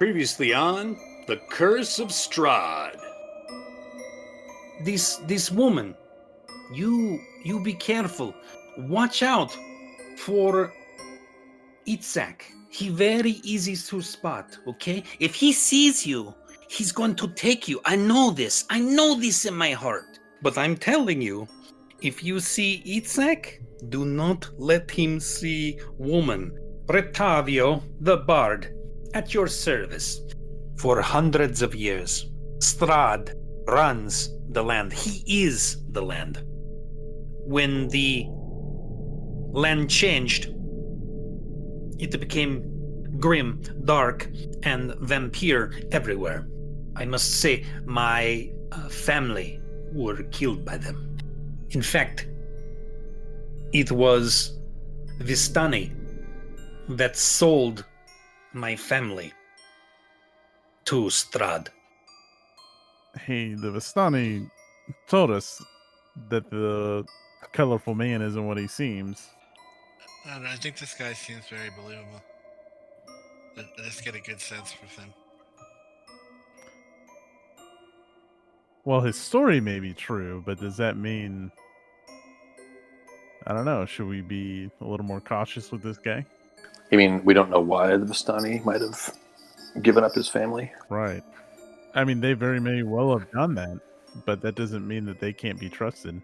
Previously on The Curse of Strahd. This this woman, you you be careful. Watch out for Itzak. He very easy to spot, okay? If he sees you, he's going to take you. I know this. I know this in my heart. But I'm telling you, if you see Itzak, do not let him see woman. Rictavio, the bard, at your service. For hundreds of years, Strahd runs the land. He is the land. When the land changed, it became grim, dark, and vampire everywhere. I must say, my uh, family were killed by them. In fact, it was Vistani that sold my family to Strahd. Hey, the Vistani told us that the colorful man isn't what he seems. I, don't know, I think this guy seems very believable. I, I just get a good sense from him. Well, his story may be true, but does that mean I don't know, should we be a little more cautious with this guy? I mean, we don't know why the Vistani might have given up his family. Right. I mean, they very may well have done that, but that doesn't mean that they can't be trusted.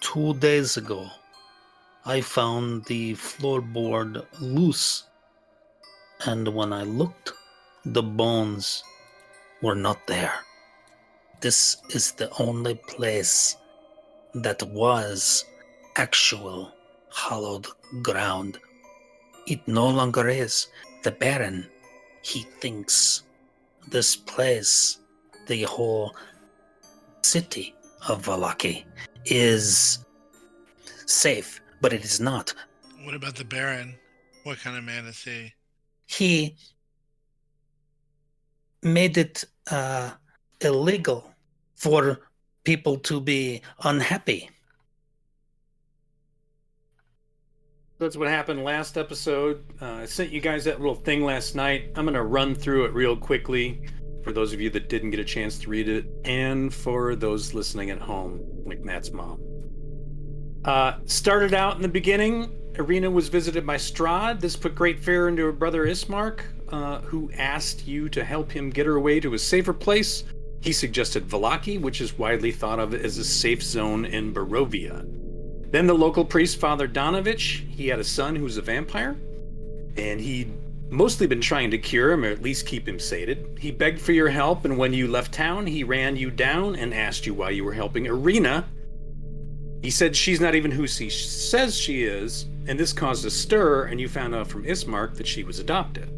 Two days ago, I found the floorboard loose. And when I looked, the bones were not there. This is the only place that was actual hallowed ground. It no longer is. The Baron, he thinks this place, the whole city of Vallaki, is safe, but it is not. What about the Baron? What kind of man is he? He made it uh, illegal for people to be unhappy. That's what happened last episode. Uh, I sent you guys that little thing last night. I'm going to run through it real quickly for those of you that didn't get a chance to read it, and for those listening at home, like Matt's mom. Uh, started out in the beginning, Ireena was visited by Strahd. This put great fear into her brother Ismark, uh, who asked you to help him get her away to a safer place. He suggested Vallaki, which is widely thought of as a safe zone in Barovia. Then the local priest, Father Donovich, he had a son who was a vampire, and he'd mostly been trying to cure him or at least keep him sated. He begged for your help, and when you left town, he ran you down and asked you why you were helping Ireena. He said she's not even who she says she is, and this caused a stir, and you found out from Ismark that she was adopted.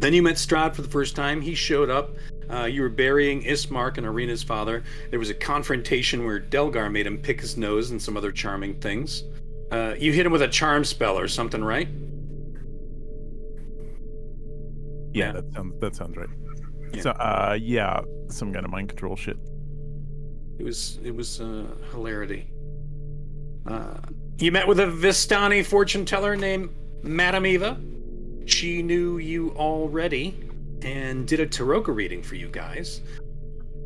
Then you met Strahd for the first time. He showed up uh, you were burying Ismark and Ireena's father. There was a confrontation where Delgar made him pick his nose and some other charming things. Uh, you hit him with a charm spell or something, right? Yeah, that sounds that sounds right. Yeah. So, uh, yeah, some kind of mind control shit. It was it was uh, hilarity. Uh, you met with a Vistani fortune teller named Madame Eva. She knew you already and did a Tarokka reading for you guys.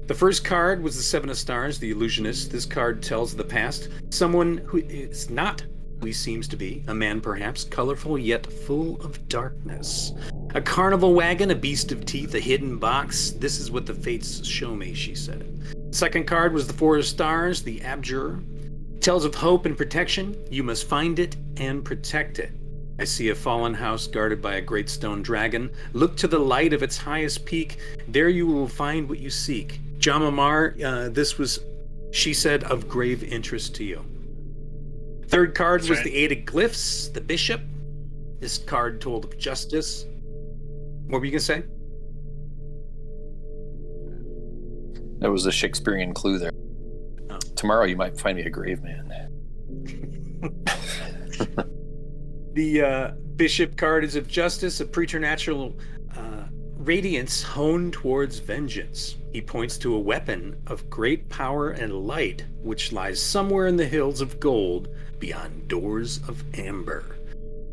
The first card was the Seven of Stars, the Illusionist. This card tells the past. Someone who is not who he seems to be, a man perhaps, colorful yet full of darkness. A carnival wagon, a beast of teeth, a hidden box. This is what the fates show me, she said. Second card was the Four of Stars, the Abjurer. Tells of hope and protection. You must find it and protect it. I see a fallen house guarded by a great stone dragon. Look to the light of its highest peak. There you will find what you seek. Jamamar, uh, this was, she said, of grave interest to you. Third card That's was right. the Eight of Glyphs, the Bishop. This card told of justice. What were you going to say? That was a Shakespearean clue there. Oh. Tomorrow you might find me a grave man. The uh, bishop card is of justice, a preternatural uh, radiance honed towards vengeance. He points to a weapon of great power and light, which lies somewhere in the hills of gold beyond doors of amber.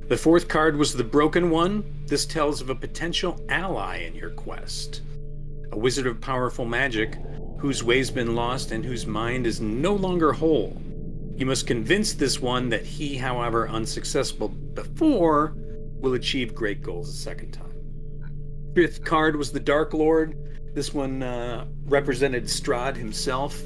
The fourth card was the Broken One. This tells of a potential ally in your quest. A wizard of powerful magic whose way's been lost and whose mind is no longer whole. You must convince this one that he, however unsuccessful before, will achieve great goals a second time. Fifth card was the Dark Lord. This one uh, represented Strahd himself.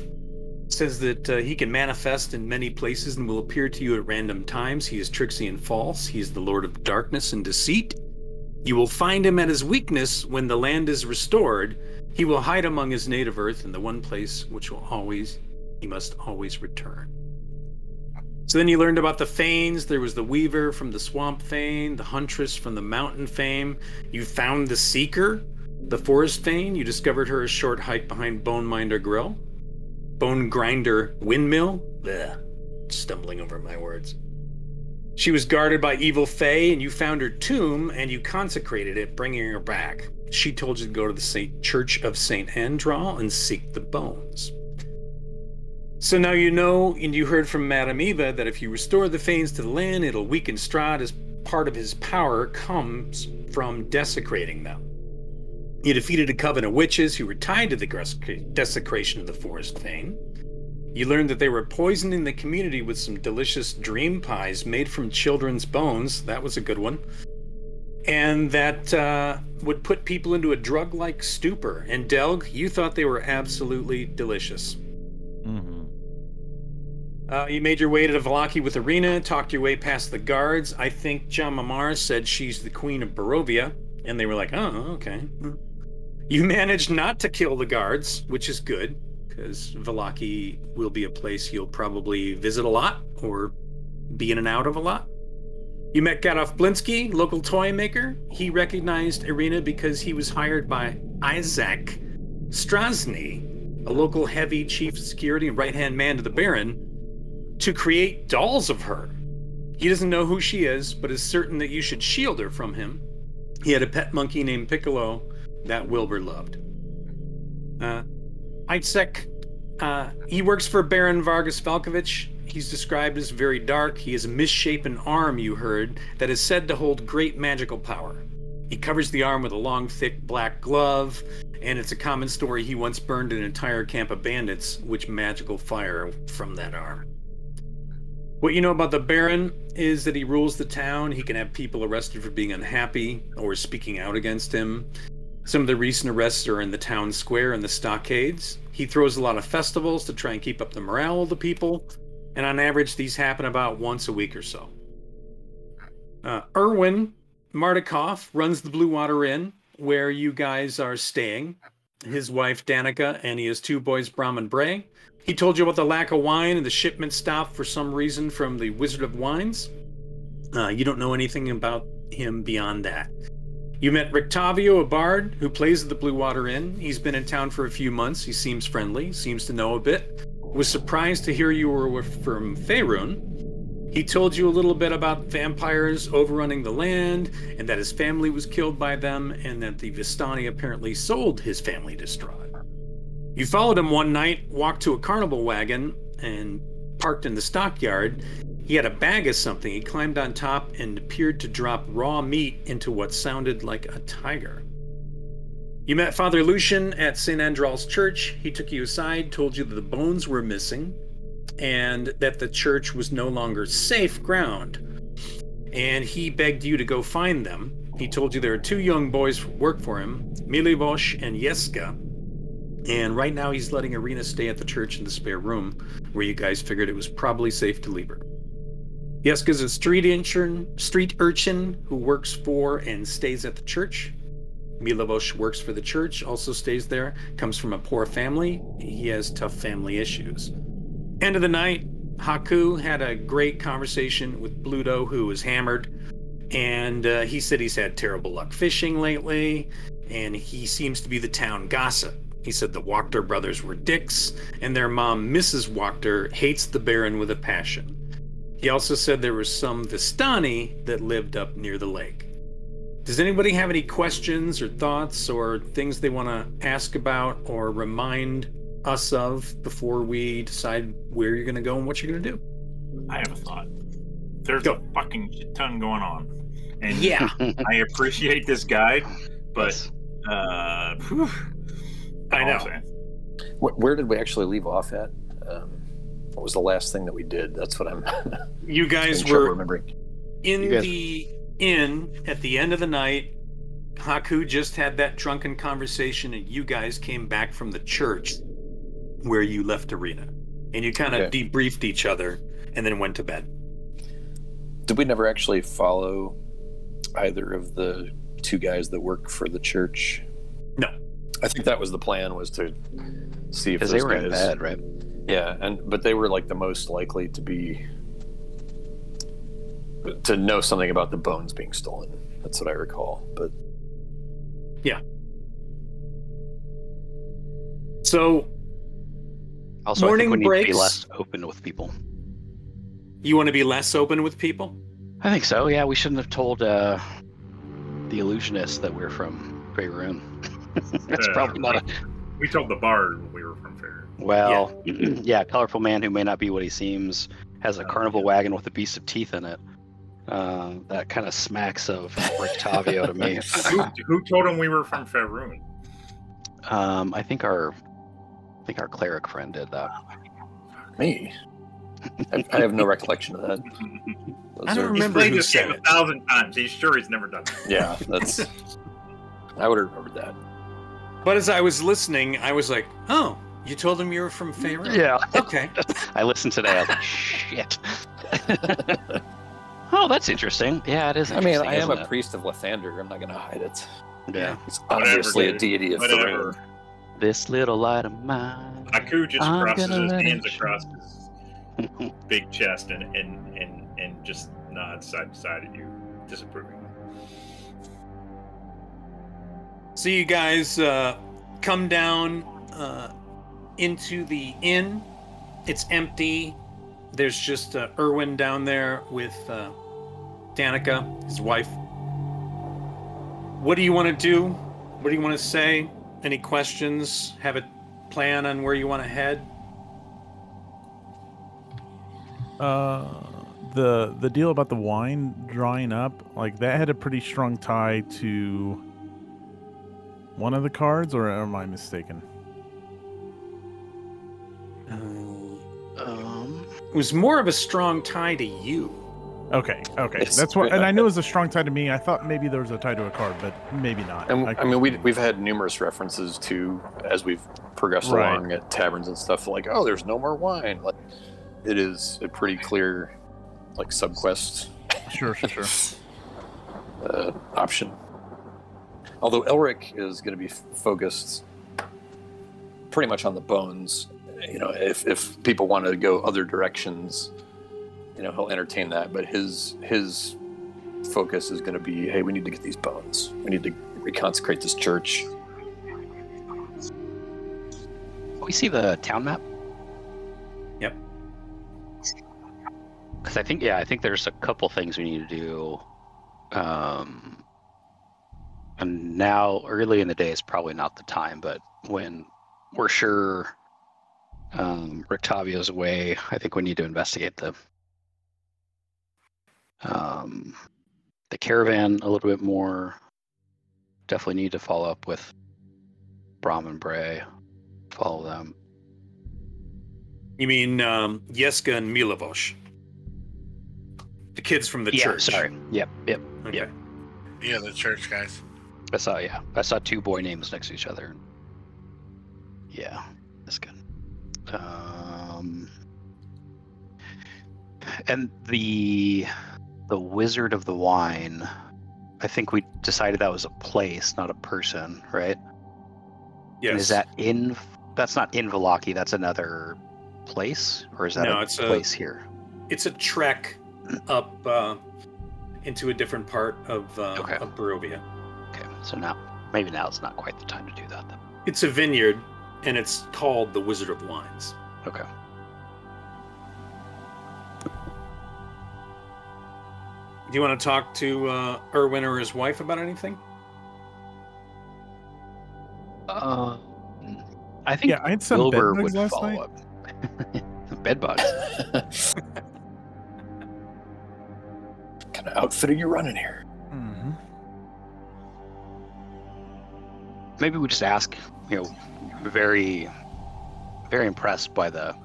Says that uh, he can manifest in many places and will appear to you at random times. He is tricksy and false. He is the Lord of darkness and deceit. You will find him at his weakness when the land is restored. He will hide among his native earth in the one place which will always he must always return. So then you learned about the Fanes. There was the Weaver from the Swamp Fane, the Huntress from the Mountain Fane. You found the Seeker, the Forest Fane. You discovered her a short hike behind Bone Minder Grill. Bone Grinder Windmill. Blech, stumbling over my words. She was guarded by evil Fae, and you found her tomb and you consecrated it, bringing her back. She told you to go to the Saint Church of Saint Andral and seek the bones. So now you know, and you heard from Madame Eva that if you restore the Fanes to the land, it'll weaken Strahd as part of his power comes from desecrating them. You defeated a coven of witches who were tied to the desecration of the Forest Fane. You learned that they were poisoning the community with some delicious dream pies made from children's bones. That was a good one. And that uh, would put people into a drug like stupor. And Delg, you thought they were absolutely delicious. Mm-hmm. Uh, you made your way to the Vallaki with Ireena, talked your way past the guards. I think John Mamar said she's the queen of Barovia, and they were like, oh, okay. You managed not to kill the guards, which is good, because Vallaki will be a place you'll probably visit a lot or be in and out of a lot. You met Gadolf Blinsky, local toy maker. He recognized Ireena because he was hired by Isaac Strazni, a local heavy chief security and right hand man to the Baron, to create dolls of her. He doesn't know who she is, but is certain that you should shield her from him. He had a pet monkey named Piccolo that Wilbur loved. Uh, Isaac, uh, he works for Baron Vargas Falkovich. He's described as very dark. He has a misshapen arm, you heard, that is said to hold great magical power. He covers the arm with a long, thick black glove, and it's a common story he once burned an entire camp of bandits with magical fire from that arm. What you know about the Baron is that he rules the town. He can have people arrested for being unhappy or speaking out against him. Some of the recent arrests are in the town square and the stockades. He throws a lot of festivals to try and keep up the morale of the people, and on average, these happen about once a week or so. Uh, Erwin Martikov runs the Blue Water Inn, where you guys are staying. His wife Danica and he has two boys, Bram and Bray. He told you about the lack of wine and the shipment stopped for some reason from the Wizard of Wines. Uh, you don't know anything about him beyond that. You met Rictavio, a bard who plays at the Blue Water Inn. He's been in town for a few months. He seems friendly, seems to know a bit. Was surprised to hear you were from Faerun. He told you a little bit about vampires overrunning the land, and that his family was killed by them, and that the Vistani apparently sold his family to Strahd. You followed him one night, walked to a carnival wagon, and parked in the stockyard. He had a bag of something. He climbed on top and appeared to drop raw meat into what sounded like a tiger. You met Father Lucian at St. Andral's church. He took you aside, told you that the bones were missing, and that the church was no longer safe ground. And he begged you to go find them. He told you there are two young boys who work for him, Milivosh and Yeska, and right now, he's letting Ireena stay at the church in the spare room, where you guys figured it was probably safe to leave her. Yeska's a street urchin, street urchin who works for and stays at the church. Milovosh works for the church, also stays there, comes from a poor family. He has tough family issues. End of the night, Haku had a great conversation with Bluto, who was hammered, and uh, he said he's had terrible luck fishing lately, and he seems to be the town gossip. He said the Wachter brothers were dicks, and their mom, Mrs. Wachter, hates the Baron with a passion. He also said there was some Vistani that lived up near the lake. Does anybody have any questions or thoughts or things they want to ask about or remind us of before we decide where you're going to go and what you're going to do? I have a thought. There's Go. a fucking shit ton going on. and Yeah, I appreciate this guide, but uh, whew, I know. saying. Where did we actually leave off at? Um, what was the last thing that we did? That's what I'm you guys having were remembering. in guys- the inn at the end of the night. Haku just had that drunken conversation, and you guys came back from the church where you left Ireena, and you kind of Okay. debriefed each other, and then went to bed. Did we never actually follow either of the two guys that work for the church? No. I think that was the plan was to see if those they were in guys, bed, right? Yeah, and but they were like the most likely to be to know something about the bones being stolen. That's what I recall. But yeah. So Also, I Morning think we need to breaks. be less open with people. you want to be less open with people? I think so. Yeah, we shouldn't have told uh, the illusionist that we're from Faerun. That's Uh, probably not a We told the bard we were from Fair. well. Yeah. colorful man who may not be what he seems has a Oh, carnival yeah. wagon with a beast of teeth in it. Uh, that kind of smacks of Rictavio to me. Who, who told him we were from Faerun? Um, I think our, I think our cleric friend did that. me, I, I have no recollection of that. Those I don't are- He's played who this game said a thousand times. He's sure he's never done that. Yeah, that's. I would have remembered that. But as I was listening, I was like, "Oh, you told him you were from Faerun." Yeah. Okay. I listened today. I was like, shit. oh, that's interesting. Yeah, it is. I mean, I am a it? priest of Lathander. I'm not going to hide it. Yeah. It's Whatever, obviously a deity of Whatever. Faerun. This little light of mine. Haku just I'm crosses gonna his hands it across his big chest and and and and just nods side to side at you, disapprovingly. So you guys uh, come down uh, into the inn. It's empty. There's just uh, Erwin down there with uh, Danica, his wife. What do you want to do? What do you want to say? Any questions? Have a plan on where you want to head? Uh, the the deal about the wine drying up, like that had a pretty strong tie to one of the cards, or am I mistaken? Um, It was more of a strong tie to you. Okay, okay, It's- that's what, and I knew it was a strong tie to me. I thought maybe there was a tie to a card, but maybe not. And I- I mean, we, we've had numerous references to as we've progressed Right. along at taverns and stuff. Like, oh, there's no more wine. Like, it is a pretty clear, like, subquest sure, sure, sure. uh, option. Although Elric is going to be focused pretty much on the bones. You know, if if people want to go other directions, you know, he'll entertain that. But his his focus is going to be, hey, we need to get these bones. We need to reconsecrate this church. we see the town map. Yep. Because I think, yeah, I think there's a couple things we need to do. Um, and now, early in the day is probably not the time, but when we're sure um, Rictavio's away, I think we need to investigate the um, the caravan a little bit more. Definitely need to follow up with Brom and Bray. Follow them. You mean um, Yeska and Milovosh? The kids from the yeah, church. sorry. Yep, yep. Okay. Yep. Yeah, the church guys. I saw, yeah, I saw two boy names next to each other. Yeah, that's good. Um, and the the Wizard of the Wine. I think we decided that was a place, not a person, right? Yes. And is that in? That's not in Vallaki. That's another place, or is that No, a it's a- place here? It's a trek up uh, into a different part of uh, Okay. of Barovia. Okay, so now maybe now it's not quite the time to do that. Then. It's a vineyard, and it's called the Wizard of Wines. Okay. Do you want to talk to uh, Erwin or his wife about anything? Uh, I think Yeah, I had some Wilbur bedbugs would last follow night. up. Bed bugs. kind of outfit are you running here? Maybe we just ask. You know, very, very impressed by the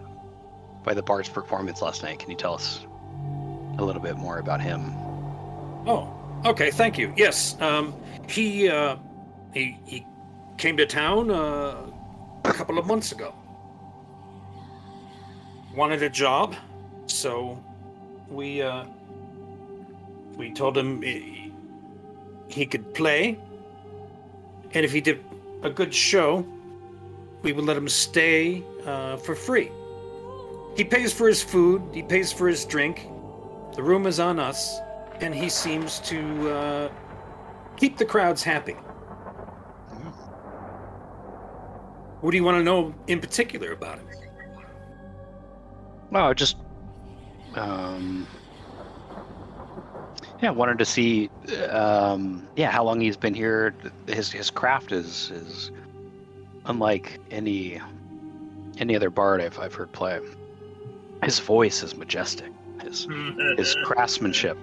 by the bard's performance last night. Can you tell us a little bit more about him? Oh, okay. Thank you. Yes. Um, he uh, he he came to town uh, a couple of months ago. Wanted a job, so we uh, we told him he, he could play, and if he did a good show, we would let him stay uh, for free. He pays for his food. He pays for his drink. The room is on us, and he seems to uh, keep the crowds happy. What do you want to know in particular about him? No, just um, yeah, wanted to see um, yeah how long he's been here. His his craft is is unlike any any other bard I've I've heard play. His voice is majestic. His his craftsmanship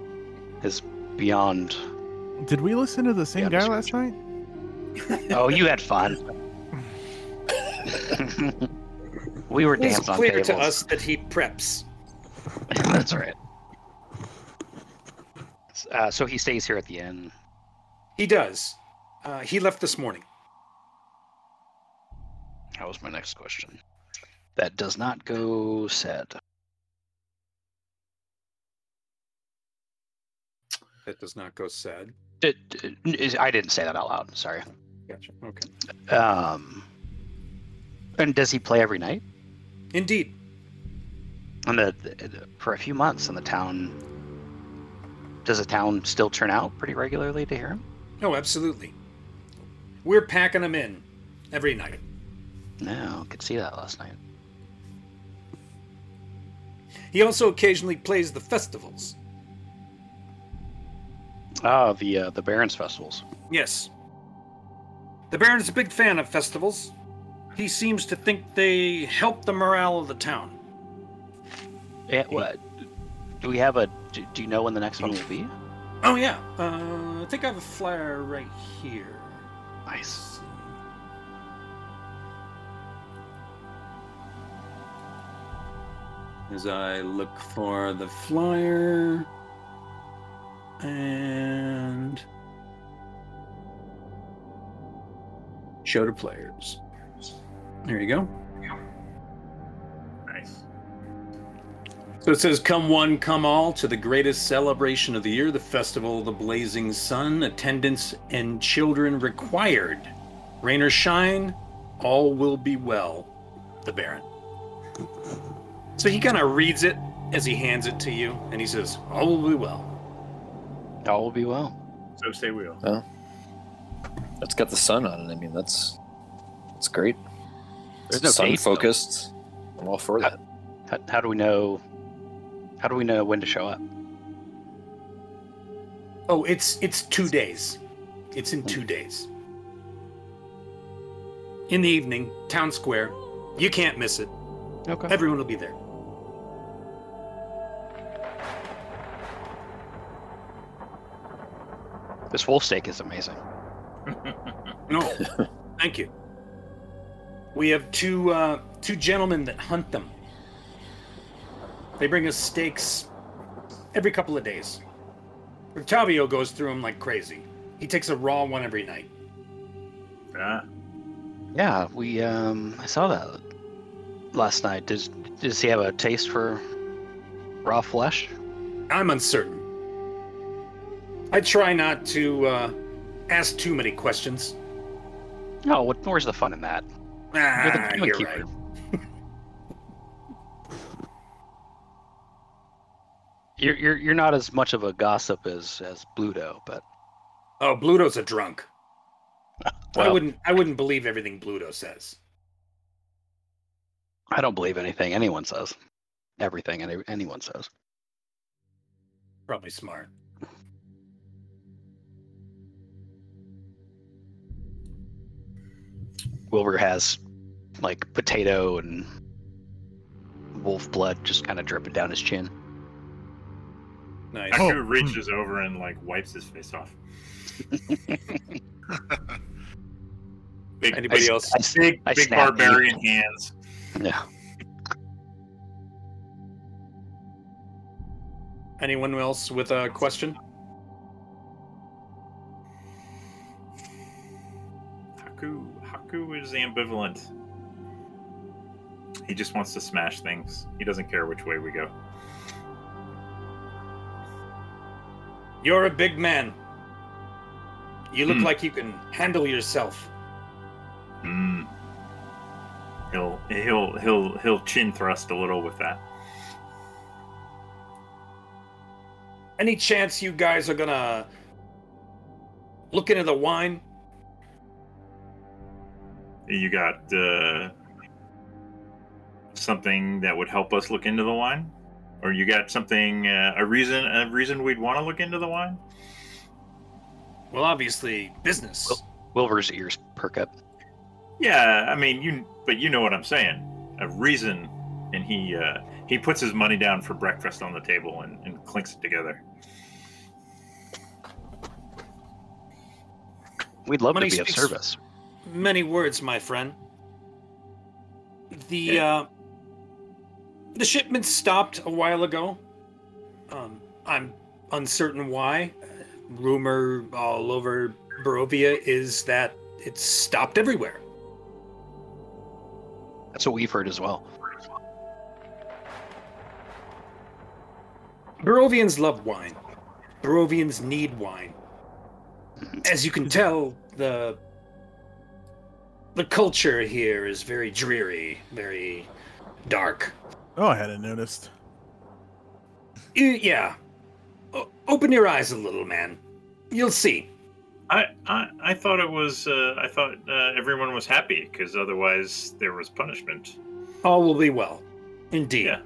is beyond. Did we listen to the same guy last night? Oh, you had fun. we were It's dancing on clear tables. to us that he preps. That's right. Uh, so he stays here at the inn. He does. Uh, he left this morning. That was my next question. That does not go said. That does not go sad. I didn't say that out loud. Sorry. Gotcha. Okay. Um, and does he play every night? Indeed. And the, the- for a few months in the town. Does the town still turn out pretty regularly to hear him? Oh, absolutely. We're packing them in every night. No, could see that last night. He also occasionally plays the festivals. Ah, the uh, the Barons festivals. Yes. The Baron's a big fan of festivals. He seems to think they help the morale of the town. Yeah, what? Do we have a? Do, do you know when the next one will be? Oh, yeah. Uh, I think I have a flyer right here. Nice. As I look for the flyer. And. Show to players. There you go. So it says, Come one, come all to the greatest celebration of the year, the Festival of the Blazing Sun. Attendance and children required. Rain or shine, all will be well. The Baron. So he kind of reads it as he hands it to you, and he says, All will be well. All will be well. So say we will. That's got the sun on it. I mean, that's that's great. There's no sun date, though. focused. I'm all for that. How, how do we know? How do we know when to show up? Oh, it's it's two days. It's in two days. In the evening, town square. You can't miss it. Okay. Everyone will be there. This wolf steak is amazing. No, thank you. We have two uh, two gentlemen that hunt them. They bring us steaks every couple of days. Rictavio goes through them like crazy. He takes a raw one every night. Ah, Yeah, we um I saw that last night. Does does he have a taste for raw flesh? I'm uncertain. I try not to uh, ask too many questions. No, what, where's the fun in that? Ah, You're the you're keeper. right. You're, you're you're not as much of a gossip as as Bluto, but Oh, Bluto's a drunk. I wouldn't. I wouldn't believe everything Bluto says. I don't believe anything anyone says. Everything any, anyone says. Probably smart. Wilbur has like potato and wolf blood just kind of dripping down his chin. Nice. Oh. Mm. Reaches over and like wipes his face off. Big, Anybody big, else? I, s- Big, I big snap barbarian hands. yeah. Anyone else with a question? Haku, Haku is ambivalent. He just wants to smash things. He doesn't care which way we go. You're a big man. You look Hmm. like you can handle yourself. Hmm. He'll he'll he'll he'll chin thrust a little with that. Any chance you guys are gonna look into the wine? You got uh, something that would help us look into the wine, or you got something uh, a reason a reason we'd want to look into the wine? Well, obviously, business. Wilbur's ears perk up. Yeah, I mean you, but you know what I'm saying. A reason, and he uh, he puts his money down for breakfast on the table and, and clinks it together. We'd love Money to be of service. Many words, my friend. The Yeah. uh, the shipment stopped a while ago. Um, I'm uncertain why. Rumor all over Barovia is that it's stopped everywhere. That's what we've heard as well. Barovians love wine. Barovians need wine. As you can tell, the the culture here is very dreary, very dark. Oh, I hadn't noticed. Y- Yeah. O- open your eyes a little, man. You'll see. I I, I thought it was uh, I thought uh, everyone was happy because otherwise there was punishment. All will be well. Indeed. Yeah,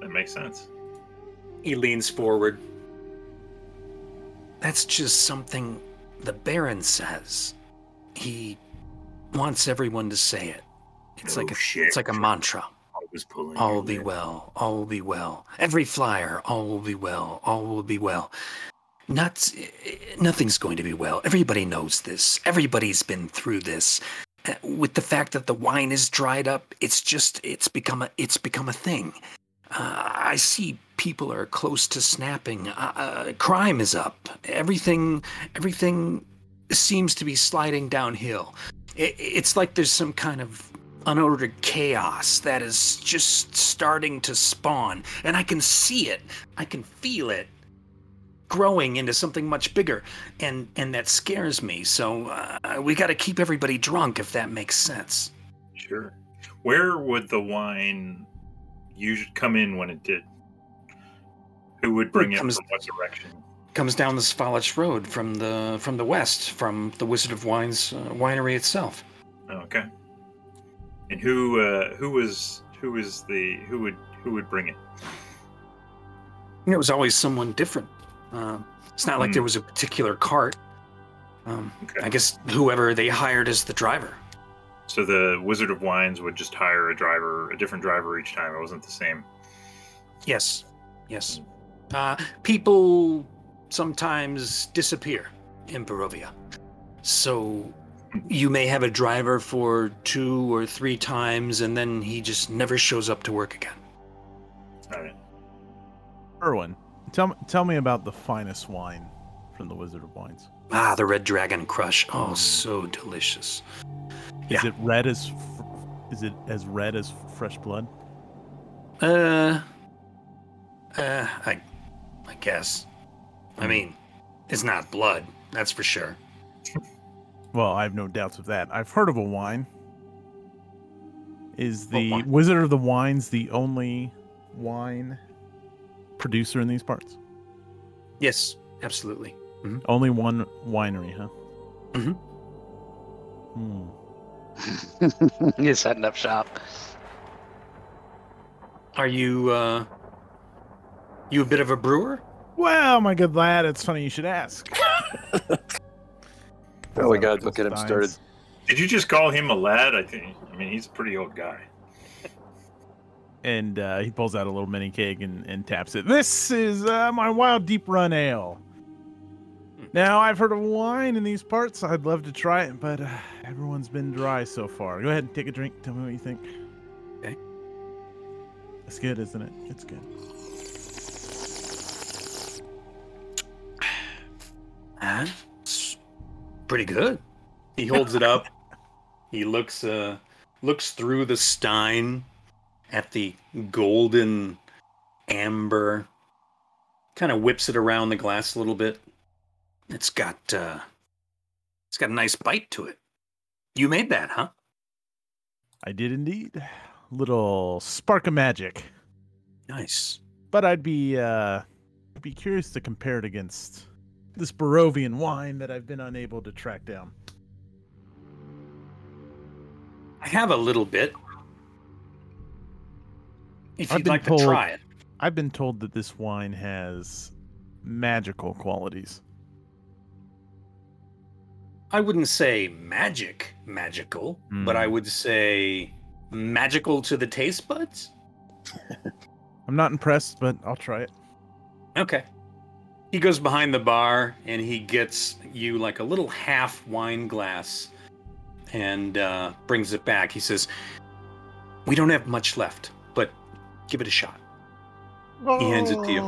that makes sense. He leans forward. That's just something the Baron says. He wants everyone to say it. It's like Oh, a shit. it's like a mantra. Was pulling. All will be well. All will be well. Every flyer, all will be well. All will be well. Not, nothing's going to be well. Everybody knows this. Everybody's been through this. Uh, With the fact that the wine is dried up, it's just it's become a it's become a thing. Uh, I see people are close to snapping. Uh, uh, crime is up. Everything everything seems to be sliding downhill. It, it's like there's some kind of unordered chaos that is just starting to spawn and i can see it i can feel it growing into something much bigger and and that scares me so uh, we got to keep everybody drunk if that makes sense Sure. Where would the wine usually come in when it did? Who would bring it comes- from what direction? comes down the Svalich road from the from the west from the wizard of wines uh, winery itself okay. And who uh, who was who was the who would who would bring it? it was always someone different uh, it's not like Hmm. there was a particular cart um, Okay. i guess whoever they hired as the driver So the Wizard of Wines would just hire a driver, a different driver each time. It wasn't the same. Yes, yes. Uh, people sometimes disappear in Barovia. So you may have a driver for two or three times and then he just never shows up to work again. All right. Erwin, tell me, tell me about the finest wine from the Wizard of Wines. Ah, the Red Dragon Crush. Oh, so delicious. Is Yeah. it red as fr- is it as red as fresh blood? Uh, uh, I, I guess. I mean, it's not blood, that's for sure. Well, I have no doubts of that. I've heard of a wine. Is the wine? Wizard of the Wines the only wine producer in these parts? Yes, absolutely. Only one winery, huh? Mhm. Hmm. He's setting up shop. Are you, uh, you a bit of a brewer? Well, my good lad, it's funny you should ask. Oh my God, Look at get him started. Did you just call him a lad? I think. I mean, he's a pretty old guy. And uh, he pulls out a little mini keg and, and taps it. This is uh, my Wild Deep Run Ale. Now I've heard of wine in these parts. I'd love to try it, but uh, everyone's been dry so far. Go ahead and take a drink. Tell me what you think. Okay. It's good, isn't it? It's good. That's pretty good. He holds it up. he looks uh looks through the stein at the golden amber. Kind of whips it around the glass a little bit. It's got uh it's got a nice bite to it. You made that, huh? I did indeed. Little spark of magic. Nice. But I'd be uh be curious to compare it against this Barovian wine that I've been unable to track down. I have a little bit. If I've you'd like told- to try it. I've been told that this wine has magical qualities. I wouldn't say magic, magical, but I Hmm. would say magical to the taste buds. I'm not impressed, but I'll try it. Okay. He goes behind the bar and he gets you like a little half wine glass and uh, brings it back. He says, We don't have much left, but give it a shot. He hands it to you.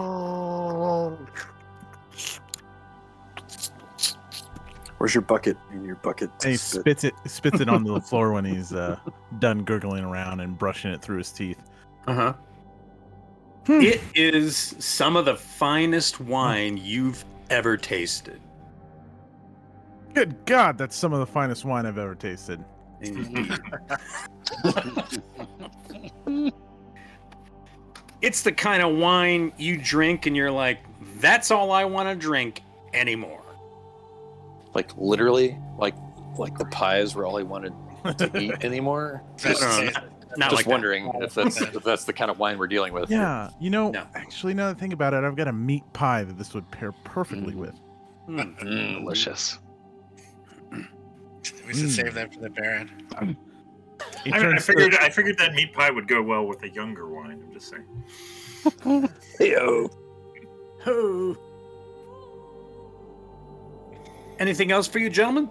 Where's your bucket? And your bucket. And he spit. spits it spits it onto the floor when he's uh, done gurgling around and brushing it through his teeth. Uh huh. Hmm. It is some of the finest wine you've ever tasted. Good God, that's some of the finest wine I've ever tasted. it's the kind of wine you drink and you're like, that's all I want to drink anymore. Like literally, like like the pies were all he wanted to eat anymore. Not just like that. wondering if that's if that's the kind of wine we're dealing with. Yeah, you know, No. actually, now that I think about it, I've got a meat pie that this would pair perfectly Mm. with. Hmm. Mm. Delicious. We should Mm. save that for the Baron. I, mean, I turns- figured I figured that meat pie would go well with a younger wine. I'm just saying. Hey-o. Ho. Anything else for you, gentlemen?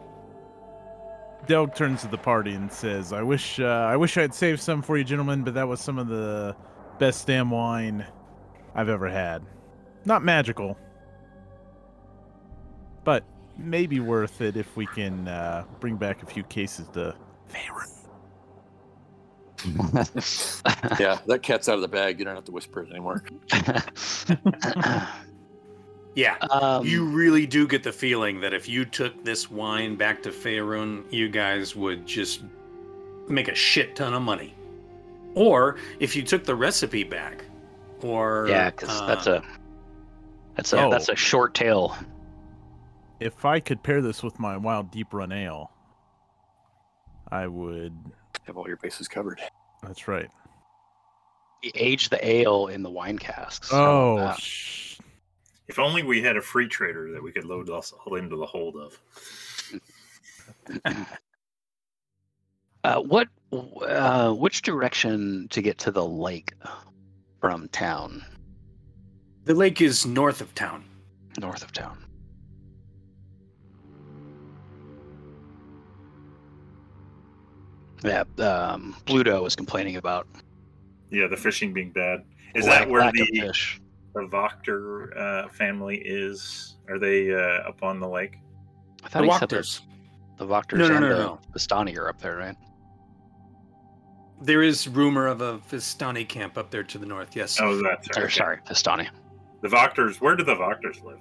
Delg turns to the party and says, "I wish, uh, I wish I'd saved some for you, gentlemen, but that was some of the best damn wine I've ever had. Not magical, but maybe worth it if we can uh, bring back a few cases to Faerun." Yeah, that cat's out of the bag. You don't have to whisper it anymore. Yeah. um, you really do get the feeling that if you took this wine back to Faerun, you guys would just make a shit ton of money. Or if you took the recipe back, or yeah, because that's uh, a that's a that's Oh. a short tail. If I could pair this with my Wild Deep Run Ale, I would. Have all your bases covered. That's right. You age the ale in the wine casks. Oh, that? Sh- If only we had a free trader that we could load us all into the hold of. Uh, what? Uh, which direction to get to the lake from town? the lake is north of town. North of town. Yeah, um, Bluto was complaining about Yeah, the fishing being bad. Is lack- that where the fish. The Voctor uh, family is? Are they uh, up on the lake? I thought The he said the, the Voctors No, no, and no, the no. Vistani are up there, right? There is rumor of a Vistani camp up there to the north. Yes. Oh, that's Or, okay. sorry, Vistani. The Voctors. Where do the Voctors live?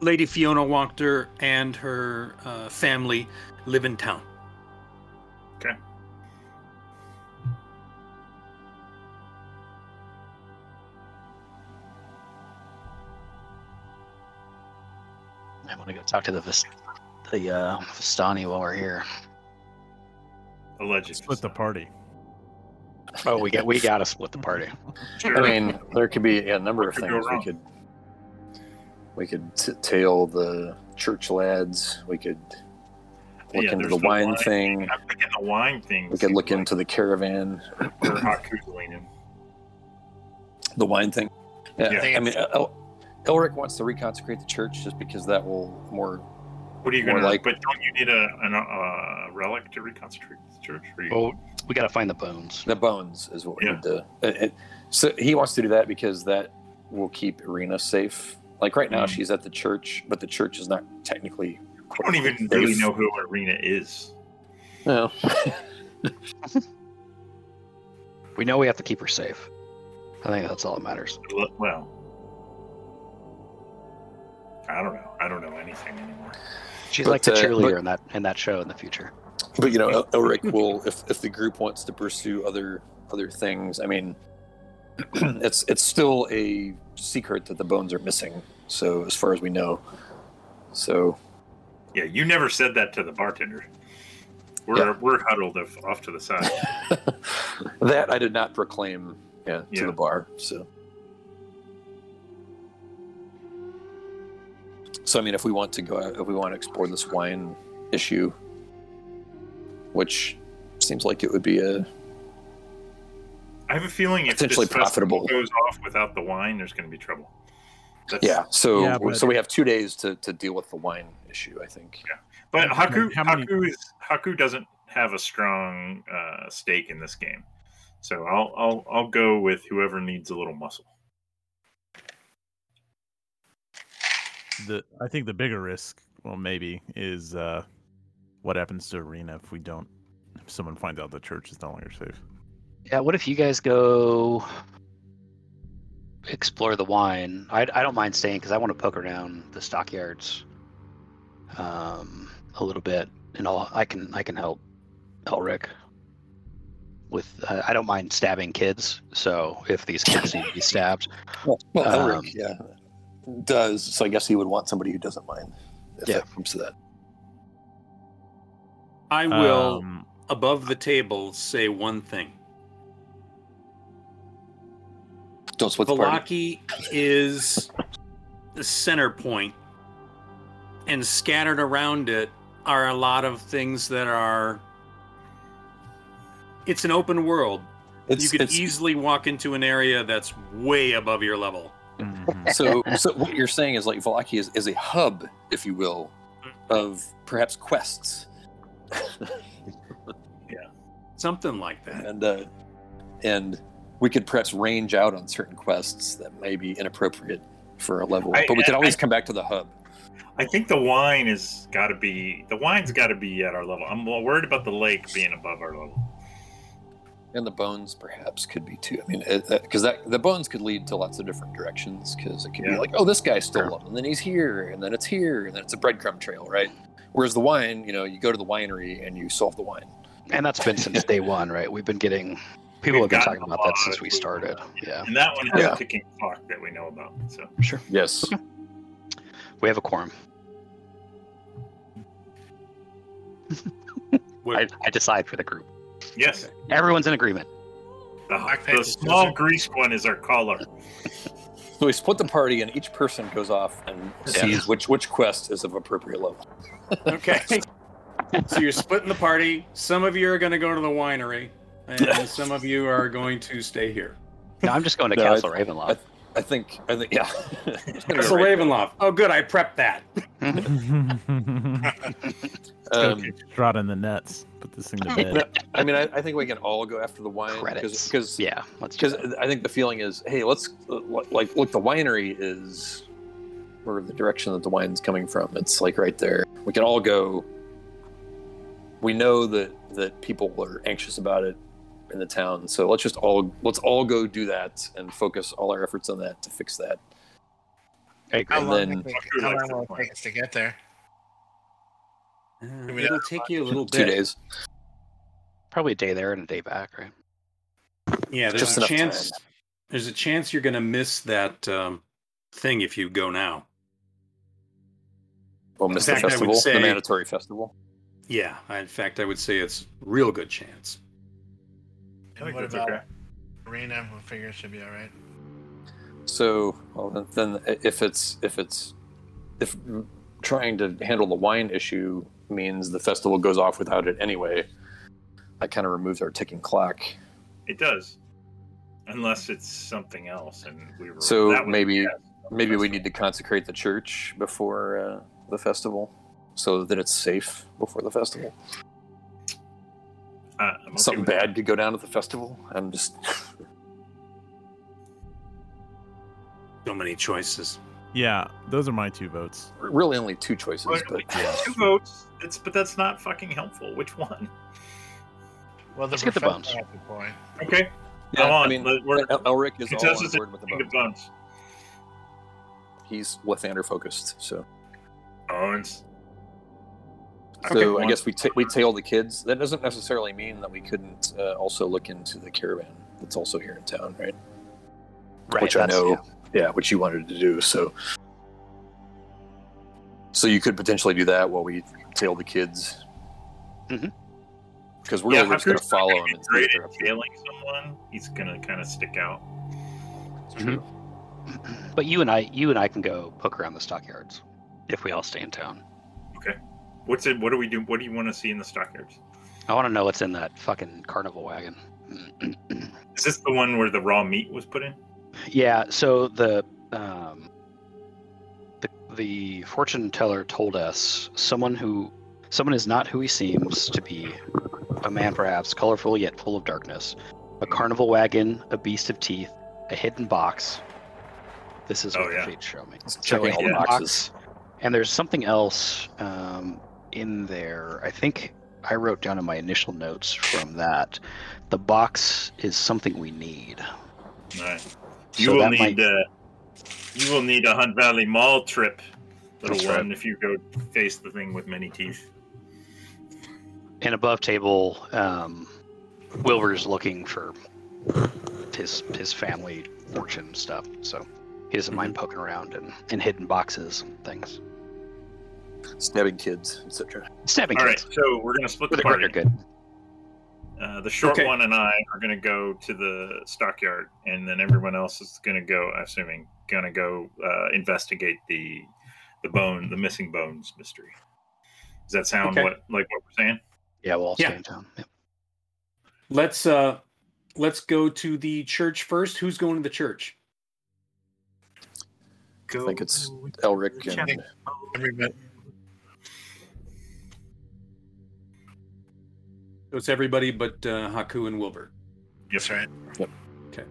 Lady Fiona Wachter and her uh, family live in town. Want to go talk to the Vis- the uh, Vistani while we're here. Allegedly. split the party. Oh, we get we got to split the party. Sure. I mean, there could be a number of What could go things we could. We could t- tail the church lads. We could look Yeah, into there's the wine thing. I'm thinking the wine thing. We could look seems into the caravan. like where Haku's leaning. The wine thing. Yeah, Yeah. I mean, El- Elric wants to reconsecrate the church just because that will more. What are you gonna like- But don't you need a an, uh, relic to reconstitute the church? Or you, Well, we got to find the bones. The bones is what we Yeah. need to. It, it- so he wants to do that because that will keep Ireena safe. Like right now, Mm. she's at the church, but the church is not technically. I don't even safe. really know who Ireena is. No. We know we have to keep her safe. I think that's all that matters. Well, I don't know. I don't know anything anymore. She's But, like the uh, cheerleader but- in that in that show in the future. But you know, El- Elric will if if the group wants to pursue other other things. I mean, it's it's still a secret that the bones are missing. So as far as we know, so Yeah, you never said that to the bartender. We're Yeah. we're huddled off, off to the side. that I did not proclaim yeah, to Yeah. the bar. So. So I mean, if we want to go, if we want to explore this wine issue, which seems like it would be a I have a feeling if Potentially this festival profitable. goes off without the wine, there's going to be trouble. That's, yeah. So Yeah, but- so we have two days to, to deal with the wine issue. I think. Yeah, but How Haku, many- Haku is Haku doesn't have a strong uh, stake in this game, so I'll I'll I'll go with whoever needs a little muscle. The I think the bigger risk, well, maybe, is uh, what happens to Ireena if we don't. If someone finds out the church is no longer safe. Yeah, what if you guys go explore the wine? I, I don't mind staying because I want to poke around the stockyards um, a little bit, and I'll, I can I can help Elric with. Uh, I don't mind stabbing kids, so if these kids need to be stabbed, Well, well Elric, Um, yeah, does. So I guess he would want somebody who doesn't mind. If Yeah. that comes to that. I will, Um, above the table, say one thing. Don't split the party. Is the center point, and scattered around it are a lot of things that are. It's an open world. It's, you could easily walk into an area that's way above your level. Mhm. so so what you're saying is like Vallaki is, is a hub, if you will, of perhaps quests, yeah, Something like that. and uh, and we could perhaps range out on certain quests that may be inappropriate for a level, I- but we could I- always come back to the hub. I think the wine is got to be the wine's got to be at our level. I'm worried about the lake being above our level. And the bones perhaps could be too. I mean, uh, uh, because that the bones could lead to lots of different directions. Because it could be like, oh, this guy stole them, and then he's here, and then it's here, and then it's a breadcrumb trail, right? Whereas the wine, you know, you go to the winery and you solve the wine. and that's been since day one, right? We've been getting people We've have been talking about that since we started. Yeah, And that one has Yeah. a ticking clock that we know about. So sure. Yes. We have a quorum. I, I decide for the group. Yes, Everyone's in agreement. the, the small scissors. grease one is our caller. So we split the party, and each person goes off and sees which which quest is of appropriate level. Okay. so you're splitting the party. Some of you are going to go to the winery, and some of you are going to stay here. No, I'm just going to No, Castle I- Ravenloft. I think. I think. Yeah. It's gonna be right. Ravenloft. Oh, good. I prepped that. Um, Trot in the nets. Put this thing to no, bed. I mean, I, I think we can all go after the wine Credits. because yeah, because. I think the feeling is, hey, let's like look. The winery is where the direction that the wine's coming from. It's like right there. We can all go. We know that that people are anxious about it in the town, so let's just all let's all go do that and focus all our efforts on that to fix that. I agree. How And long, then- we- how long will it plan? take us to get there? Uh, it'll take you a little bit. Two bit. days. Probably a day there and a day back, right? Yeah, there's Just a chance. time. There's a chance you're going to miss that um, thing if you go now. We'll miss the fact, I would festival, say- the mandatory festival. Yeah, in fact, I would say it's real good chance. I think what that's about okay. Ireena? We figure it should be all right. So, well, then, then if it's if it's if trying to handle the wine issue means the festival goes off without it anyway, that kind of removes our ticking clock. It does, unless it's something else, and we were So that maybe- yes. maybe we need to consecrate the church before uh, the festival, so that it's safe before the festival. Uh, okay Something with that. bad could go down at the festival. I'm just So many choices. Yeah, those are my two votes. really only two choices, Well, but Two votes. It's but that's not fucking helpful. Which one? Well, the Let's get the professor bones. point. Okay. yeah, Come on, I mean, we're- Elric is all on board with the King of bones. bones. He's Lathander focused, so Bones. So Okay. I guess we ta- we tail the kids. That doesn't necessarily mean that we couldn't uh, also look into the caravan that's also here in town, right? Right, which I know, yeah. yeah. which you wanted to do. So, so you could potentially do that while we tail the kids. Mhm. Because we're yeah, really just going to follow him be and great at up to it. tailing someone. He's gonna kind of stick out. It's true. But you and I, you and I can go poke around the stockyards if we all stay in town. What's it? What do we do? What do you want to see in the stockyards? I want to know what's in that fucking carnival wagon. Is this the one where the raw meat was put in? yeah. So the um, the the fortune teller told us someone who someone is not who he seems to be. A man, perhaps colorful yet full of darkness. A carnival wagon, a beast of teeth, a hidden box. This is Oh, what yeah. the fates show me. It's So checking a all the hidden boxes. box, and there's something else um, in there. I think I wrote down in my initial notes from that. The box is something we need. All right. You So will need. might- Uh, you will need a Hunt Valley Mall trip, little That's right. one, if you go face the thing with many teeth. And above table, um, Wilbur's looking for his his family fortune stuff. So he doesn't mind poking around in, in hidden boxes and things. Stabbing kids, etc. Stabbing All right, kids. so we're gonna split For the the party. greater good. Uh, the short Okay. one and I are going to go to the stockyard, and then everyone else is going to go. i Assuming going to go uh, investigate the the bone, the missing bones mystery. Does that sound Okay. what like what we're saying? Yeah, we'll all Yeah. stay in town. Yep. Let's uh let's go to the church first. Who's going to the church? I think it's Elric and Everybody, So it's everybody but uh, Haku and Wilbur. Yes, right. Yep. Okay.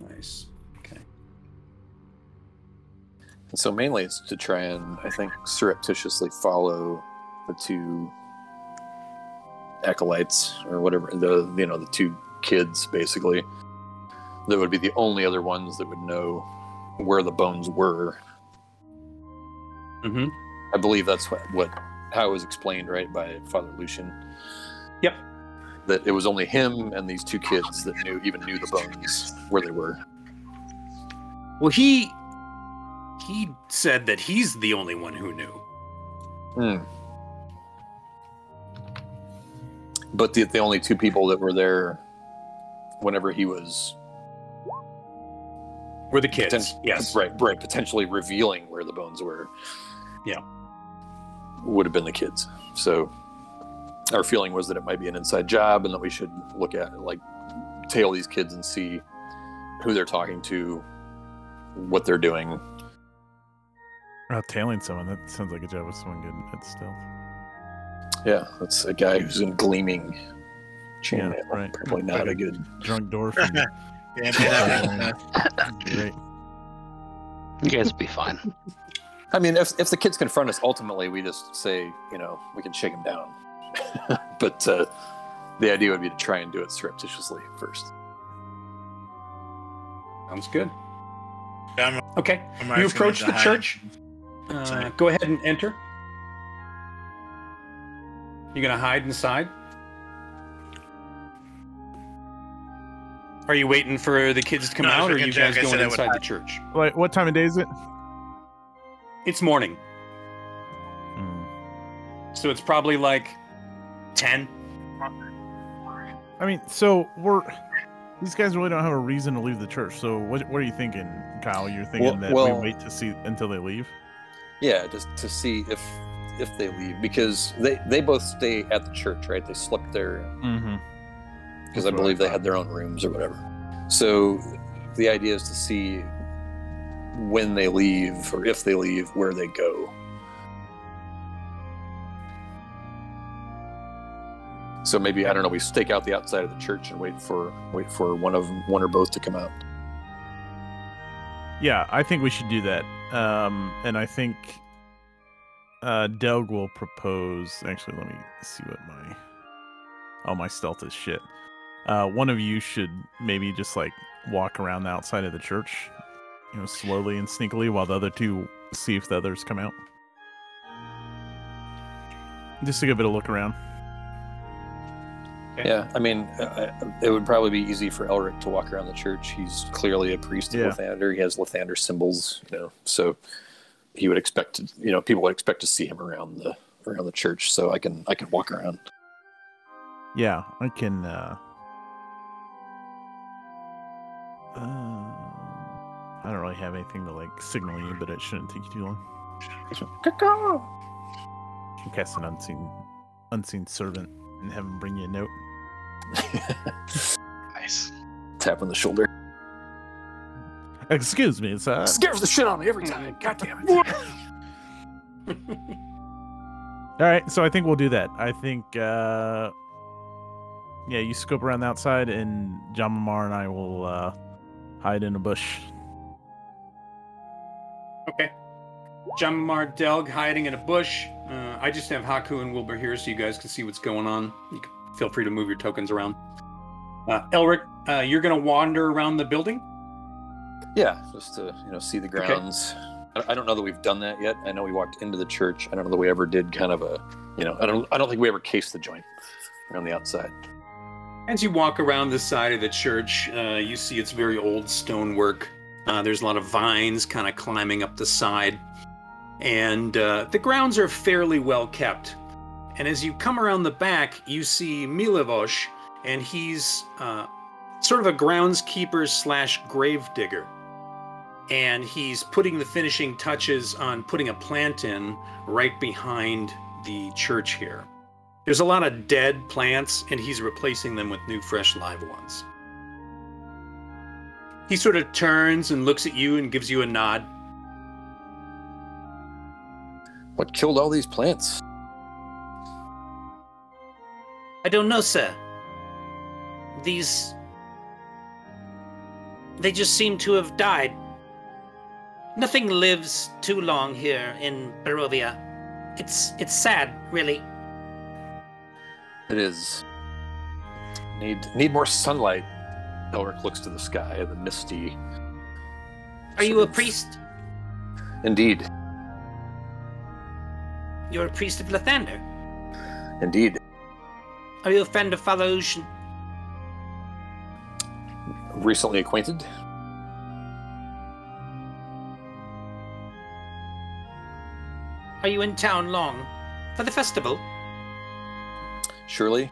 Nice. Okay. And so mainly it's to try and I think surreptitiously follow the two acolytes or whatever the you know the two kids basically that would be the only other ones that would know where the bones were. Mm-hmm. I believe that's what, what how it was explained right by Father Lucian. Yep. That it was only him and these two kids that knew even knew the bones where they were. Well, he he said that he's the only one who knew. Hmm. But the, the only two people that were there whenever he was We're the kids. poten- yes. right, right, potentially revealing where the bones were. Yeah. Would have been the kids. So our feeling was that it might be an inside job and that we should look at like tail these kids and see who they're talking to, what they're doing. Oh, tailing someone. That sounds like a job with someone good at stealth. Yeah, that's a guy who's in gleaming chainmail. Yeah, right. Probably not a good Drunk dwarf. and- Yeah, that makes. Great. You guys will be fine. I mean, if, if the kids confront us, ultimately we just say, you know, we can shake them down. but uh, the idea would be to try and do it surreptitiously first. Sounds good. I'm- Okay. I'm You approach the church. Uh, go ahead and enter. You're gonna hide inside? Are you waiting for the kids to come No, out, or are you guys going said I would inside the church? Like, what time of day is it? It's morning, Hmm. so it's probably like ten. I mean, so we're these guys really don't have a reason to leave the church. So what what are you thinking, Kyle? You're thinking Well- that well- we wait to see until they leave? Yeah, just to see if if they leave because they they both stay at the church, right? They slept there Mm-hmm. because I That's what I believe they had their own rooms or whatever. So the idea is to see when they leave or if they leave, where they go. So maybe I don't know. We stake out the outside of the church and wait for wait for one of one or both to come out. Yeah, I think we should do that. Um, and I think uh, Delg will propose. Actually, let me see what my oh my stealth is shit. Uh, one of you should maybe just like walk around the outside of the church, you know, slowly and sneakily, while the other two see if the others come out. Just to give it a look around. Okay. Yeah, I mean, uh, it would probably be easy for Elric to walk around the church. He's clearly a priest of Yeah. Lathander. He has Lathander symbols, you know, so he would expect to, you know, people would expect to see him around the around the church. So I can I can walk around. Yeah, I can. uh uh, I don't really have anything to like signal you, but it shouldn't take you too long. You can cast an unseen, unseen servant and have him bring you a note. Nice. Tap on the shoulder. Excuse me, sir. Scares the shit out of me every time. God damn it. All right, so I think we'll do that. I think, uh yeah, you scope around the outside, and Jamamar and I will uh hide in a bush. Okay. Jamar Delg hiding in a bush. Uh, I just have Haku and Wilbur here so you guys can see what's going on. You can feel free to move your tokens around. Uh, Elric, uh, you're going to wander around the building. Yeah, just to you know see the grounds. I I don't know that we've done that yet. I know we walked into the church. I don't know that we ever did kind of a, you know, I don't I don't think we ever cased the joint around the outside. As you walk around the side of the church, uh, you see it's very old stonework. Uh, there's a lot of vines kind of climbing up the side. And uh, the grounds are fairly well kept. And as you come around the back, you see Milivosh, and he's uh, sort of a groundskeeper slash grave digger. And he's putting the finishing touches on putting a plant in right behind the church here. There's a lot of dead plants, and he's replacing them with new, fresh, live ones. He sort of turns and looks at you and gives you a nod. What killed all these plants? I don't know, sir. These. They just seem to have died. Nothing lives too long here in Barovia. It's it's sad, really. It is. Need need more sunlight. Elric looks to the sky, at the misty. Are you a priest? Indeed, You're a priest of Lathander. indeed. Are you a friend of Father Lucian? Recently acquainted. Are you in town long? For the festival? Surely.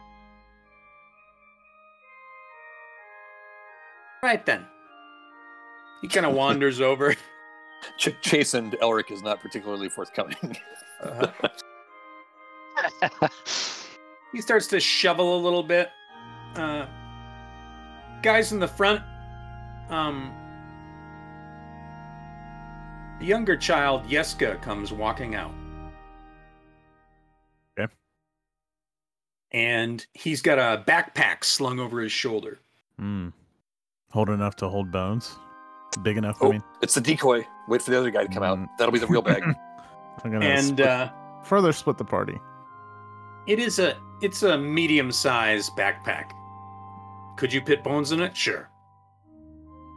Right then. He kind of wanders over. Ch- chastened Elric is not particularly forthcoming. He starts to shovel a little bit. Uh, guys in the front, um, the younger child, Yeska, comes walking out. Okay. And he's got a backpack slung over his shoulder. Hmm. Hold enough to hold bones. Big enough. I oh, mean, it's the decoy. Wait for the other guy to come out. Mm. That'll be the real bag. I'm gonna And split- uh, further split the party. it is a it's a medium-sized backpack. Could you put bones in it? Sure.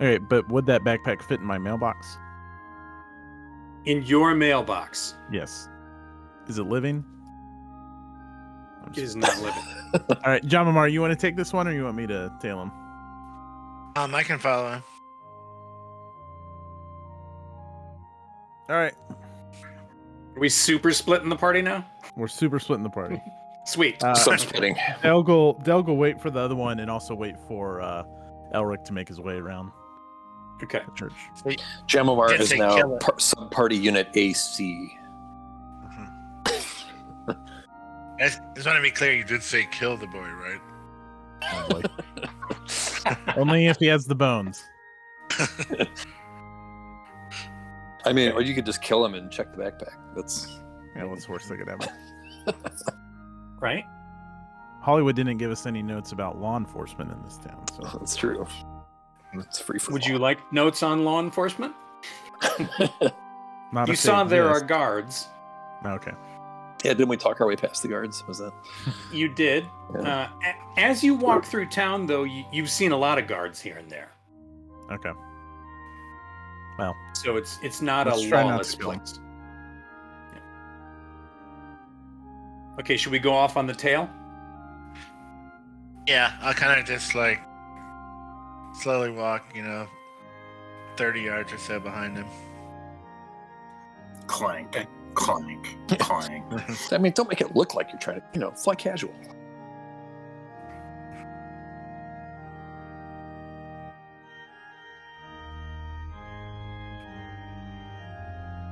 Okay, but would that backpack fit in my mailbox? In your mailbox. Yes. Is it living? I'm It just- is not living. All right, John Mamar, you want to take this one, or you want me to tail him? Um, I can follow him. All right, Are we super splitting the party now? we're super splitting the party. Sweet. Uh, Some splitting. Delg Delg will wait for the other one, and also wait for uh, Elric to make his way around okay. the church. Jamomar Didn't is now par- sub-party unit AC. I just want to be clear. You did say kill the boy, right? Boy. Only if he has the bones. I mean, or you could just kill him and check the backpack. That's Yeah, what's worse that could happen? Right? Hollywood didn't give us any notes about law enforcement in this town, so that's true. It's free for Would all. you like notes on law enforcement? not you saw there are guards. Okay. Yeah, didn't we talk our way past the guards? Was that? You did. Yeah. Uh, a- as you walk through town, though, you, you've seen a lot of guards here and there. Okay. Well, so it's it's not Let's a try not lawless to kill 'em. place. Yeah. Okay, should we go off on the tail? Yeah, I'll kind of just like slowly walk, you know, 30 yards or so behind him. Clank, clank, clank. I mean, don't make it look like you're trying to, you know, fly casual.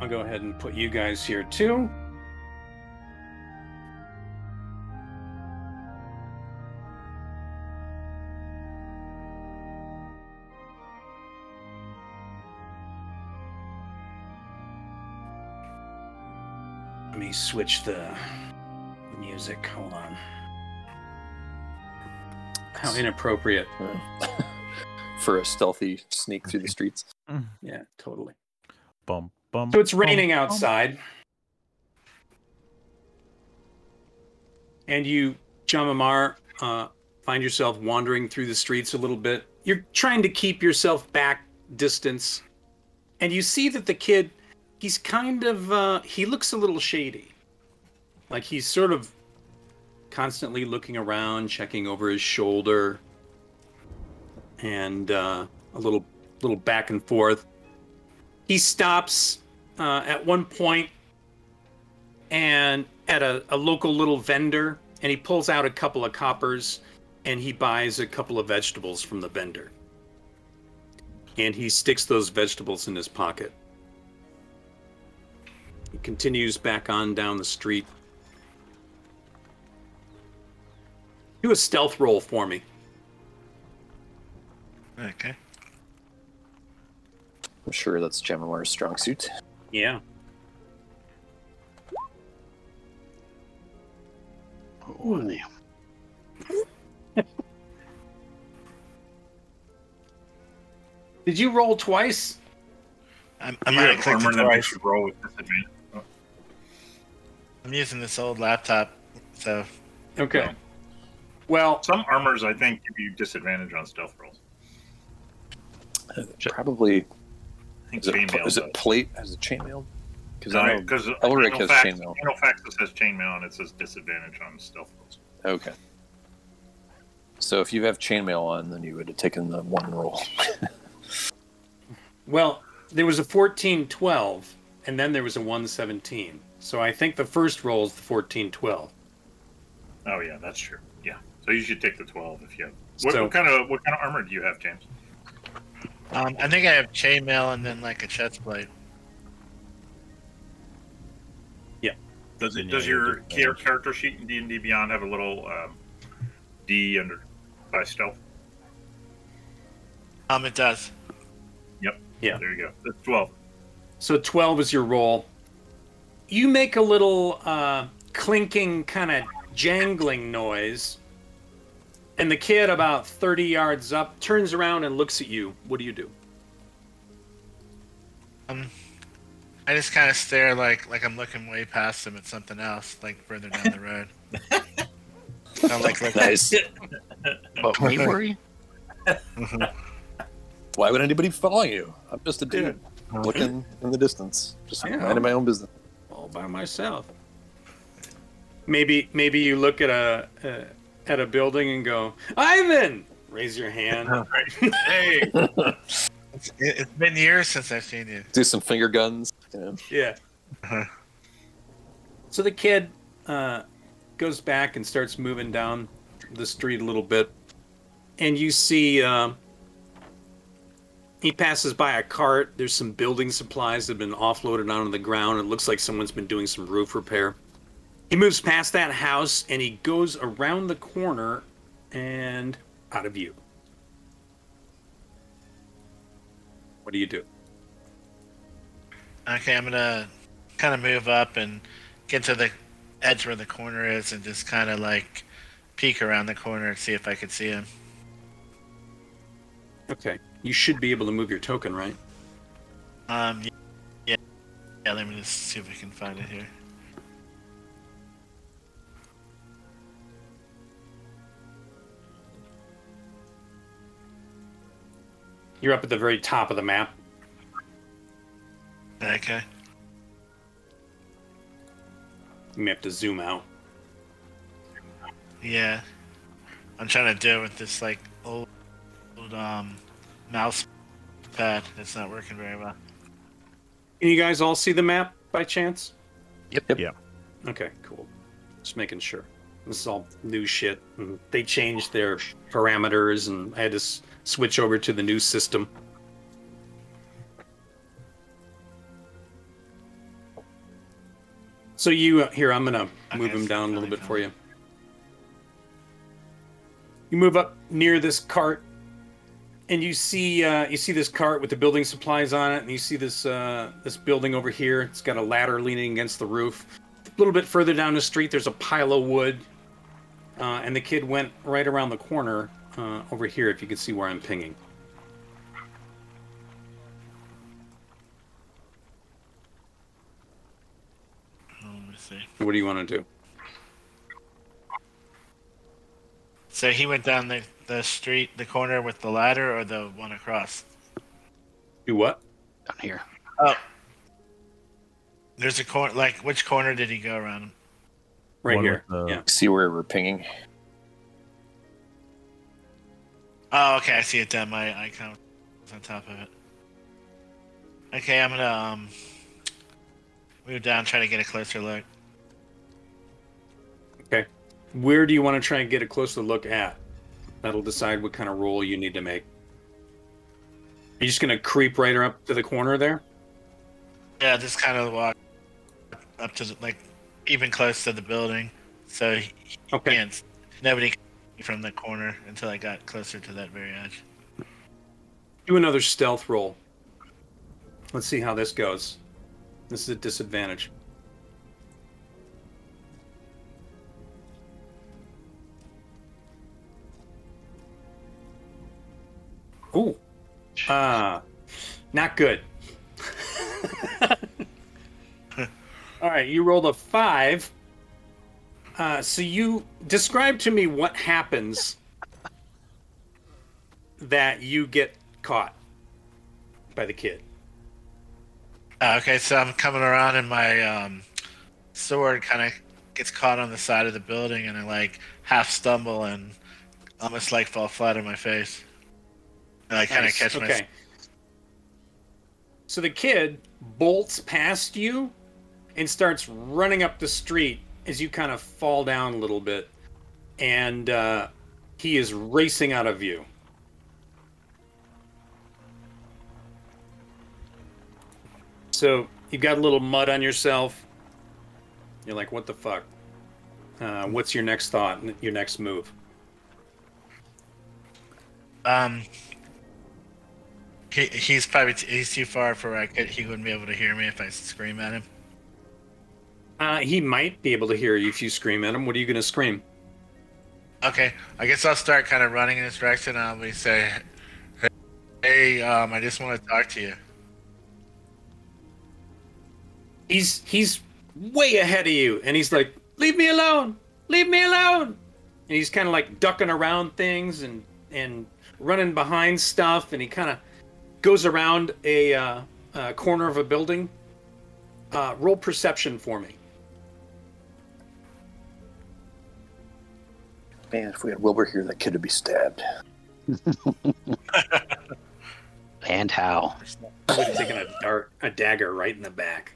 I'll go ahead and put you guys here too. Me switch the music. Hold on. How inappropriate. For a stealthy sneak through the streets. Yeah, totally. Bum bum. So it's raining bum. outside. And you, Jamamar, uh, find yourself wandering through the streets a little bit. You're trying to keep yourself back distance. And you see that the kid, he's kind of, uh, he looks a little shady. Like he's sort of constantly looking around, checking over his shoulder, and uh, a little, little back and forth. He stops uh, at one point and at a, a local little vendor and he pulls out a couple of coppers and he buys a couple of vegetables from the vendor. And he sticks those vegetables in his pocket he continues back on down the street do a stealth roll for me Okay. I'm sure that's Jemamar's strong suit. yeah Ooh. did you roll twice I'm, I You might have have clicked armor it that twice. makes you roll with disadvantage. I'm using this old laptop, so okay Yeah. well Some armors, I think, give you disadvantage on stealth rolls. Probably I think is it, chainmail is does. it plate? Is it chainmail? Because I know. Because Elric has chainmail. Faxus has chainmail, and it says disadvantage on stealth rolls. Okay. So if you have chainmail on, then you would have taken the one roll. Well, there was a 14 12, and then there was a 117. So I think the first roll is the 14 12. Oh yeah, that's true. Yeah, so you should take the twelve if you have. What, So- what kind of what kind of armor do you have, James? um, I think I have chainmail and then like a chest plate. Yeah. Does it Yeah, does your do. character sheet in D and D Beyond have a little um, D under by stealth? Um, it does. Yep. Yeah. There you go. That's twelve. So 12 is your roll. You make a little uh, clinking, kind of jangling noise, and the kid about 30 yards up turns around and looks at you. What do you do? Um, I just kind of stare like like I'm looking way past him at something else, like further down the road. I'm like, like nice. But me worry? Why would anybody follow you? I'm just a dude looking in the distance, just Yeah. minding my own business. All by myself. Maybe maybe you look at a uh, at a building and go, Ivan. Raise your hand. Hey, it's, it's been years since I've seen you. Do some finger guns. You know. yeah. Uh-huh. So the kid uh, goes back and starts moving down the street a little bit, and you see uh, he passes by a cart. There's some building supplies that have been offloaded onto the ground. It looks like someone's been doing some roof repair. He moves past that house and he goes around the corner and out of view. What do you do? Okay, I'm gonna kind of move up and get to the edge where the corner is, and just kind of like peek around the corner and see if I could see him. Okay. You should be able to move your token, right? Um, yeah, yeah. Let me just see if we can find it here. You're up at the very top of the map. Okay. You may have to zoom out. Yeah. I'm trying to do it with this like old, old um mouse pad. It's not working very well. Can you guys all see the map by chance? Yep. Yep. Yeah. Okay, cool. Just making sure. This is all new shit. and They changed their parameters, and I had to s- switch over to the new system. So you uh, here? I'm gonna move Okay, him down a little bit for you. You move up near this cart, and you see uh, you see this cart with the building supplies on it, and you see this uh, this building over here. It's got a ladder leaning against the roof. A little bit further down the street, there's a pile of wood, uh, and the kid went right around the corner uh, over here. If you can see where I'm pinging. What do you want to do? So he went down the the street, the corner with the ladder, or the one across. Do what? Down here. Oh. There's a corner. Like, which corner did he go around? Right One here. the- Yeah. See where we're pinging? Oh, okay. I see it down. My icon was on top of it. Okay, I'm gonna um move down, try to get a closer look. Okay. Where do you want to try and get a closer look at? That'll decide what kind of roll you need to make. Are you just gonna creep right up to the corner there? Yeah, just kind of walk up to the, like even close to the building, so he, he Okay. can't. Nobody from the corner until I got closer to that very edge. Do another stealth roll. Let's see how this goes. This is a disadvantage. Ooh. Ah. not good. All right, you rolled a five. Uh, so you describe to me what happens that you get caught by the kid. Uh, okay, so I'm coming around and my um, sword kind of gets caught on the side of the building, and I like half stumble and almost like fall flat on my face. And I kind of Nice, catch my okay. So the kid bolts past you and starts running up the street as you kind of fall down a little bit, and uh, he is racing out of view. So you've got a little mud on yourself. You're like, what the fuck? Uh, what's your next thought? Your next move? Um, he, he's probably t- he's too far for I could. He wouldn't be able to hear me if I scream at him. Uh, he might be able to hear you if you scream at him. What are you going to scream? Okay, I guess I'll start kind of running in this direction. and I'll be say, "Hey, um, I just want to talk to you." he's he's way ahead of you and he's like leave me alone leave me alone and he's kind of like ducking around things and and running behind stuff and he kind of goes around a uh, uh, corner of a building uh, roll perception for me Man, if we had Wilbur here, that kid would be stabbed. And how? I would have taken a dart a dagger right in the back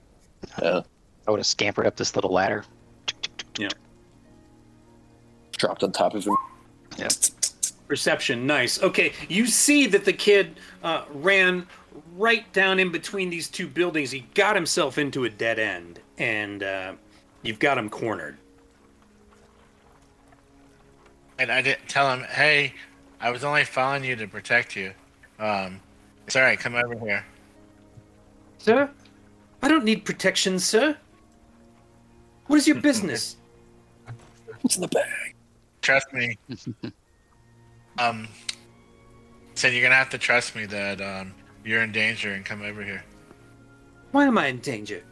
Yeah. I would have scampered up this little ladder. Yeah. Dropped on top of him. Perception, nice. Okay, you see that the kid uh, ran right down in between these two buildings. He got himself into a dead end, and uh, you've got him cornered. And I didn't tell him, "Hey, I was only following you to protect you. Um, It's all right. Come over here. Sir? I don't need protection, sir. What is your business? What's in the bag? Trust me. um, so you're gonna have to trust me that um you're in danger and come over here. Why am I in danger?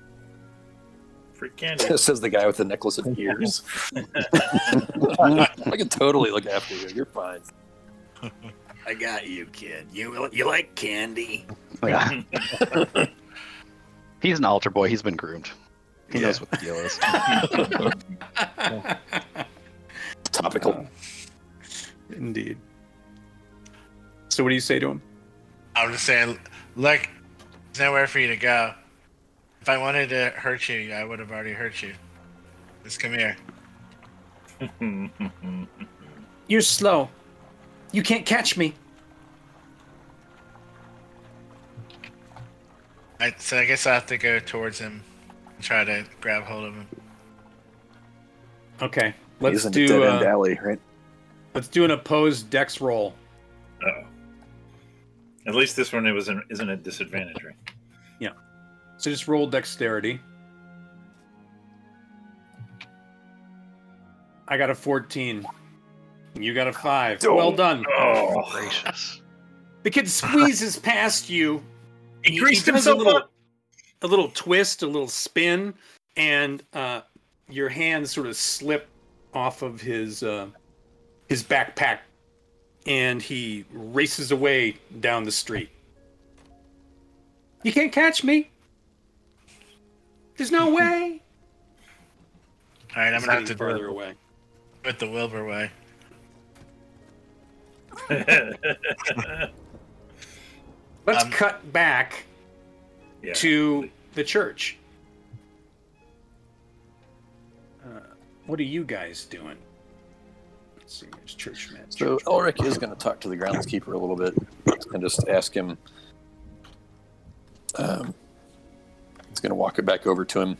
Free candy. Says the guy with the necklace of ears. I can totally look after you. You're fine. I got you, kid. You you like candy? Yeah. He's an altar boy. He's been groomed. He knows what the deal is. Topical. Indeed. So what do you say to him? I'm just saying, look, there's nowhere for you to go. If I wanted to hurt you, I would have already hurt you. Just come here. You're slow. You can't catch me. I, so I guess I have to go towards him and try to grab hold of him. Okay. Let's He's in a do dead end uh, alley, right? let's do an opposed dex roll. oh. At least this one it was an, isn't a disadvantage, right? Yeah. So just roll dexterity. I got a 14. You got a 5. Well done. Oh, Gracious. The kid squeezes past you. he greased does a himself little, up. a little twist, a little spin, and uh, your hands sort of slip off of his uh, his backpack, and he races away down the street. You can't catch me. There's no way. All right, I'm He's gonna have to farther do away. with the Wilbur way. Let's Um, cut back yeah. to the church. Uh, what are you guys doing? Let's see. There's churchman. So Elric is going to talk to the groundskeeper a little bit and just ask him. Um, he's going to walk it back over to him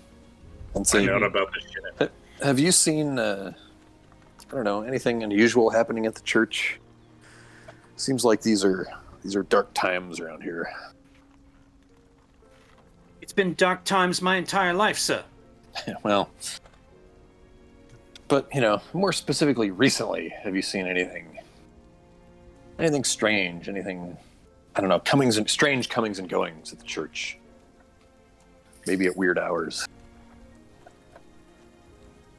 and say, Find out about this shit. "Have you seen? Uh, I don't know anything unusual happening at the church? Seems like these are these are dark times around here." It's been dark times my entire life, sir. well, but you know, more specifically, recently, have you seen anything? Anything strange? Anything? I don't know. Comings and strange comings and goings at the church. Maybe at weird hours.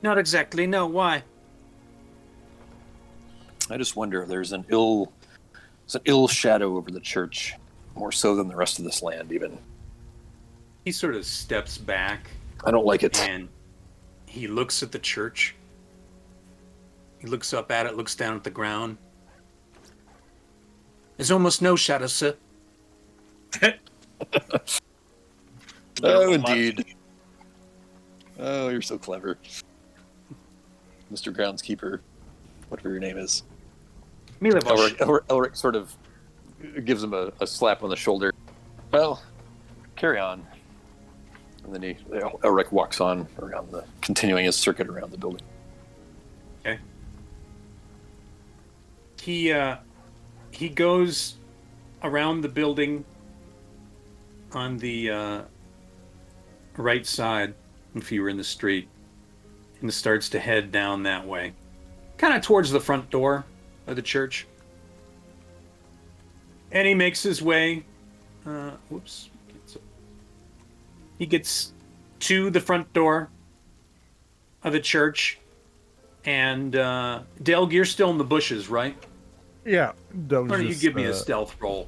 Not exactly, no, why? I just wonder if there's an ill, there's an ill shadow over the church, more so than the rest of this land. Even He sort of steps back I don't like it. and he looks at the church. He looks up at it, looks down at the ground. There's almost no shadow, sir. Oh, indeed. Oh, you're so clever, Mr. Groundskeeper, whatever your name is. Milivosh. Elric, Elric, Elric sort of gives him a, a slap on the shoulder. Well, carry on. And then he, Elric walks on around the, continuing his circuit around the building. He uh he goes around the building on the uh right side if you were in the street and starts to head down that way. Kind of towards the front door of the church. And he makes his way uh whoops. He gets to the front door of the church and uh you're still in the bushes, right? Yeah. Doug's Why don't you just, give me a uh, stealth roll?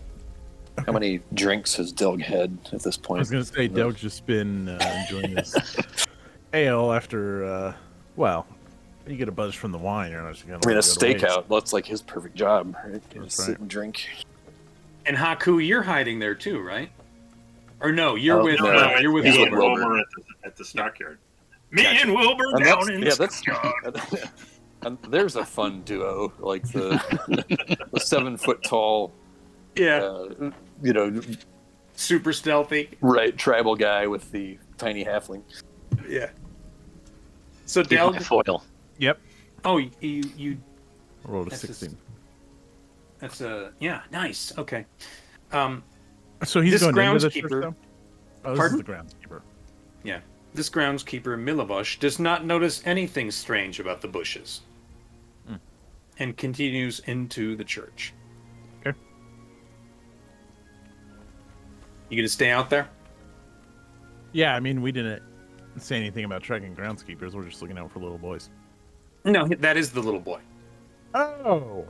How many drinks has Delg had at this point? I was gonna say Doug's just been uh, enjoying this ale after. Uh, well, you get a buzz from the wine. You're not just gonna. I mean, a let it go to waste. stakeout. That's like his perfect job, right? Just That's sit and drink. And Haku, you're hiding there too, right? Or no, you're Oh, with no, uh, you're with Wilbur. Wilbur. Wilbur at the, at the stockyard. Me Gotcha. and Wilbur And down in yeah, the that's stockyard. and there's a fun duo, like the the seven foot tall, Yeah, uh, you know, super stealthy. right tribal guy with the tiny halfling. Yeah. So Give my foil. Yep. oh, you you I rolled a That's just- 16. that's a yeah, nice. Okay. Um, So he's This going into the church, though? Oh, this Pardon? is the groundskeeper. Yeah. This groundskeeper, Milovosh, does not notice anything strange about the bushes. And continues into the church. Okay. You gonna stay out there? Yeah, I mean, we didn't say anything about tracking groundskeepers. We're just looking out for little boys. No, that is the little boy. Oh.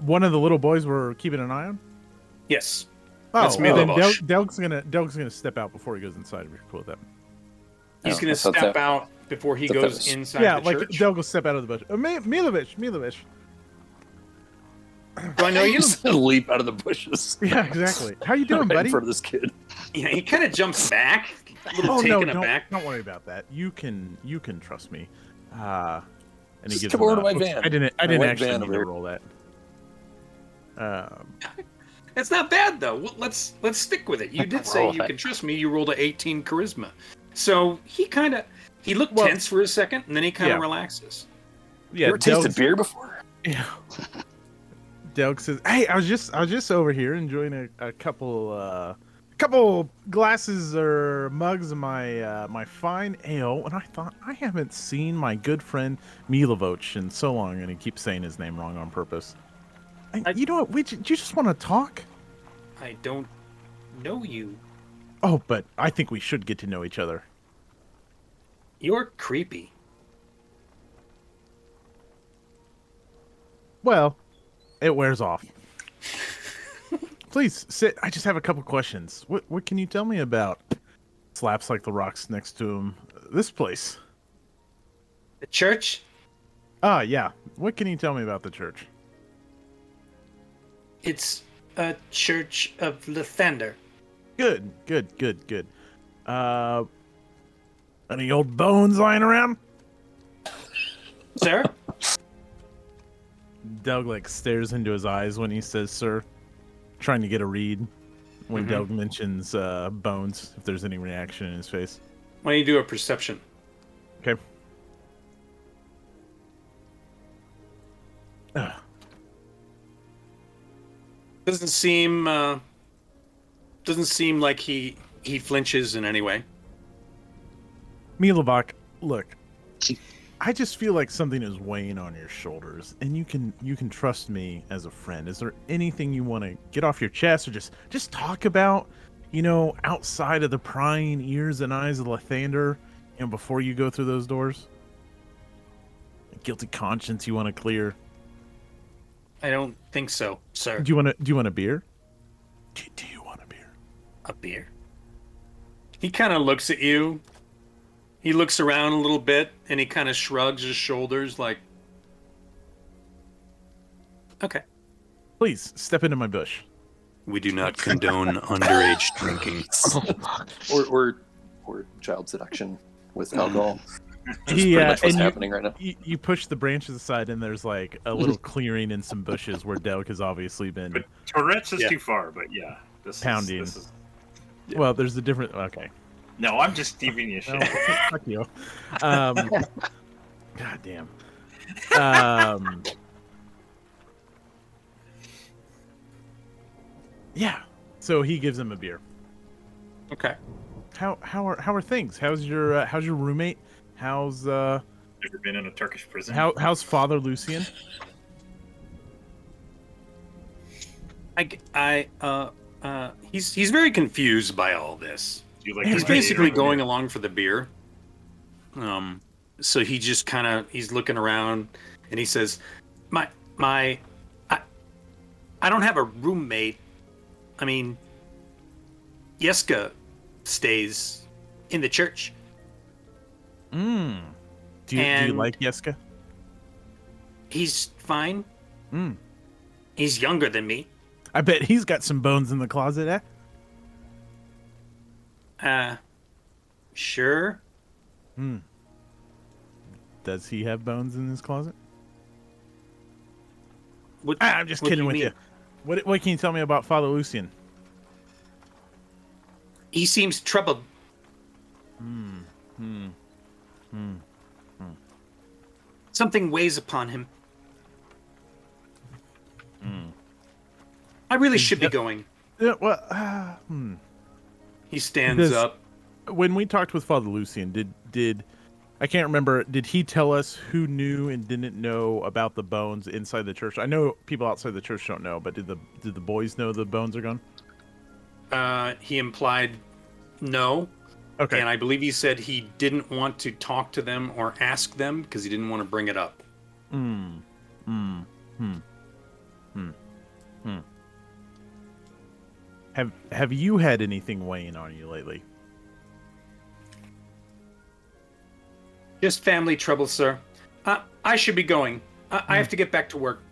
One of the little boys we're keeping an eye on? Yes. Oh, That's well, then Milovosh. Del- Delg's gonna Delg's gonna step out before he goes inside. If you're cool with that. He's Oh, gonna step that- out before he thought goes was- inside yeah, the like church. Del will go step out of the bush. Uh, Mi- Milovich, Milovich. Do I know you? Just leap out of the bushes. Yeah, exactly. How you doing, right buddy? in front of this kid. Yeah, he kind of jumps back, a little Oh no, don't, aback. don't worry about that. You can you can trust me. Uh, and he Just gives come over to my oops, van. I didn't. I didn't white actually need to roll that. Um, It's not bad though. Let's let's stick with it. You did say you can trust me. You rolled a 18 charisma, so he kind of he looked Well- tense for a second, and then he kind of Yeah. relaxes. yeah, you ever tasted beer before? Yeah. Delg says, "Hey, I was just I was just over here enjoying a, a couple uh couple glasses or mugs of my uh, my fine ale, and I thought I haven't seen my good friend Milovoch in so long, and he keeps saying his name wrong on purpose. I, I- you know what? We, do you just want to talk? I don't know you. Oh, but I think we should get to know each other. You're creepy. Well, it wears off. Please sit. I just have a couple questions. What what can you tell me about slaps like the rocks next to him? This place. The church? Ah, yeah. What can you tell me about the church? It's a church of Lathander. Good, good, good, good. Uh, any old bones lying around? Sir? Doug like stares into his eyes when he says "sir," trying to get a read when Mhm. Doug mentions uh, bones. If there's any reaction in his face. Why don't you do a perception? Okay. Ugh. Doesn't seem uh, doesn't seem like he he flinches in any way. Milovak, look, I just feel like something is weighing on your shoulders, and you can you can trust me as a friend. Is there anything you want to get off your chest, or just just talk about, you know, outside of the prying ears and eyes of Lathander, and before you go through those doors? A guilty conscience you want to clear? I don't think so, sir. Do you want to do you want a beer? Do, do you want a beer? A beer. He kind of looks at you. He looks around a little bit and he kind of shrugs his shoulders like Okay. Please step into my bush. We do not condone underage drinking. or, or or child seduction with alcohol. That's He, pretty uh, much what's and you- happening right now. You, you push the branches aside, and there's like a little clearing and some bushes where Delg has obviously been. But Tourette's is Yeah. too far, but yeah. This Pounding. Is, this is, Well, there's a different. Okay. No, I'm just giving you shit. fuck you. Um, God damn. Um, yeah. So he gives him a beer. Okay. How how are how are things? How's your uh, how's your roommate? How's uh Ever been in a Turkish prison? how how's Father Lucian? I I uh uh he's he's very confused by all this. Do you like He's He's the idea basically of- going along for the beer. Um, so he just kind of he's looking around and he says, "My my, I, I don't have a roommate. I mean, Yeska stays in the church. Mm. Do you do you like Yeska? He's fine. Mm. He's younger than me. I bet he's got some bones in the closet, eh? Uh, sure. Hmm. Does he have bones in his closet? What, Ah, I'm just kidding with mean? you. What what can you tell me about Father Lucian? He seems troubled. Hmm. Hmm. Hmm. Something weighs upon him. Hmm. I really should be going. Yeah, well, uh, hmm. He stands Does- up. when we talked with Father Lucian, did did I can't remember? Did he tell us who knew and didn't know about the bones inside the church? I know people outside the church don't know, but did the did the boys know the bones are gone? Uh, he implied no, Okay. and I believe he said he didn't want to talk to them or ask them because he didn't want to bring it up. Hmm. Hmm. Hmm. Hmm. Hmm. Have Have you had anything weighing on you lately? Just family trouble, sir. Uh, I should be going. I, I have to get back to work.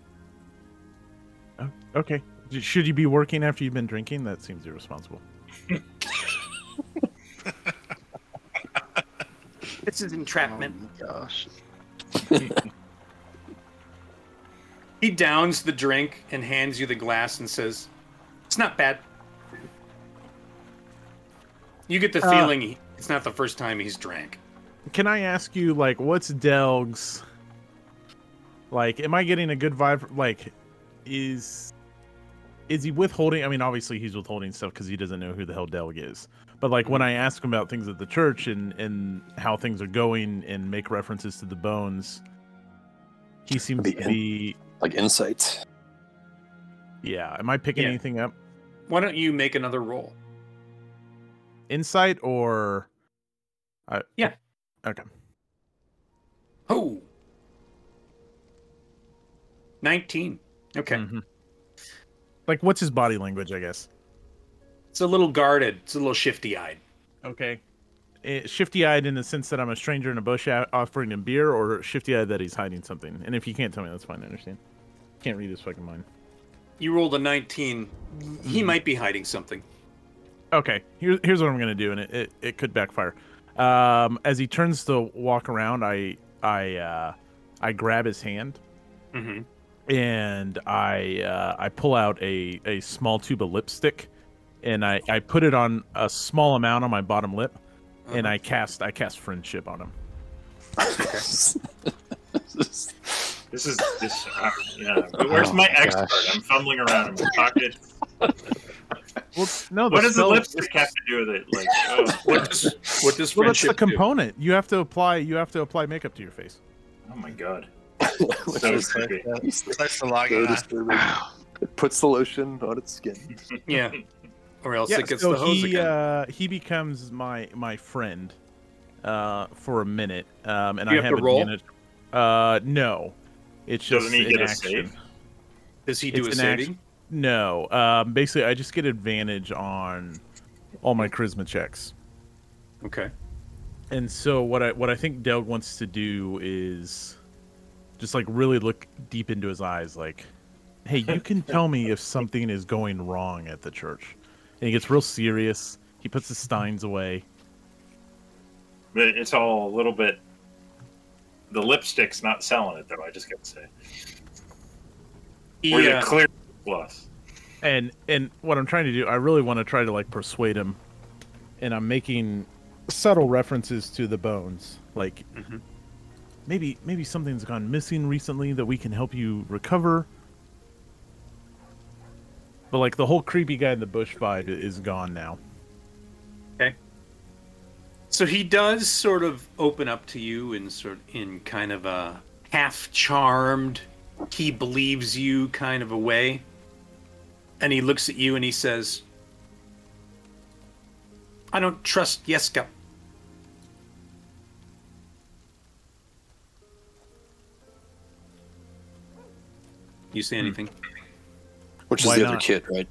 Oh, okay. Should you be working after you've been drinking? That seems irresponsible. This is entrapment. Oh my gosh. He downs the drink and hands you the glass and says, "It's not bad." You get the Uh, feeling he, it's not the first time he's drank. Can I ask you, like, what's Delg's? Like, am I getting a good vibe? Like, is is he withholding? I mean, obviously he's withholding stuff because he doesn't know who the hell Delg is. But like, when I ask him about things at the church and and how things are going and make references to the bones, he seems The to in- be. Like insights. Yeah. Am I picking Yeah. anything up? Why don't you make another roll? Insight or? I, Yeah. Okay. Oh. 19. Okay. Mhm. Like, what's his body language? I guess. It's a little guarded. It's a little shifty eyed. Okay. Eh, shifty-eyed in the sense that I'm a stranger in a bush offering him beer, or shifty-eyed that he's hiding something. And if you can't tell me, that's fine. I understand. Can't read his fucking mind. You rolled a 19. He Mhm. might be hiding something. Okay. Here's here's what I'm gonna do, and it, it, it could backfire. Um, as he turns to walk around, I I uh, I grab his hand Mm-hmm. and I uh, I pull out a, a small tube of lipstick, and I, I put it on a small amount on my bottom lip, and I cast I cast friendship on him. This is this. Uh, yeah. Where's Oh my my expert? gosh. I'm fumbling around in my pocket. Well, no, What does the lipstick have to do with it? Like, oh, What does, what does Well, that's the friendship do? component. You have to apply. You have to apply makeup to your face. oh my god. So is- creepy. Starts so disturbing. It puts the lotion on its skin. Yeah. Or else Yeah, it gets so the hose he again. uh, he becomes my my friend uh, for a minute, um, and You I have have to roll? advantage. Uh, no, it's just Doesn't he an get a action. save? Does he do it's a an saving? No, um, basically, I just get advantage on all my charisma checks. Okay. And so what I what I think Delg wants to do is just like really look deep into his eyes, like, "Hey, you can tell me if something is going wrong at the church." And he gets real serious. He puts his steins away. But it's all a little bit. The lipstick's not selling it though. I just gotta say. He, Where's uh, it clear plus? And and what I'm trying to do, I really want to try to like persuade him, and I'm making subtle references to the bones, like Mhm. maybe maybe something's gone missing recently that we can help you recover. But like the whole creepy guy in the bush vibe is gone now. Okay. So he does sort of open up to you in sort in kind of a half charmed, he believes you kind of a way. And he looks at you and he says, I don't trust Yeska. You say hmm. anything? Which is Why the other not? kid, right?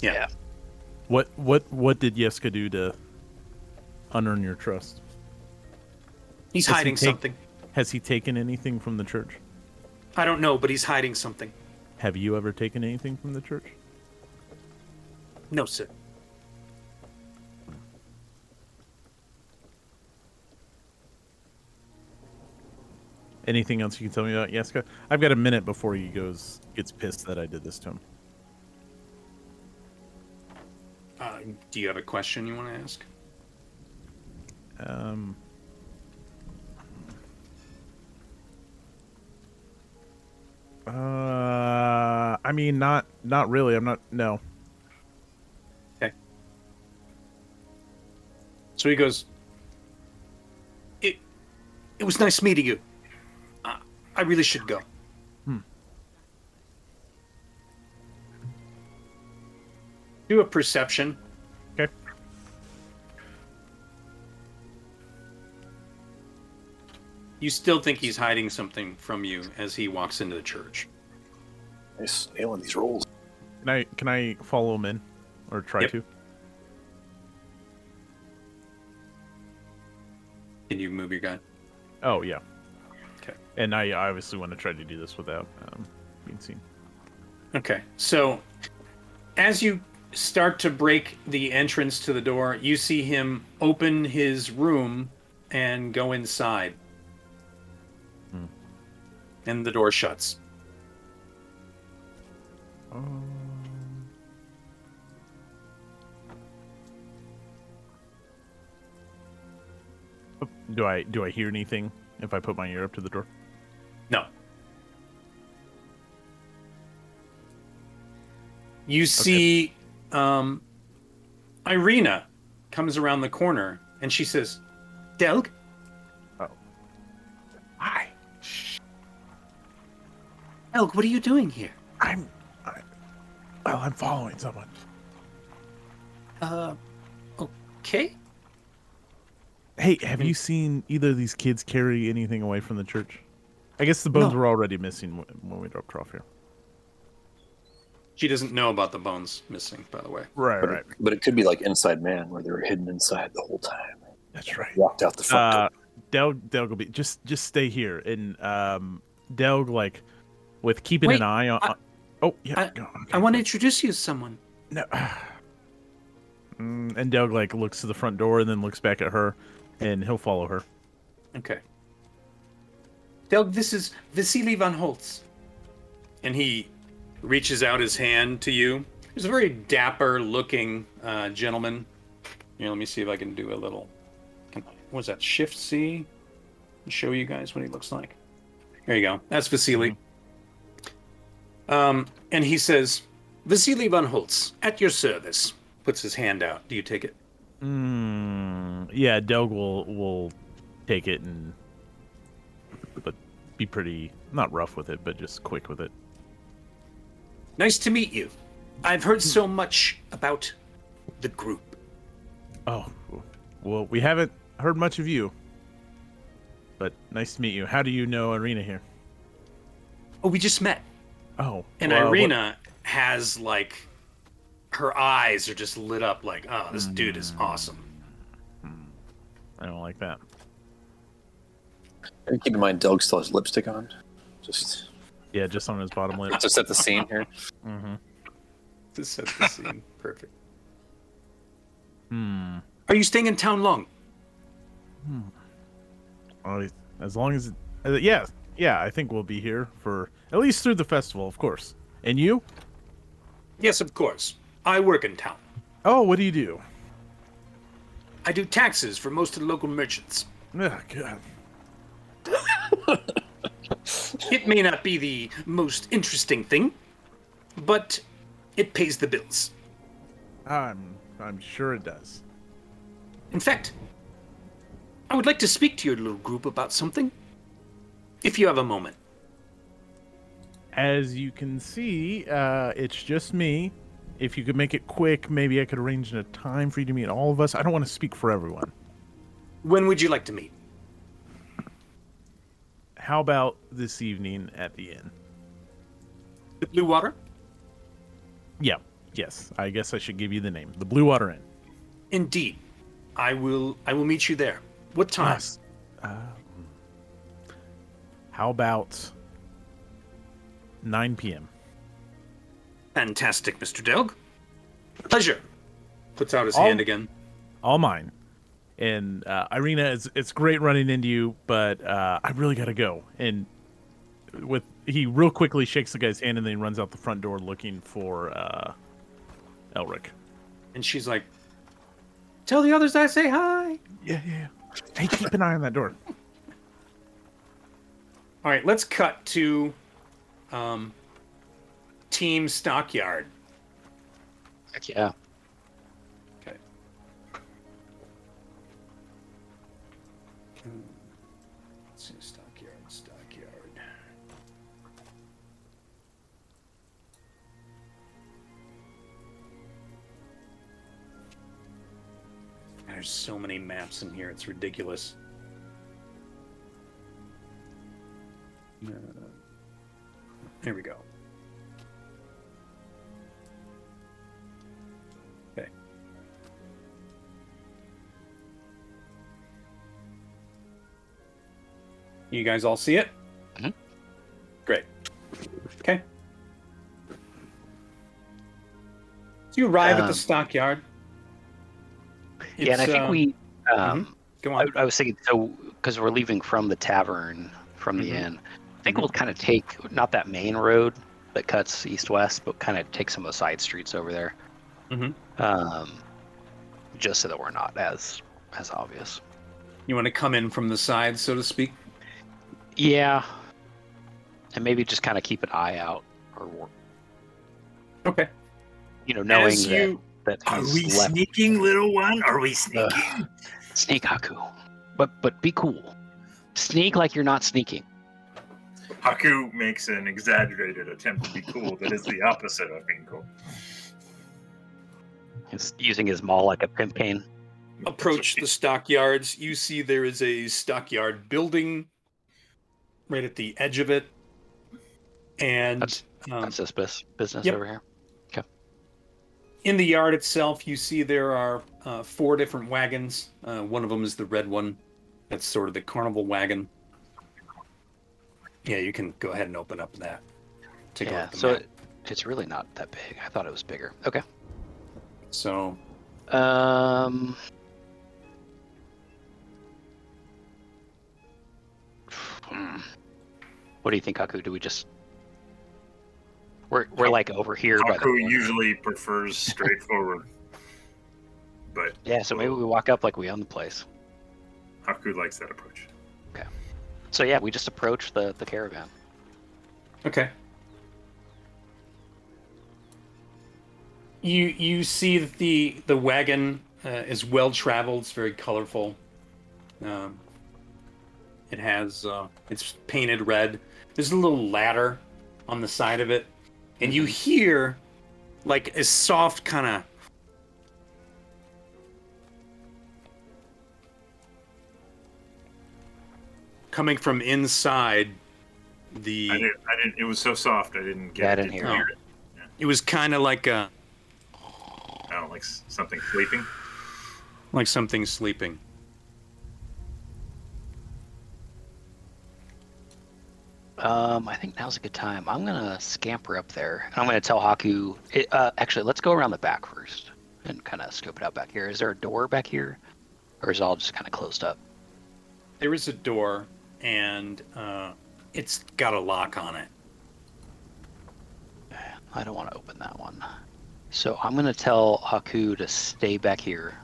Yeah. What what what did Yeska do to unearn your trust? He's Does he hiding take- something. Has he taken anything from the church? I don't know, but he's hiding something. Have you ever taken anything from the church? No, sir. Anything else you can tell me about Yeska? I've got a minute before he goes gets pissed that I did this to him. Uh, do you have a question you want to ask? Um, uh, I mean, not not really. I'm not. No. So he goes, "It, it was nice meeting you. I, I really should go." Hmm. Do a perception. Okay. You still think he's hiding something from you as he walks into the church. Nice nailing these rolls. Can I can I follow him in, or try Yep. to? Can you move your guy? Oh yeah. Okay. And I obviously want to try to do this without um, being seen. Okay. So as you start to break the entrance to the door, you see him open his room and go inside. Hmm. And the door shuts. Um, Do I do I hear anything if I put my ear up to the door? No. You see um Ireena comes around the corner and she says, Delg? Oh. Hi, Delg, what are you doing here? I'm. I, well, I'm following someone. Uh okay. Hey, have you seen either of these kids carry anything away from the church? I guess the bones No. were already missing when we dropped her off here. She doesn't know about the bones missing, by the way. Right, But, it, but it could be like Inside Man, where they were hidden inside the whole time. That's right. Walked out the front Uh, door. Delg, Delg will be just just stay here, and um, Delg like with keeping Wait, an eye on. I- oh yeah, I- go on, I want to introduce you to someone. No. Mm, and Delg like looks to the front door and then looks back at her, and he'll follow her. Okay. Delg, this is Vasili von Holtz. And he reaches out his hand to you. He's a very dapper looking uh, gentleman. Here, let me see if I can do a little. Can, what was that? Shift C? Show you guys what he looks like. There you go. That's Vasily. Um, and he says, Vasili von Holtz, at your service. Puts his hand out. Do you take it? Mm, yeah, Delg will will take it and but be pretty not rough with it, but just quick with it. Nice to meet you. I've heard so much about the group. Oh, well, we haven't heard much of you, but nice to meet you. How do you know Ireena here? Oh, we just met. Oh, And well, what- Ireena has like her eyes are just lit up like, oh, this dude is awesome. I don't like that. And keep in mind, Doug still has lipstick on. Just Yeah, just on his bottom lip. to set the scene here. mm-hmm. To set the scene. Perfect. Hmm. Are you staying in town long? Hmm. Well, as long as, uh, yeah, yeah, I think we'll be here for at least through the festival, of course. And you? Yes, of course. I work in town. Oh, what do you do? I do taxes for most of the local merchants. Oh, God. It may not be the most interesting thing, but it pays the bills. I'm, I'm sure it does. In fact, I would like to speak to your little group about something. If you have a moment. As you can see, uh, it's just me. If you could make it quick, maybe I could arrange a time for you to meet all of us. I don't want to speak for everyone. When would you like to meet? How about this evening at the inn? The Blue Water? Yeah, yes. I guess I should give you the name. The Blue Water Inn. Indeed. I will I will meet you there. What time? Yes. Uh, how about 9 p.m.? Fantastic, Mr. Delg. Pleasure. Puts out his All- hand again. All mine. And uh, Ireena, it's it's great running into you, but uh, I really gotta go. And with he real quickly shakes the guy's hand and then runs out the front door looking for uh, Elric. And she's like, Tell the others I say hi. Yeah, yeah. Hey, keep an eye on that door. All right, let's cut to um, Team Stockyard. Heck yeah. Okay. Let's see, stockyard, stockyard. There's so many maps in here, it's ridiculous. Uh, there we go. You guys all see it? Mhm. Great. Okay. So you arrive at Um, the stockyard. yeah, and I think um, we. Um, Go I, on. I was thinking so because we're leaving from the tavern from the Mhm. inn. I think we'll kind of take not that main road that cuts east west, but kind of take some of the side streets over there. Um, just so that we're not as as obvious. You want to come in from the side, so to speak? Yeah, and maybe just kind of keep an eye out, or Okay. you know, knowing As you, that that Are we left sneaking, little one? Are we sneaking? sneak Haku, but but be cool. Sneak like you're not sneaking. Haku makes an exaggerated attempt to be cool that is the opposite of being cool. He's using his maul like a pimp cane. approach the stockyards, you see there is a stockyard building right at the edge of it. And That's- um, That's this bus- business yep. over here. Okay. In the yard itself, you see there are uh, four different wagons. Uh, one of them is the red one. That's sort of the carnival wagon. Yeah, you can go ahead and open up that. Take a look yeah, so it, it's really not that big. I thought it was bigger. Okay. So Um. Hmm. What do you think, Haku? Do we just? We're we're like over here by the Haku usually prefers straightforward, but Yeah, so maybe we walk up like we own the place. Haku likes that approach. Okay. So yeah, we just approach the the caravan. Okay. You you see that the the wagon uh, is well traveled. It's very colorful. Um, it has uh, it's painted red. There's a little ladder on the side of it, and you hear like a soft kind of coming from inside the. I didn't. I didn't. It was so soft. I didn't get. Yeah, I didn't hear it. it. It was kind of like a I don't like something sleeping. like something sleeping. Um, I think now's a good time. I'm gonna scamper up there, and I'm gonna tell Haku. It, uh, actually, let's go around the back first and kind of scope it out back here. Is there a door back here, or is it all just kind of closed up? There is a door, and uh, it's got a lock on it. I don't want to open that one. So I'm gonna tell Haku to stay back here.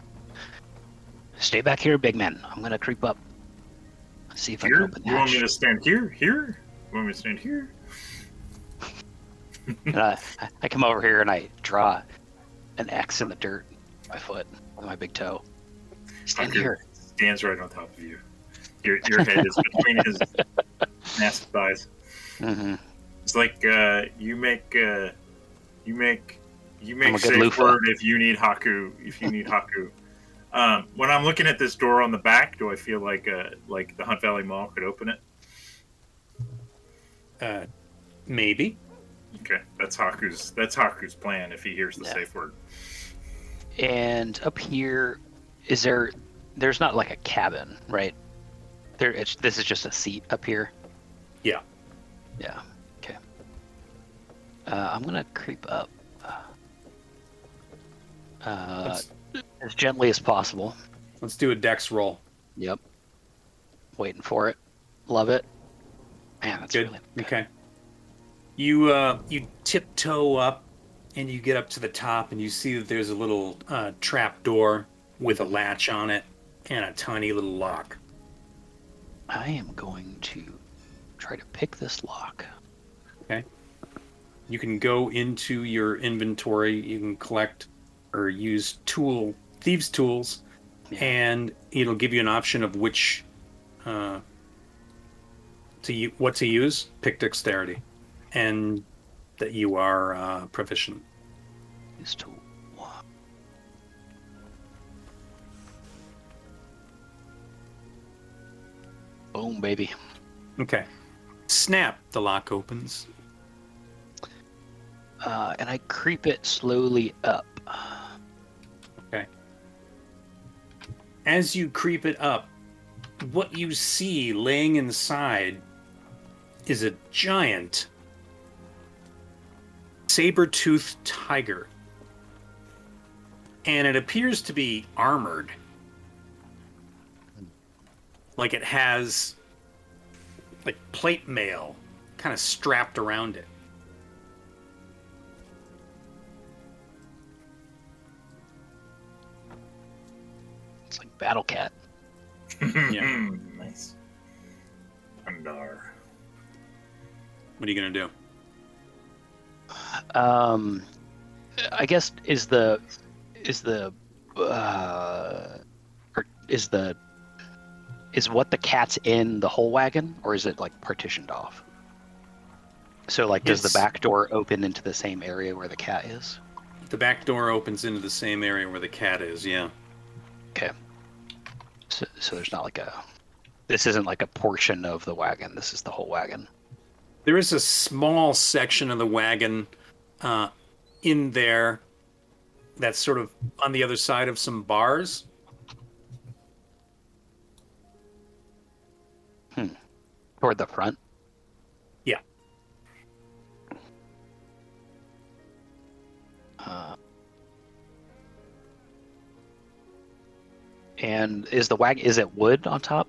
Stay back here, big man. I'm gonna creep up. See if I can Here? open the You want me to stand here? Here? Want me to stand here? I, I come over here and I draw an X in the dirt with my foot with my big toe. Stand here. Stands right on top of you. Your your head is between his massive thighs. hmm It's like uh, you make uh, you make you make safe loofah. word if you need Haku. If you need Haku. Um, when I'm looking at this door on the back, do I feel like uh, like the Hunt Valley Mall could open it? Uh, maybe. Okay, that's Haku's that's Haku's plan if he hears the Yeah. safe word. And up here, is there? There's not like a cabin, right? There. It's, this is just a seat up here. Yeah. Yeah. Okay. Uh, I'm gonna creep up. Uh, as gently as possible. let's do a dex roll. Yep. Waiting for it. Love it. Man, that's Good. really Okay. You uh, you tiptoe up, and you get up to the top, and you see that there's a little uh, trap door with a latch on it and a tiny little lock. I am going to try to pick this lock. Okay. You can go into your inventory. You can collect or use tool thieves tools, Yeah. and it'll give you an option of which uh, to what to use. Pick dexterity, and that you are uh, proficient. Use tool. Boom, baby. Okay. Snap. The lock opens. Uh, and I creep it slowly up. Okay. As you creep it up, what you see laying inside is a giant saber-toothed tiger. And it appears to be armored. Like it has like plate mail kind of strapped around it. It's like Battle Cat. Yeah. nice. Andar. What are you going to do? Um, I guess is the is the uh, is the is what the cat's in the whole wagon, or is it like partitioned off? So like, does It's- the back door open into the same area where the cat is? The back door opens into the same area where the cat is, yeah. Okay. So, so there's not like a. This isn't like a portion of the wagon. This is the whole wagon. There is a small section of the wagon uh, in there that's sort of on the other side of some bars. Hmm. Toward the front. Yeah. Uh, and is the wagon is it wood on top?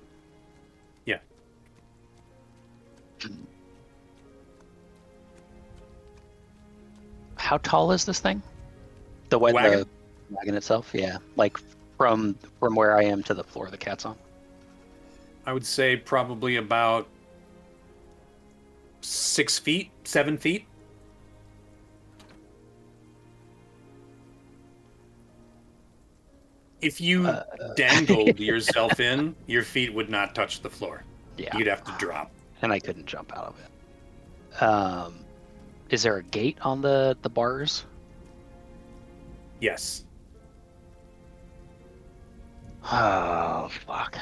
How tall is this thing? The wa- Wagon? the wagon itself, yeah. Like from from where I am to the floor the cat's on. I would say probably about six feet, seven feet. If you Uh, dangled yourself in, your feet would not touch the floor. Yeah. You'd have to drop. and I couldn't jump out of it. Um, is there a gate on the the bars? Yes. Oh fuck!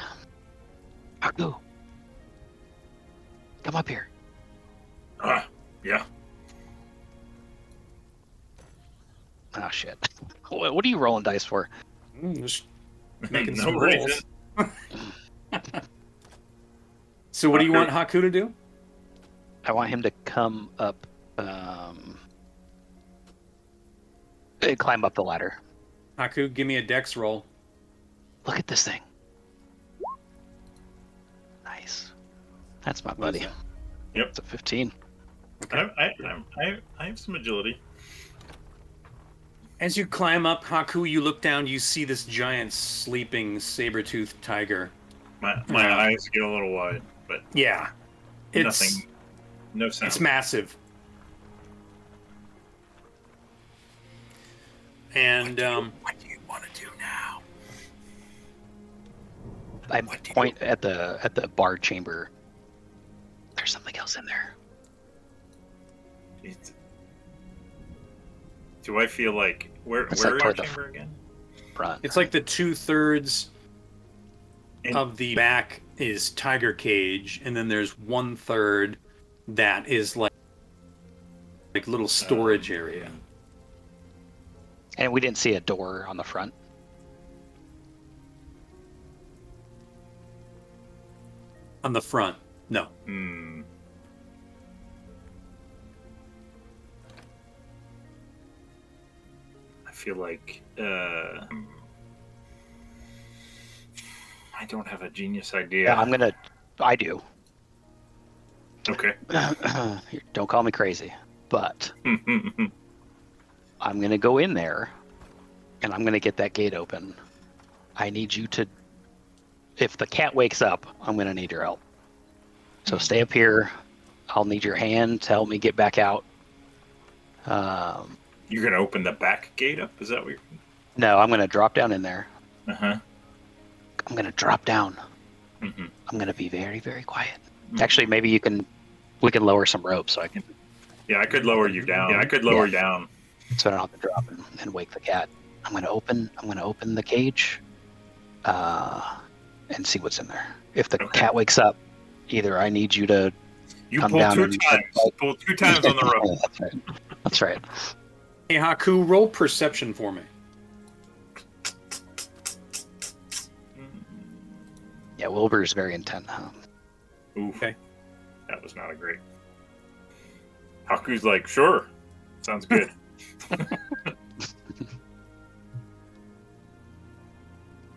Haku, come up here. Ah, yeah. Oh shit! What, what are you rolling dice for? Mm, just Making no some reason. rolls. So what do you want Haku to do? I want him to come up, um, and climb up the ladder. Haku, give me a dex roll. Look at this thing. Nice. That's my What is buddy. that? Yep. It's a 15. I, I, I, I, I have some agility. As you climb up, Haku, you look down, you see this giant sleeping saber-toothed tiger. My my eyes get a little wide, but Yeah. It's nothing. No sound. it's massive. And um What do you want to do now? I What do you- point at the at the bar chamber. There's something else in there. It- do I feel like where It's where like is our the chamber again? Front. it's like the two thirds And- of the back is tiger cage, and then there's one third that is like like little storage area. And we didn't see a door on the front. On the front. No. Hmm. I feel like uh, I don't have a genius idea. Yeah, I'm gonna. I do. Okay. Don't call me crazy, but I'm gonna go in there, and I'm gonna get that gate open. I need you to. If the cat wakes up, I'm gonna need your help. So stay up here. I'll need your hand to help me get back out. Um, You're gonna open the back gate up? Is that what? You're... no, I'm gonna drop down in there. Uh huh. I'm gonna drop down, Mm-hmm. I'm gonna be very, very quiet. Mhm. Actually, maybe you can, we can lower some rope so I can, Yeah, I could lower you down. Yeah, I could lower you down. So I don't have to drop and, and wake the cat. I'm gonna open, I'm gonna open the cage, uh, and see what's in there. If the Okay. cat wakes up, either I need you to You Come pull down two and- times. Pull two times on the rope. That's right. That's right. Hey, Haku, roll perception for me. Yeah, Wilbur's very intent. Huh? Oof. Okay. That was not a great. Haku's like, sure. Sounds good.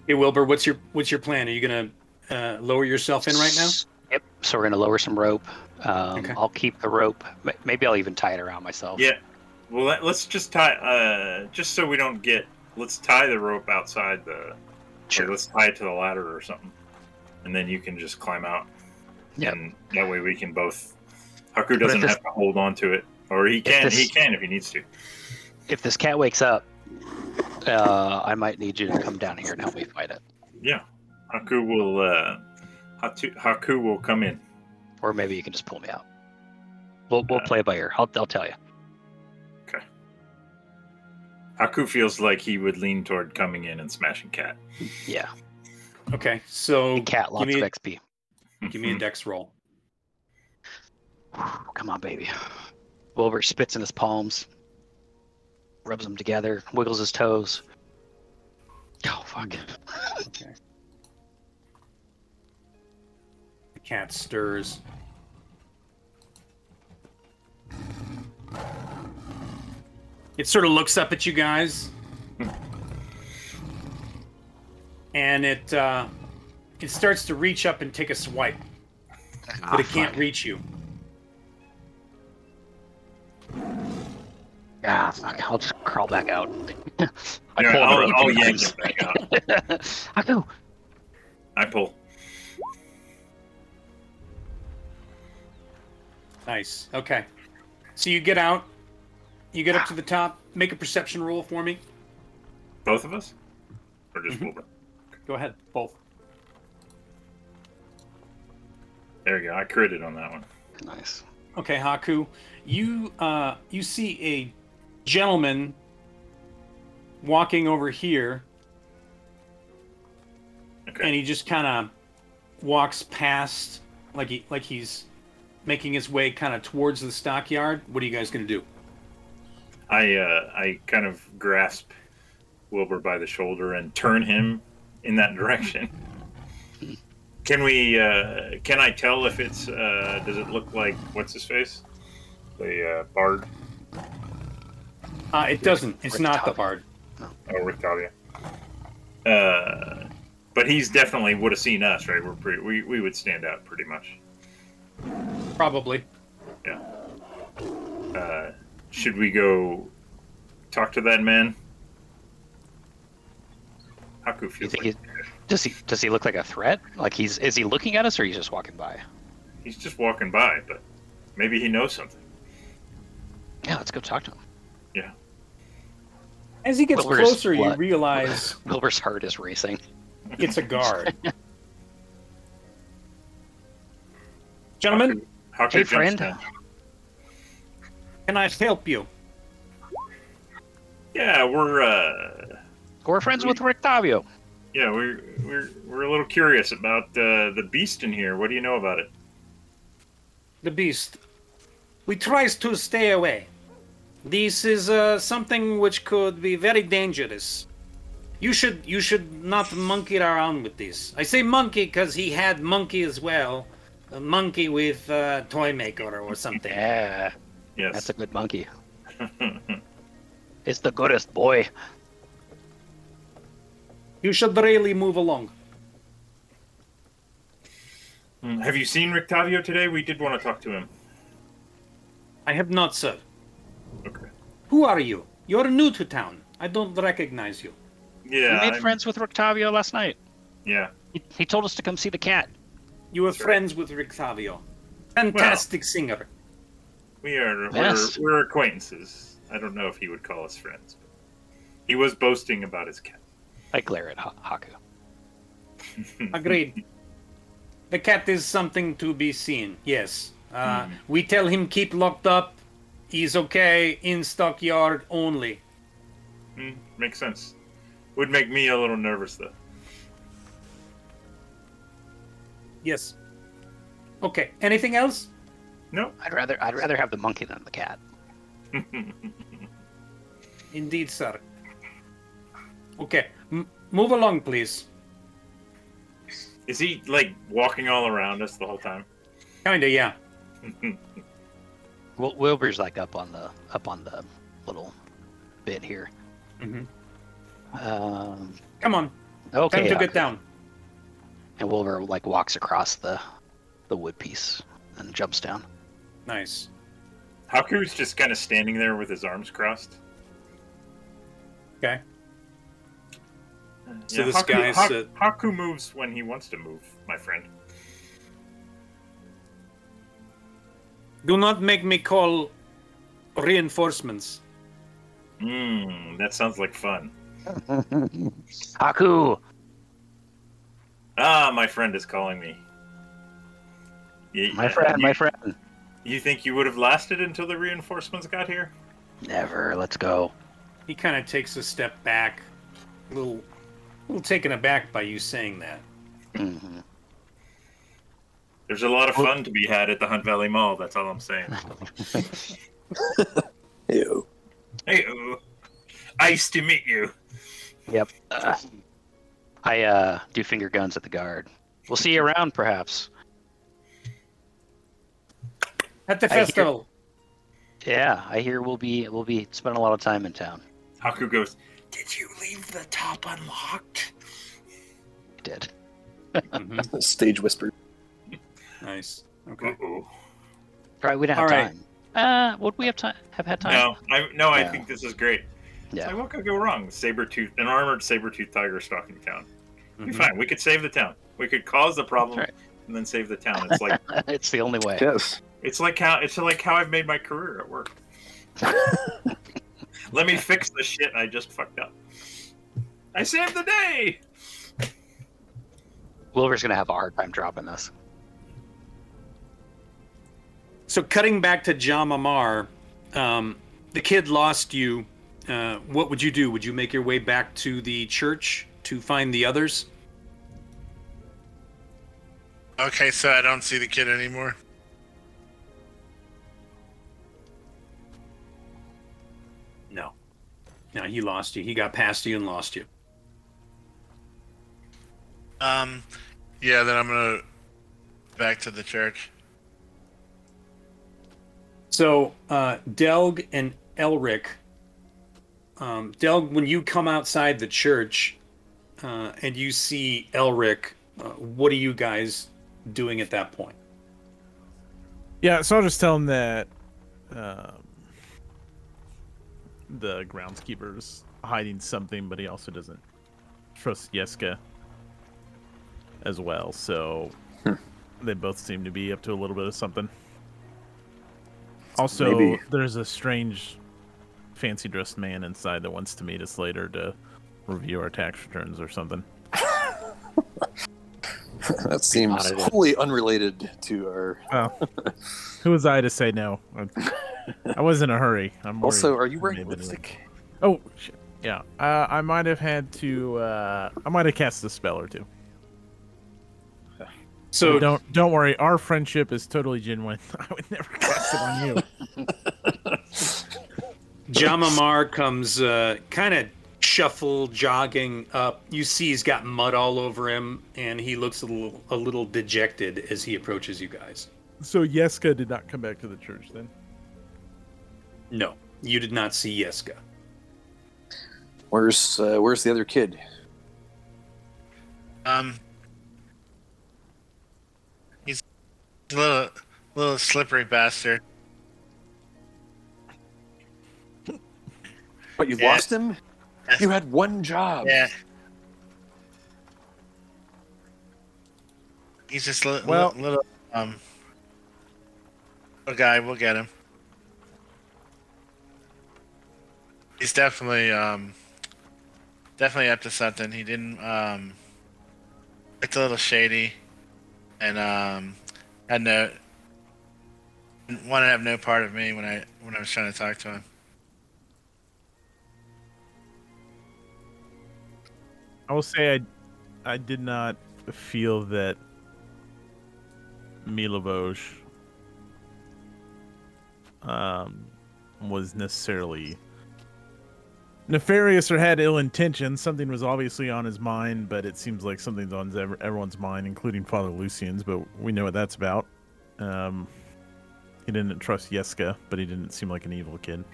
Hey, Wilbur, what's your what's your plan? Are you gonna uh, lower yourself in right now? Yep. So we're gonna lower some rope. Um, Okay. I'll keep the rope. Maybe I'll even tie it around myself. yeah. Well, let, let's just tie. Uh, just so we don't get. Let's tie the rope outside the. Sure. Let's tie it to the ladder or something, and then you can just climb out. Yep. And that way we can both. Haku doesn't this- have to hold on to it, or he can. this- He can if he needs to. If this cat wakes up, uh, I might need you to come down here and help me fight it, Yeah. Haku will. Uh, Hatu, Haku will come in. or maybe you can just pull me out. We'll we'll Uh, play it by ear. I'll I'll tell you. Okay. Haku feels like he would lean toward coming in and smashing cat. Yeah. Okay, so Cat, lots me of a- XP. give me a dex roll. Come on, baby. Wilbur spits in his palms, rubs them together, wiggles his toes. Oh fuck! Okay. The cat stirs. It sort of looks up at you guys, and it uh, it starts to reach up and take a swipe, but it can't reach you. Ah, fuck! I'll just crawl back out. I Yeah, pull on the I'll, I'll yank times. back out. I go. I pull. Nice. Okay. So you get out. You get up to the top. Make a perception roll for me. Both of us? Or just Mhm. Wilbur? Go ahead. Both. There you go. I critted on that one. Nice. Okay, Haku, you uh, you see a gentleman walking over here, Okay. and he just kind of walks past, like he like he's making his way kind of towards the stockyard. What are you guys gonna do? I uh, I kind of grasp Wilbur by the shoulder and turn him in that direction. Can we? Uh, can I tell if it's? Uh, does it look like what's his face? The uh, bard Uh, it doesn't. It's not the Rictavio. bard. or Rictavio? Uh, but he's definitely would have seen us, right? We're pretty. We, we would stand out pretty much. Probably. Yeah. Uh, should we go talk to that man? Haku You feels think like he, does he does he look like a threat? Like he's is he looking at us or he's just walking by? he's just walking by, but maybe he knows something. Yeah, let's go talk to him. Yeah. As he gets Wilbur's closer, you realize Wilbur's heart is racing. it's a guard. Gentlemen, Haku, Haku Hey, friend. down. can I help you? Yeah, we're uh, We're friends with Rictavio. yeah we're we're we're a little curious about uh, the beast in here. What do you know about it? the beast. We tries to stay away. This is uh, something which could be very dangerous. You should you should not monkey around with this. I say monkey because he had monkey as well, a monkey with uh, toy maker or something. Yeah, Yes. that's a good monkey. It's the goodest boy. You should really move along. Hmm, Have you seen Rictavio today? We did want to talk to him. I have not, sir. Okay. Who are you? You're new to town. I don't recognize you. Yeah. we made I'm- friends with Rictavio last night. Yeah. He, he told us to come see the cat. You are Sure. friends with Rictavio. Fantastic singer. We are Yes. we're, we're acquaintances. I don't know if he would call us friends. He was boasting about his cat. I glare at ha- Haku. Agreed. the cat is something to be seen. Yes. Uh, Hmm. We tell him keep locked up. He's okay in stockyard only. Hmm, makes sense. Would make me a little nervous though. Yes. Okay. Anything else? No. I'd rather I'd rather have the monkey than the cat. Indeed, sir. Okay. M- move along, please. Is he like walking all around us the whole time? Kinda, yeah. Wil- Wilbur's like up on the up on the little bit here. Mhm. Um, Come on. okay. Time to uh, get down. And Wilbur like walks across the the wood piece and jumps down. Nice. Haku's just kind of standing there with his arms crossed. Okay. So this Haku, guy's, Hak- uh, Haku moves when he wants to move, my friend. Do not make me call reinforcements. Mmm, that sounds like fun. Haku, Ah, my friend is calling me. Y- my friend, my friend. You think you would have lasted until the reinforcements got here? Never. Let's go. He kind of takes a step back, a little, a little taken aback by you saying that. hmm There's a lot of fun to be had at the Hunt Valley Mall. That's all I'm saying. Ew. hey, oh, nice to meet you. Yep. Uh, I uh, do finger guns at the guard. We'll see you around, perhaps. At the I hear- festival. Yeah, I hear we'll be we'll be spending a lot of time in town. Haku goes, Did you leave the top unlocked? I Did. Mhm. Stage whisper. Nice. Okay. Uh-oh. Right, we don't have All right. time. Uh, would we have time? Have had time? No, I no, I Yeah. think this is great. Yeah. Like, what could go wrong? Saber tooth, an armored saber tooth tiger stalking town. Be Mhm. fine. We could save the town. We could cause the problem That's and then save the town. It's like it's the only way. Yes. it's like how it's like how I've made my career at work. Let me fix the shit I just fucked up. I saved the day. Wilbur's gonna have a hard time dropping this. So cutting back to Jamamar, um, the kid lost you. Uh, what would you do? Would you make your way back to the church to find the others? Okay, so I don't see the kid anymore. No. No, he lost you. He got past you and lost you. Um, yeah, then I'm gonna back to the church. So, uh, Delg and Elric, um, Delg, when you come outside the church uh, and you see Elric, uh, what are you guys doing at that point? Yeah, so I'll just tell him that um, the groundskeeper's hiding something, but he also doesn't trust Yeska as well. So they both seem to be up to a little bit of something. Also, Maybe- there's a strange, fancy dressed man inside that wants to meet us later to review our tax returns or something. that seems Audited. wholly unrelated to our. Well, who was I to say no? I, I was in a hurry. I'm Also, are you wearing lipstick? Oh, shit. yeah. Uh, I might have had to. Uh, I might have cast a spell or two. So, don't don't worry. Our friendship is totally genuine. I would never cast it on you. Jamamar comes uh, kind of shuffle jogging up. You see he's got mud all over him, and he looks a little a little dejected as he approaches you guys. So Yeska did not come back to the church then. No, you did not see Yeska. Where's uh, Where's the other kid? Um, he's a little, little slippery bastard. But you Yeah. lost him? You had one job. Yeah. He's just a li- Well- little, little um. Little guy, we'll get him. He's definitely um. Definitely up to something. He didn't um. It's a little shady, and um, had no wanted to have no part of me when I when I was trying to talk to him. I will say I, I did not feel that Milivoj um, was necessarily nefarious or had ill intentions. Something was obviously on his mind, but it seems like something's on everyone's mind, including Father Lucian's. But we know what that's about. Um, he didn't trust Yeska, but he didn't seem like an evil kid.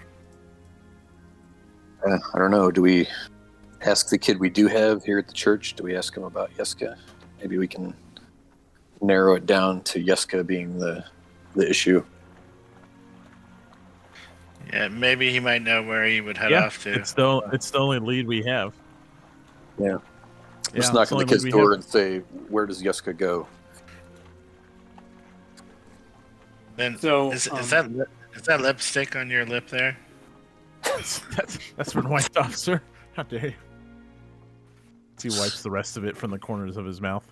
Uh, I don't know. Do we ask the kid we do have here at the church? Do we ask him about Yeska? Maybe we can narrow it down to Yeska being the the issue. Yeah, maybe he might know where he would head yeah, off to. it's the it's the only lead we have. Yeah. Yeah, Just it's knock the on the only kid's door have. and say, "Where does Yeska go?" Then So, is, um, is that that lipstick on your lip there? that's that's been wiped off, sir. How dare you? He wipes the rest of it from the corners of his mouth.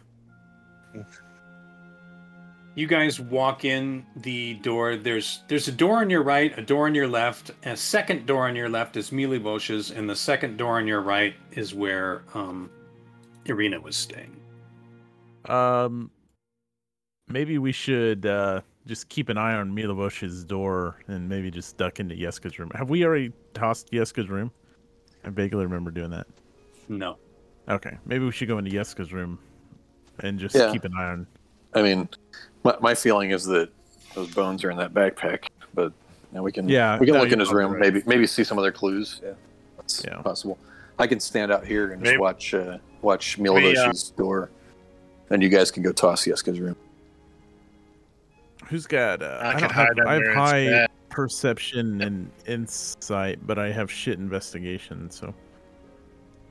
You guys walk in the door. There's there's a door on your right, a door on your left, a second door on your left is Milivoj's, and the second door on your right is where um, Ireena was staying. Um, maybe we should uh, just keep an eye on Milovosh's door and maybe just duck into Yeska's room. Have we already tossed Yeska's room? I vaguely remember doing that. No. Okay, maybe we should go into Yeska's room and just Yeah. keep an eye on. I mean, my, my feeling is that those bones are in that backpack, but you know, we can Yeah, we can no, look in his room, right. maybe maybe see some other clues. Yeah, that's Yeah. possible. I can stand out here and just Maybe- watch uh, watch We, uh, door, and you guys can go toss Yeska's room. Who's got? Uh, I I, could don't have. I have high bed. perception and insight, but I have shit investigation, so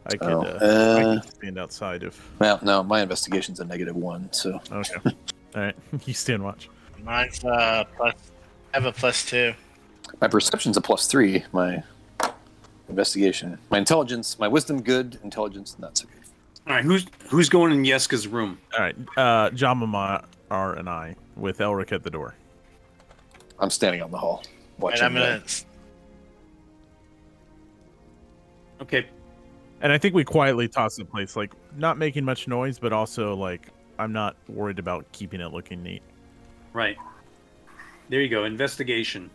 I could. Oh, uh, I uh, could stand outside if. Well, no, my investigation's a negative one, so Okay. All right. you stand watch. Mine's uh plus. I have a plus two. my perception's a plus three. My investigation, my intelligence, my wisdom good, intelligence not so good. All right, who's who's going in Yeska's room? All right. Uh, Jamama R and I with Elric at the door. I'm standing on the hall watching. and I'm gonna. Okay, And I think we quietly toss the place, like not making much noise, but also like I'm not worried about keeping it looking neat. right. There you go. Investigation.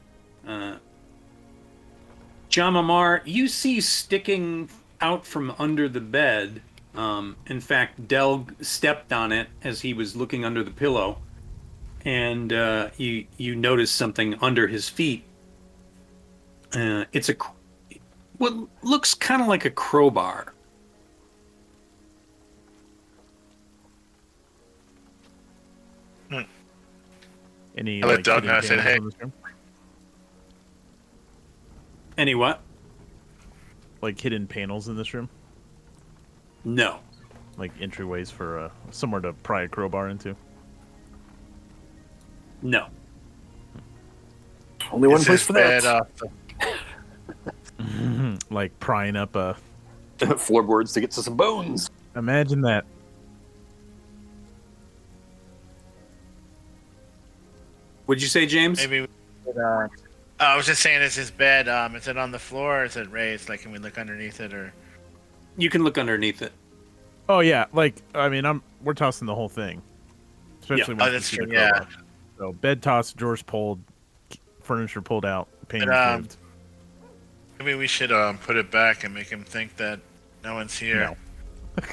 Uh, Jamamar, you see sticking out from under the bed. Um, in fact, Delg stepped on it as he was looking under the pillow, and uh, you you notice something under his feet. Uh, it's a what looks kind of like a crowbar. Any I let like, Doug hidden know, I said, panels "Hey." in this room? Any what? like hidden panels in this room, No. like entryways for uh, somewhere to pry a crowbar into. No. Hmm. only one place for that. bed uh, like prying up uh, a. Floorboards to get to some bones. Imagine that. What'd you say, James? Maybe. We could, uh, oh, I was just saying, is his bed? Um, is it on the floor or is it raised? Like, can we look underneath it or? You can look underneath it. Oh yeah, like I mean, I'm we're tossing the whole thing, especially Oh, when that's see the true, yeah. crowbar. So bed toss, drawers pulled, furniture pulled out, paintings But, um, moved. Maybe we should um put it back and make him think that no one's here. No.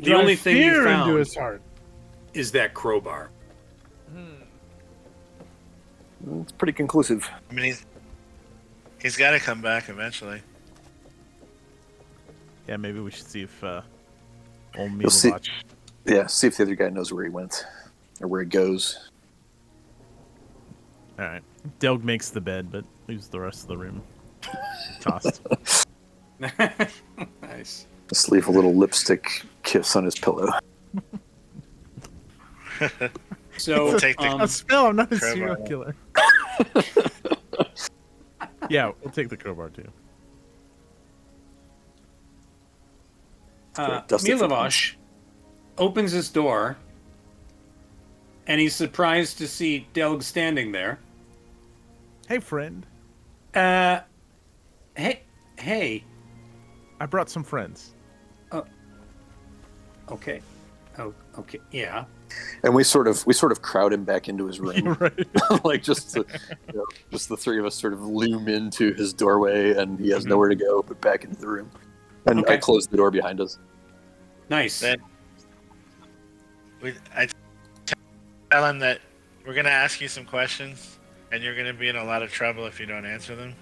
The only thing you Fear into found his heart. is that crowbar. It's pretty conclusive. I mean, he's he's got to come back eventually. Yeah, maybe we should see if uh, old You'll see- Milovac. Yeah, see if the other guy knows where he went or where he goes. All right, Delg makes the bed, but leaves the rest of the room tossed. nice. Just leave a little lipstick kiss on his pillow. So, We'll take the- um, A spell. I'm not a Crowbar. serial killer. yeah, we'll take the crowbar too. uh, Dusty opens his door and he's surprised to see Delg standing there. Hey, friend. Uh, hey, hey, I brought some friends. Uh, okay, oh, okay, yeah. And we sort of we sort of crowd him back into his room, right. like just to, you know, just the three of us sort of loom into his doorway, and he has Mhm. nowhere to go but back into the room. And I close the door behind us. Nice. Then- We, I tell him that we're gonna ask you some questions, and you're gonna be in a lot of trouble if you don't answer them.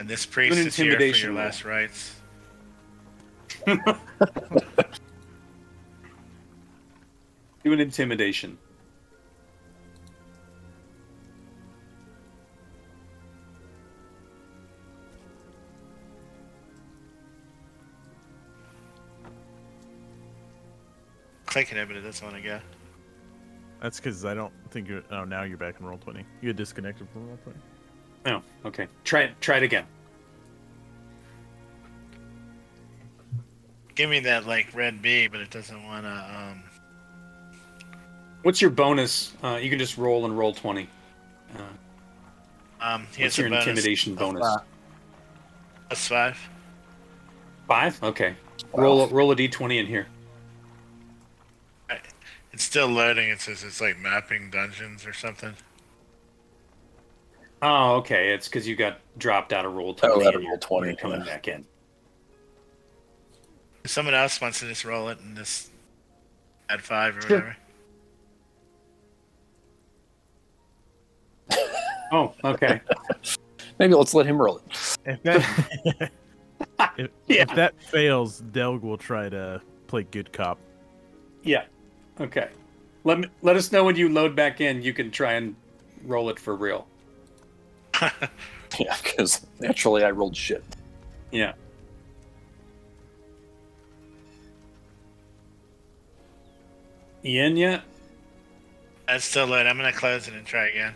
And this priest is here for your roll. last rites. Do an intimidation. Clicking it, but it doesn't want to go. That's because I don't think you're. Oh, now you're back in Roll20. You had disconnected from roll twenty. Oh, okay. Try it. Try it again. Give me that like red B, but it doesn't want to. Um, What's your bonus? Uh, you can just roll and Roll20. Uh, um, what's your bonus intimidation of, bonus? That's plus five. Five. Okay. Roll roll a d twenty in here. It's still loading. It says it's like mapping dungeons or something. Oh, okay. It's because you got dropped out of roll twenty. Oh, out of Roll20, you're coming yeah. back in. If someone else wants to just roll it and just add five or Sure. whatever. Oh, okay. Maybe let's let him roll it. If that if, Yeah. if that fails, Delg will try to play good cop. yeah. Okay. Let me let us know when you load back in. You can try and roll it for real. Yeah, because naturally I rolled shit. Yeah. Ian yet? That's still loading. I'm gonna close it and try again.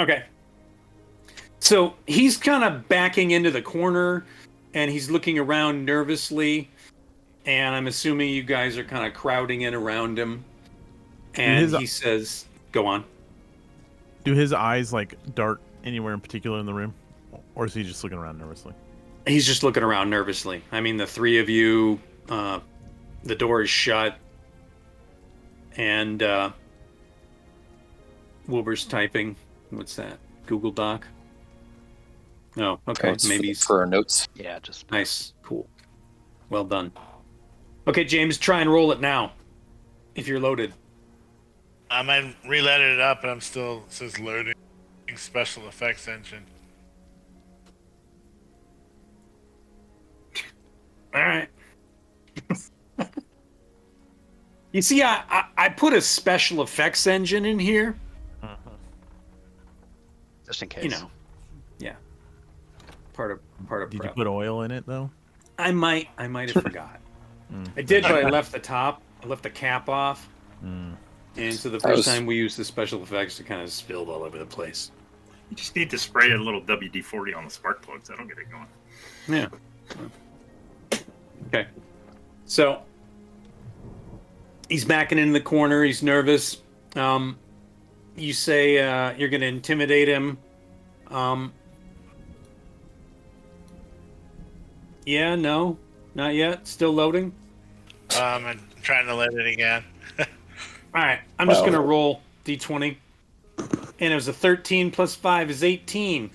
Okay. So he's kind of backing into the corner and he's looking around nervously. And I'm assuming you guys are kind of crowding in around him. And his- he says, Go on. Do his eyes like dart anywhere in particular in the room, or is he just looking around nervously? He's just looking around nervously. I mean, the three of you, uh, the door is shut. And uh, Wilbur's typing. What's that? Google Doc? Oh, okay. Maybe for, for our notes. Yeah, just Nice. Cool. Well done. Okay, James, try and roll it now. If you're loaded. I might reloaded it up, but I'm still it says loading special effects engine. All right. you see, I, I I put a special effects engine in here. Just in case. You know. Yeah. Part of part of Did you put oil in it though? I might I might have forgot. Mm. I did, but I left the top. I left the cap off. Mm. And so the first was- time we used the special effects, it kind of spilled all over the place. You just need to spray a little WD 40 on the spark plugs. That'll get it going. Yeah. Okay. So he's backing in the corner. He's nervous. Um, you say uh, you're going to intimidate him. Um, yeah, no, not yet. Still loading. Um, I'm trying to load it again. All right, I'm just Wow. going to roll d20. And it was a 13 plus 5 is 18.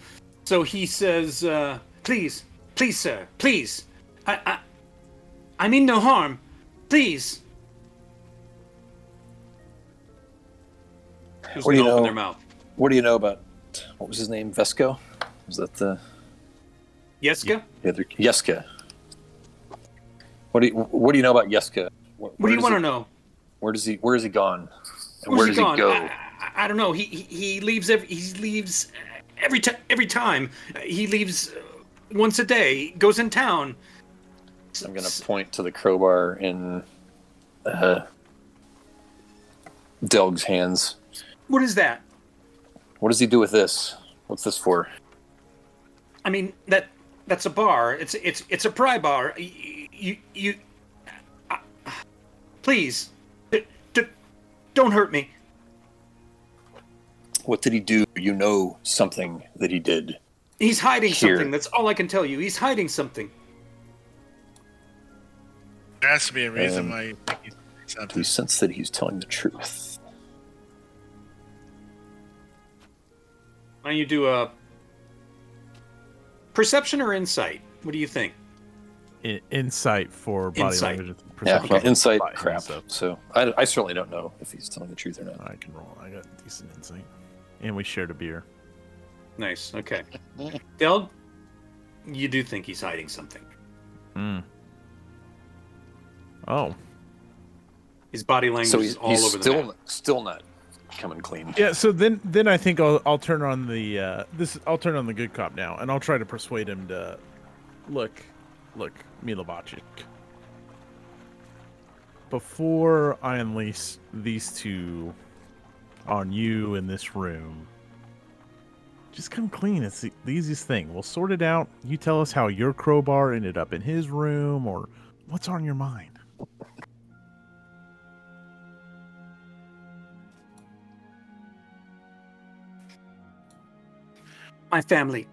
So he says, uh, please, please, sir, please. I, I, I mean no harm. Please. Who's What do you open know? their mouth? What do you know about what was his name? Vesco? Was that the Yeska? the other Yeska? What do you What do you know about Yeska? What do you want to know? Where does he Where is he gone? And Where's where does he, gone? go? I, I, I don't know. He, he he leaves every he leaves every time every time he leaves uh, once a day. Goes in town. I'm gonna point to the crowbar in uh, Delg's hands. What is that? What does he do with this? What's this for? I mean that that's a bar. It's it's it's a pry bar. You you, you uh, please, d- d- Don't hurt me. What did he do? You know something that he did. He's hiding Here. something. That's all I can tell you. He's hiding something. There has to be a reason Um, why you think he's Do you sense that he's telling the truth? Why don't you do a perception or insight? What do you think? I- insight for body Insight. language. and Yeah, perception well, for insight, body crap. stuff. So I, I certainly don't know if he's telling the truth or not. I can roll. I got decent insight, and we shared a beer. Nice. Okay. Del, you do think he's hiding something. Hmm. Oh, His body language So is he's, all he's over the still map. still not coming clean. yeah. So then, then I think I'll I'll turn on the uh, this. I'll turn on the good cop now, and I'll try to persuade him to look, look, Milovacic. Before I unleash these two on you in this room, just come clean. It's the, the easiest thing. We'll sort it out. You tell us how your crowbar ended up in his room, or what's on your mind. My family.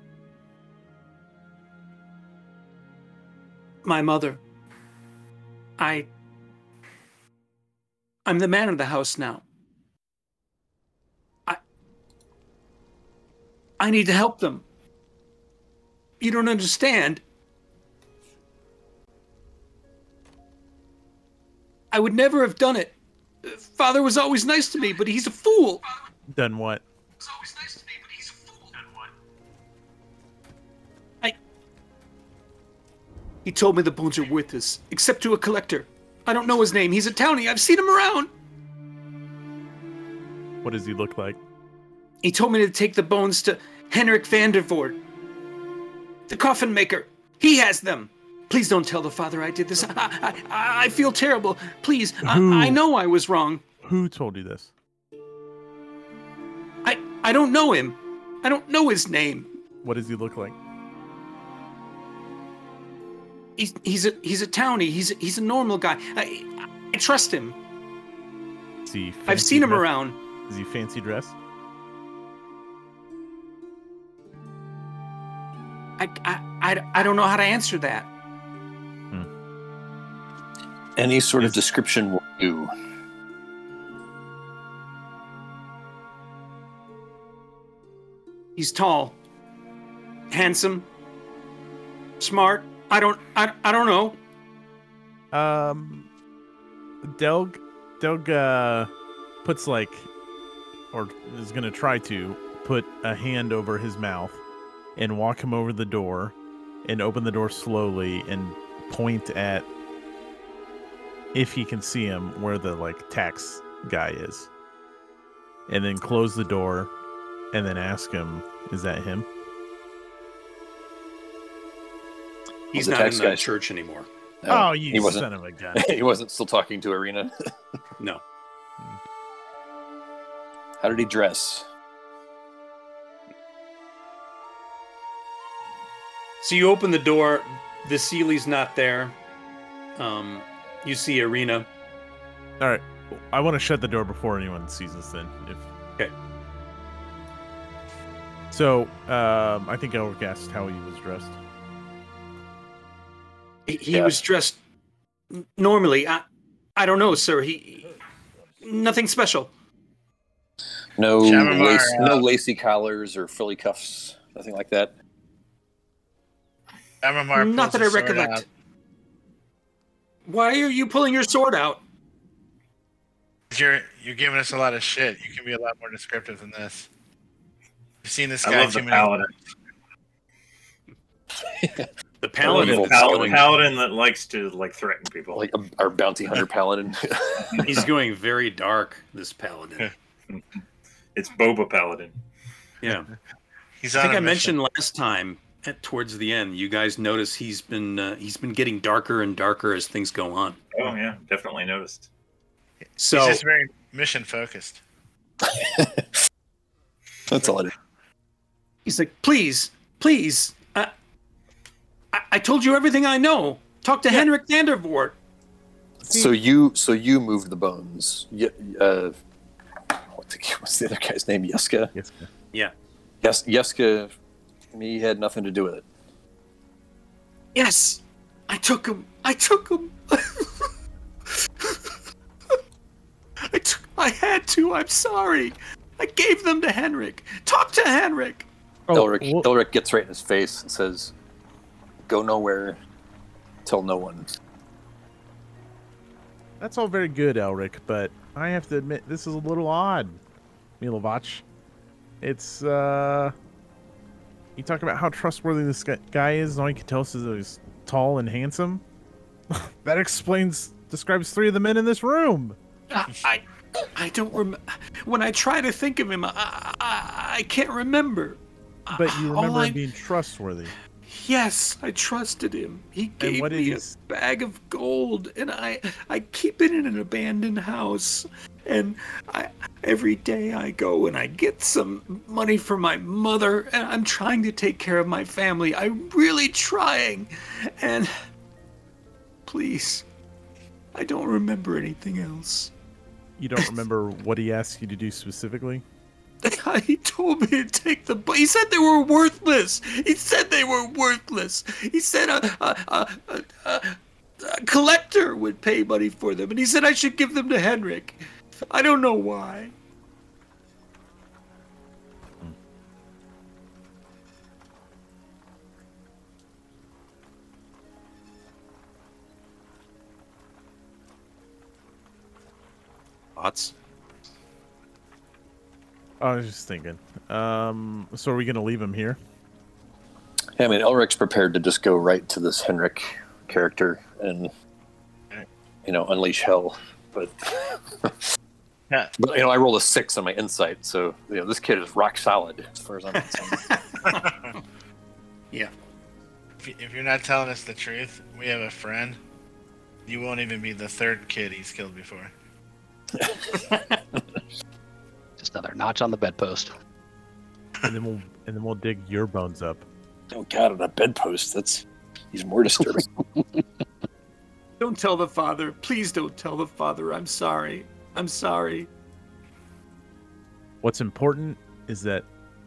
My mother. I. I'm the man of the house now. I. I need to help them. You don't understand. I would never have done it. Father was always nice to me, but he's a fool. Done what? He told me the bones are worthless, except to a collector. I don't know his name. He's a townie. I've seen him around. What does he look like? He told me to take the bones to Henrik van der Voort, the coffin maker. He has them. Please don't tell the father I did this. I, I, I feel terrible. Please, I? I know I was wrong. Who told you this? I, I don't know him. I don't know his name. What does he look like? He's, he's a he's a townie. He's he's a normal guy. I, I trust him. Is he I've fancy seen him dress- around. Is he fancy dress? I, I, I, I don't know how to answer that. Hmm. Any sort of description will do. He's tall, handsome, smart. I don't I, I don't know. Um, Delg, Delg uh, puts like, or is gonna try to put a hand over his mouth and walk him over the door, and open the door slowly and point at if he can see him where the like tax guy is, and then close the door, and then ask him, "Is that him?" He's not in the guy. church anymore. No, oh, you he wasn't. son of a gun! he wasn't still talking to Ireena. No. How did he dress? So you open the door. The Sealy's not there. Um, you see Ireena. All right, I want to shut the door before anyone sees us. Then, if Okay. So, um, I think Elric asked how he was dressed. He, he Yeah. was dressed normally. I I don't know, sir. He nothing special. No, lace, no lacy collars or frilly cuffs, nothing like that. Amramar Not that I recollect. out. Why are you pulling your sword out? You're you're giving us a lot of shit. You can be a lot more descriptive than this. You've seen this I guy love too the many paladin. The paladin. the paladin, killing. paladin that likes to like threaten people. Like our bounty hunter paladin. He's going very dark. This paladin. it's Boba Paladin. Yeah. He's I think I mission. mentioned last time at towards the end. You guys notice he's been uh, he's been getting darker and darker as things go on. Oh yeah, definitely noticed. So He's just very mission focused. That's all it is. he's like, please, please. I, I, I told you everything I know. Talk to Henrik van der Voort. So you, so you moved the bones. Y- Uh, what's the other guy's name? Yeska. Yes. Yeah. Yes, Yeska. He had nothing to do with it. Yes, I took him. I took him. I took. I had to. I'm sorry. I gave them to Henrik. Talk to Henrik. Oh, Elric, well- Elric gets right in his face and says, "Go nowhere. Tell no one." That's all very good, Elric, but I have to admit this is a little odd, Milovac. It's uh you talk about how trustworthy this guy is, and all you can tell us is that he's tall and handsome. that explains describes three of the men in this room. I, I, I don't remember. When I try to think of him, I, I, I can't remember. But you remember I- him being trustworthy. Yes, I trusted him. He gave me he a bag of gold, and I I keep it in an abandoned house. And I every day I go and I get some money for my mother, and I'm trying to take care of my family. I'm really trying, and please, I don't remember anything else. You don't remember what he asked you to do specifically? He told me to take the. He said they were worthless. He said they were worthless. He said a a, a, a, collector would pay money for them, and he said I should give them to Henrik. I don't know why. Thoughts? I was just thinking. Um, so are we gonna leave him here? Yeah, I mean, Elric's prepared to just go right to this Henrik character and, you know, unleash hell. But, Yeah. but you know, I rolled a six on my insight, so you know, this kid is rock solid as far as I'm concerned. yeah. if you're not telling us the truth, we have a friend. You won't even be the third kid he's killed before. Just another notch on the bedpost. And then we'll and then we'll dig your bones up. oh God, on a bedpost. That's he's more disturbing. Don't tell the father. Please don't tell the father. I'm sorry. I'm sorry. What's important is that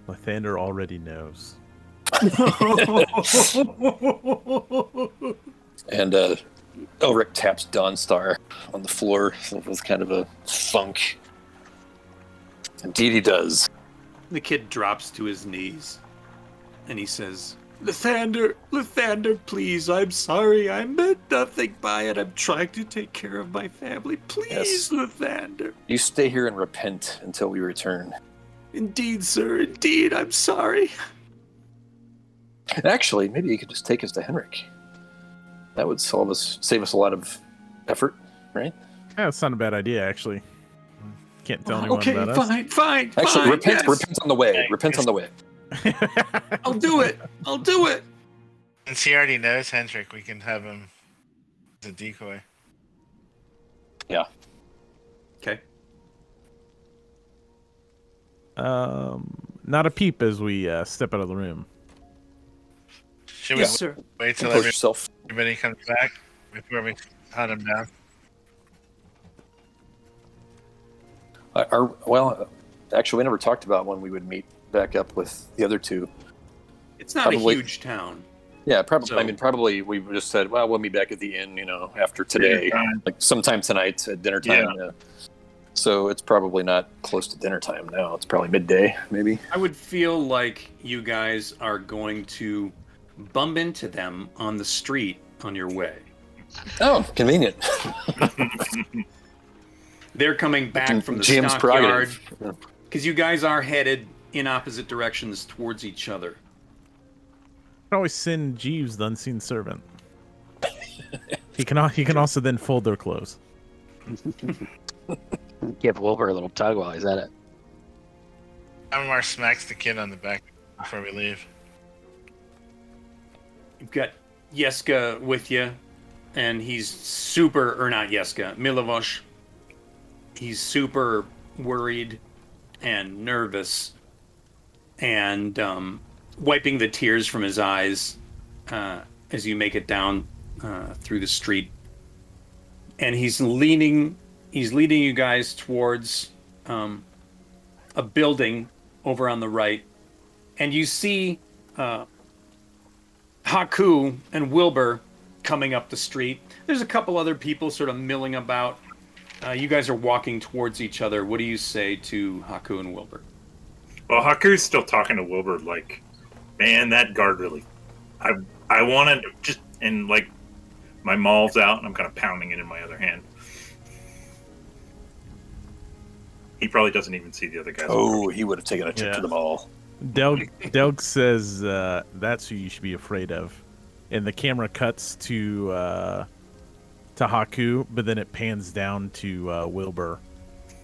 Lathander already knows. and uh, Elric taps Dawnstar on the floor with kind of a thunk. Indeed, he does. The kid drops to his knees and he says, Lathander, Lathander, please, I'm sorry. I meant nothing by it. I'm trying to take care of my family. Please, Yes. Lathander. You stay here and repent until we return. Indeed, sir, indeed, I'm sorry. Actually, maybe you could just take us to Henrik. That would solve us, save us a lot of effort, right? Yeah, it's not a bad idea actually. Can't tell anyone okay, about fine, fine, Actually, fine. repent, yes. repent on the way. Okay. Repent on the way. I'll do it. I'll do it. Since he already knows Hendrik, we can have him as a decoy. Yeah. Okay. um, not a peep as we uh, step out of the room. Should Yes, sir. wait till Compose every- yourself. everybody comes back before we hunt him down? Our, well, actually, we never talked about when we would meet back up with the other two. It's not Probably- a huge town. Yeah, probably. So- I mean, probably we just said, well, we'll meet back at the inn, you know, after today, like sometime tonight at dinner time. Yeah. So it's probably not close to dinner time now. It's probably midday, maybe. I would feel like you guys are going to bump into them on the street on your way. Oh, convenient. They're coming back from the GM's stockyard prerogative. Because you guys are headed in opposite directions towards each other. can always send Jeeves the unseen servant. he can he can also then fold their clothes. Give Wilbur a little tug while he's at it. Amar smacks the kid on the back before we leave. You've got Yeska with you, and he's super, or not Yeska, Milovosh. He's super worried and nervous, and um, wiping the tears from his eyes uh, as you make it down uh, through the street. And he's leaning, he's leading you guys towards um, a building over on the right, and you see uh, Haku and Wilbur coming up the street. There's a couple other people sort of milling about. Uh, you guys are walking towards each other. What do you say to Haku and Wilbur? Well, Haku's still talking to Wilbur, like, man, that guard really. I I want to just and like, my maul's out, and I'm kind of pounding it in my other hand. He probably doesn't even see the other guys. Oh, he would have taken a trip Yeah. to the mall. Delg Delg says uh, that's who you should be afraid of, and the camera cuts to uh, to Haku, but then it pans down to uh, Wilbur.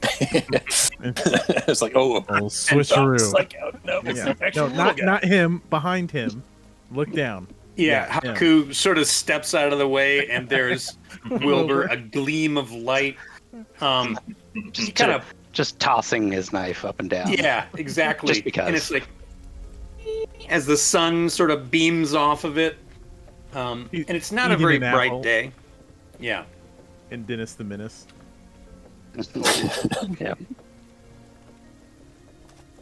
it's like, oh, and switcheroo. Tom's like, oh, no, Yeah. No, not guy. not him. Behind him. Look down. Yeah, Yeah, yeah. Haku sort of steps out of the way, and there's Wilbur, a gleam of light. Um, Just kind of just tossing his knife up and down. Yeah, exactly. Just because. And it's like as the sun sort of beams off of it, um, and it's not a very bright apple. day. Yeah. And Dennis the Menace. yeah.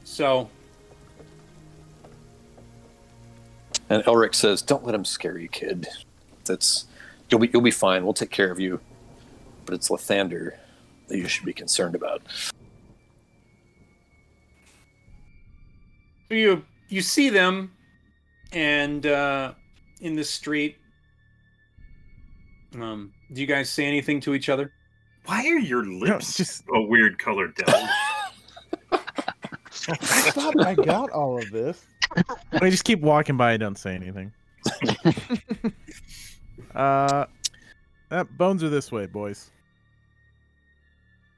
So And Elric says, "Don't let him scare you, kid. That's you'll be you'll be fine. We'll take care of you. But it's Lathander that you should be concerned about." So you you see them, and uh, in the street. Um, do you guys say anything to each other? Why are your lips just- a weird color, Del? I thought I got all of this. I just keep walking by and don't say anything. uh, uh, bones are this way, boys.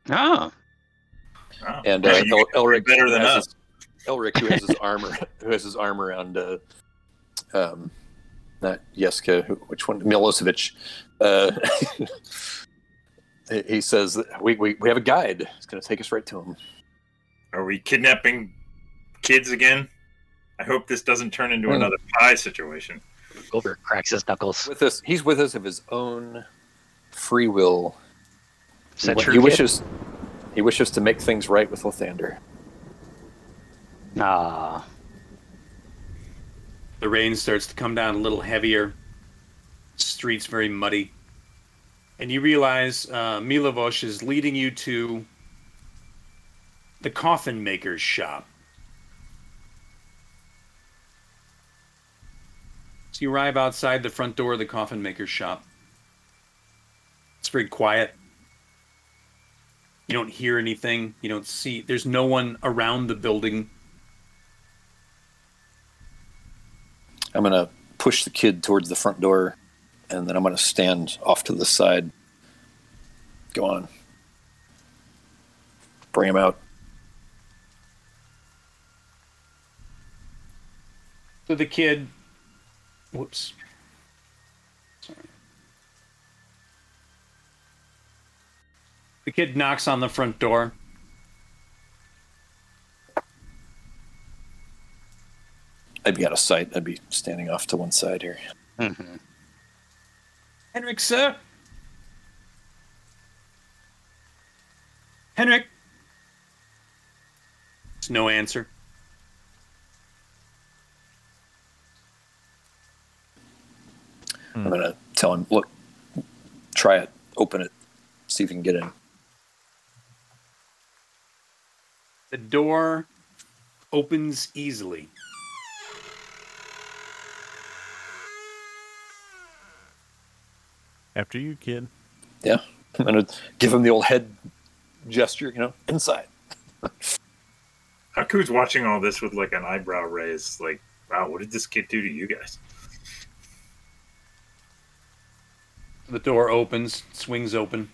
Oh, Oh, And uh, you El- Elric better who than has us. his- Elric, who has his armor, who has his arm around, uh, um, not Yeska, who, which one? Milosevic. Uh, he- he says, that we, we we have a guide. It's going to take us right to him. Are we kidnapping kids again? I hope this doesn't turn into Hmm. another pie situation. Wilbur cracks his knuckles. With us, he's with us of his own free will. Is he, true, he kid? wishes he wishes to make things right with Lathander. Ah, The rain starts to come down a little heavier. Streets very muddy, and you realize uh, is leading you to the coffin maker's shop. So you arrive outside the front door of the coffin maker's shop. It's very quiet. You don't hear anything. You don't see. There's no one around the building. I'm going to push the kid towards the front door, and then I'm going to stand off to the side. Go on. Bring him out. So the kid, whoops. Sorry. The kid knocks on the front door. I'd be out of sight. I'd be standing off to one side here. mhm. Henrik, sir. Henrik. There's no answer. I'm going to tell him, look, try it, open it, see if you can get in. The door opens easily. After you, kid. Yeah. I'm going to give him the old head gesture, you know, inside. Haku's watching all this with like an eyebrow raised, like, wow, what did this kid do to you guys? The door opens, swings open.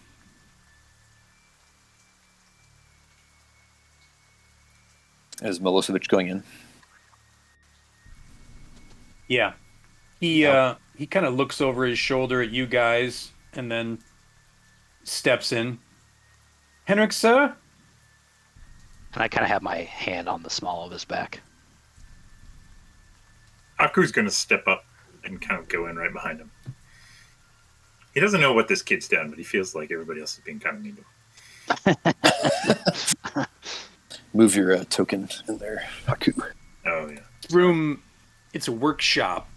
Is Milosevic going in? Yeah. He uh he kind of looks over his shoulder at you guys and then steps in. Henrik, sir? and I kind of have my hand on the small of his back. Haku's gonna step up and kind of go in right behind him. He doesn't know what this kid's done, but he feels like everybody else is being kind of mean to him. move your uh, token in there, Haku. Oh yeah. room it's a workshop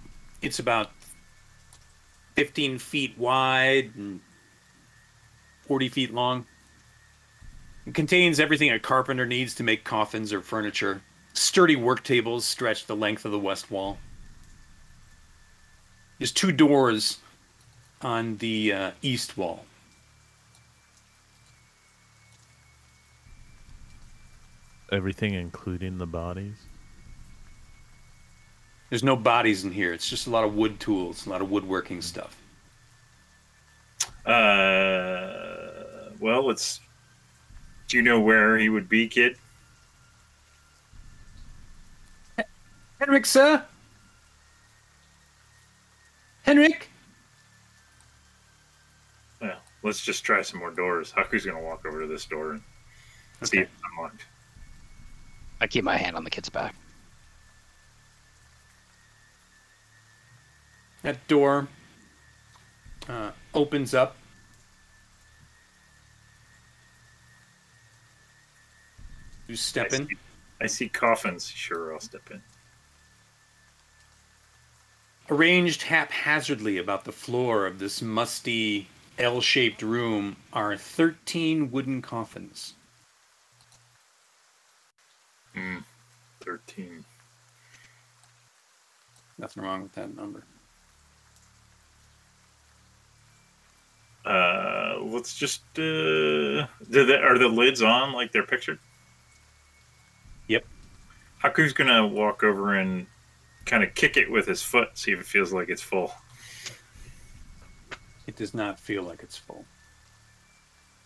it's about 15 feet wide and 40 feet long. It contains everything a carpenter needs to make coffins or furniture. Sturdy work tables stretch the length of the west wall. There's two doors on the uh, east wall. Everything, including the bodies. There's no bodies in here it's just a lot of wood tools a lot of woodworking stuff Uh, well, let's. Do you know where he would be, kid? henrik sir henrik Well, let's just try some more doors. Haku's gonna walk over to this door and see if it's unlocked. I keep my hand on the kid's back. That door uh, opens up. You step I in. see, I see coffins. Sure, I'll step in. Arranged haphazardly about the floor of this musty L shaped room are 13 wooden coffins. Hmm. Thirteen. Nothing wrong with that number. Uh, let's just. Uh, do the, are the lids on like they're pictured? Yep. Haku's gonna walk over and kind of kick it with his foot, see if it feels like it's full. It does not feel like it's full.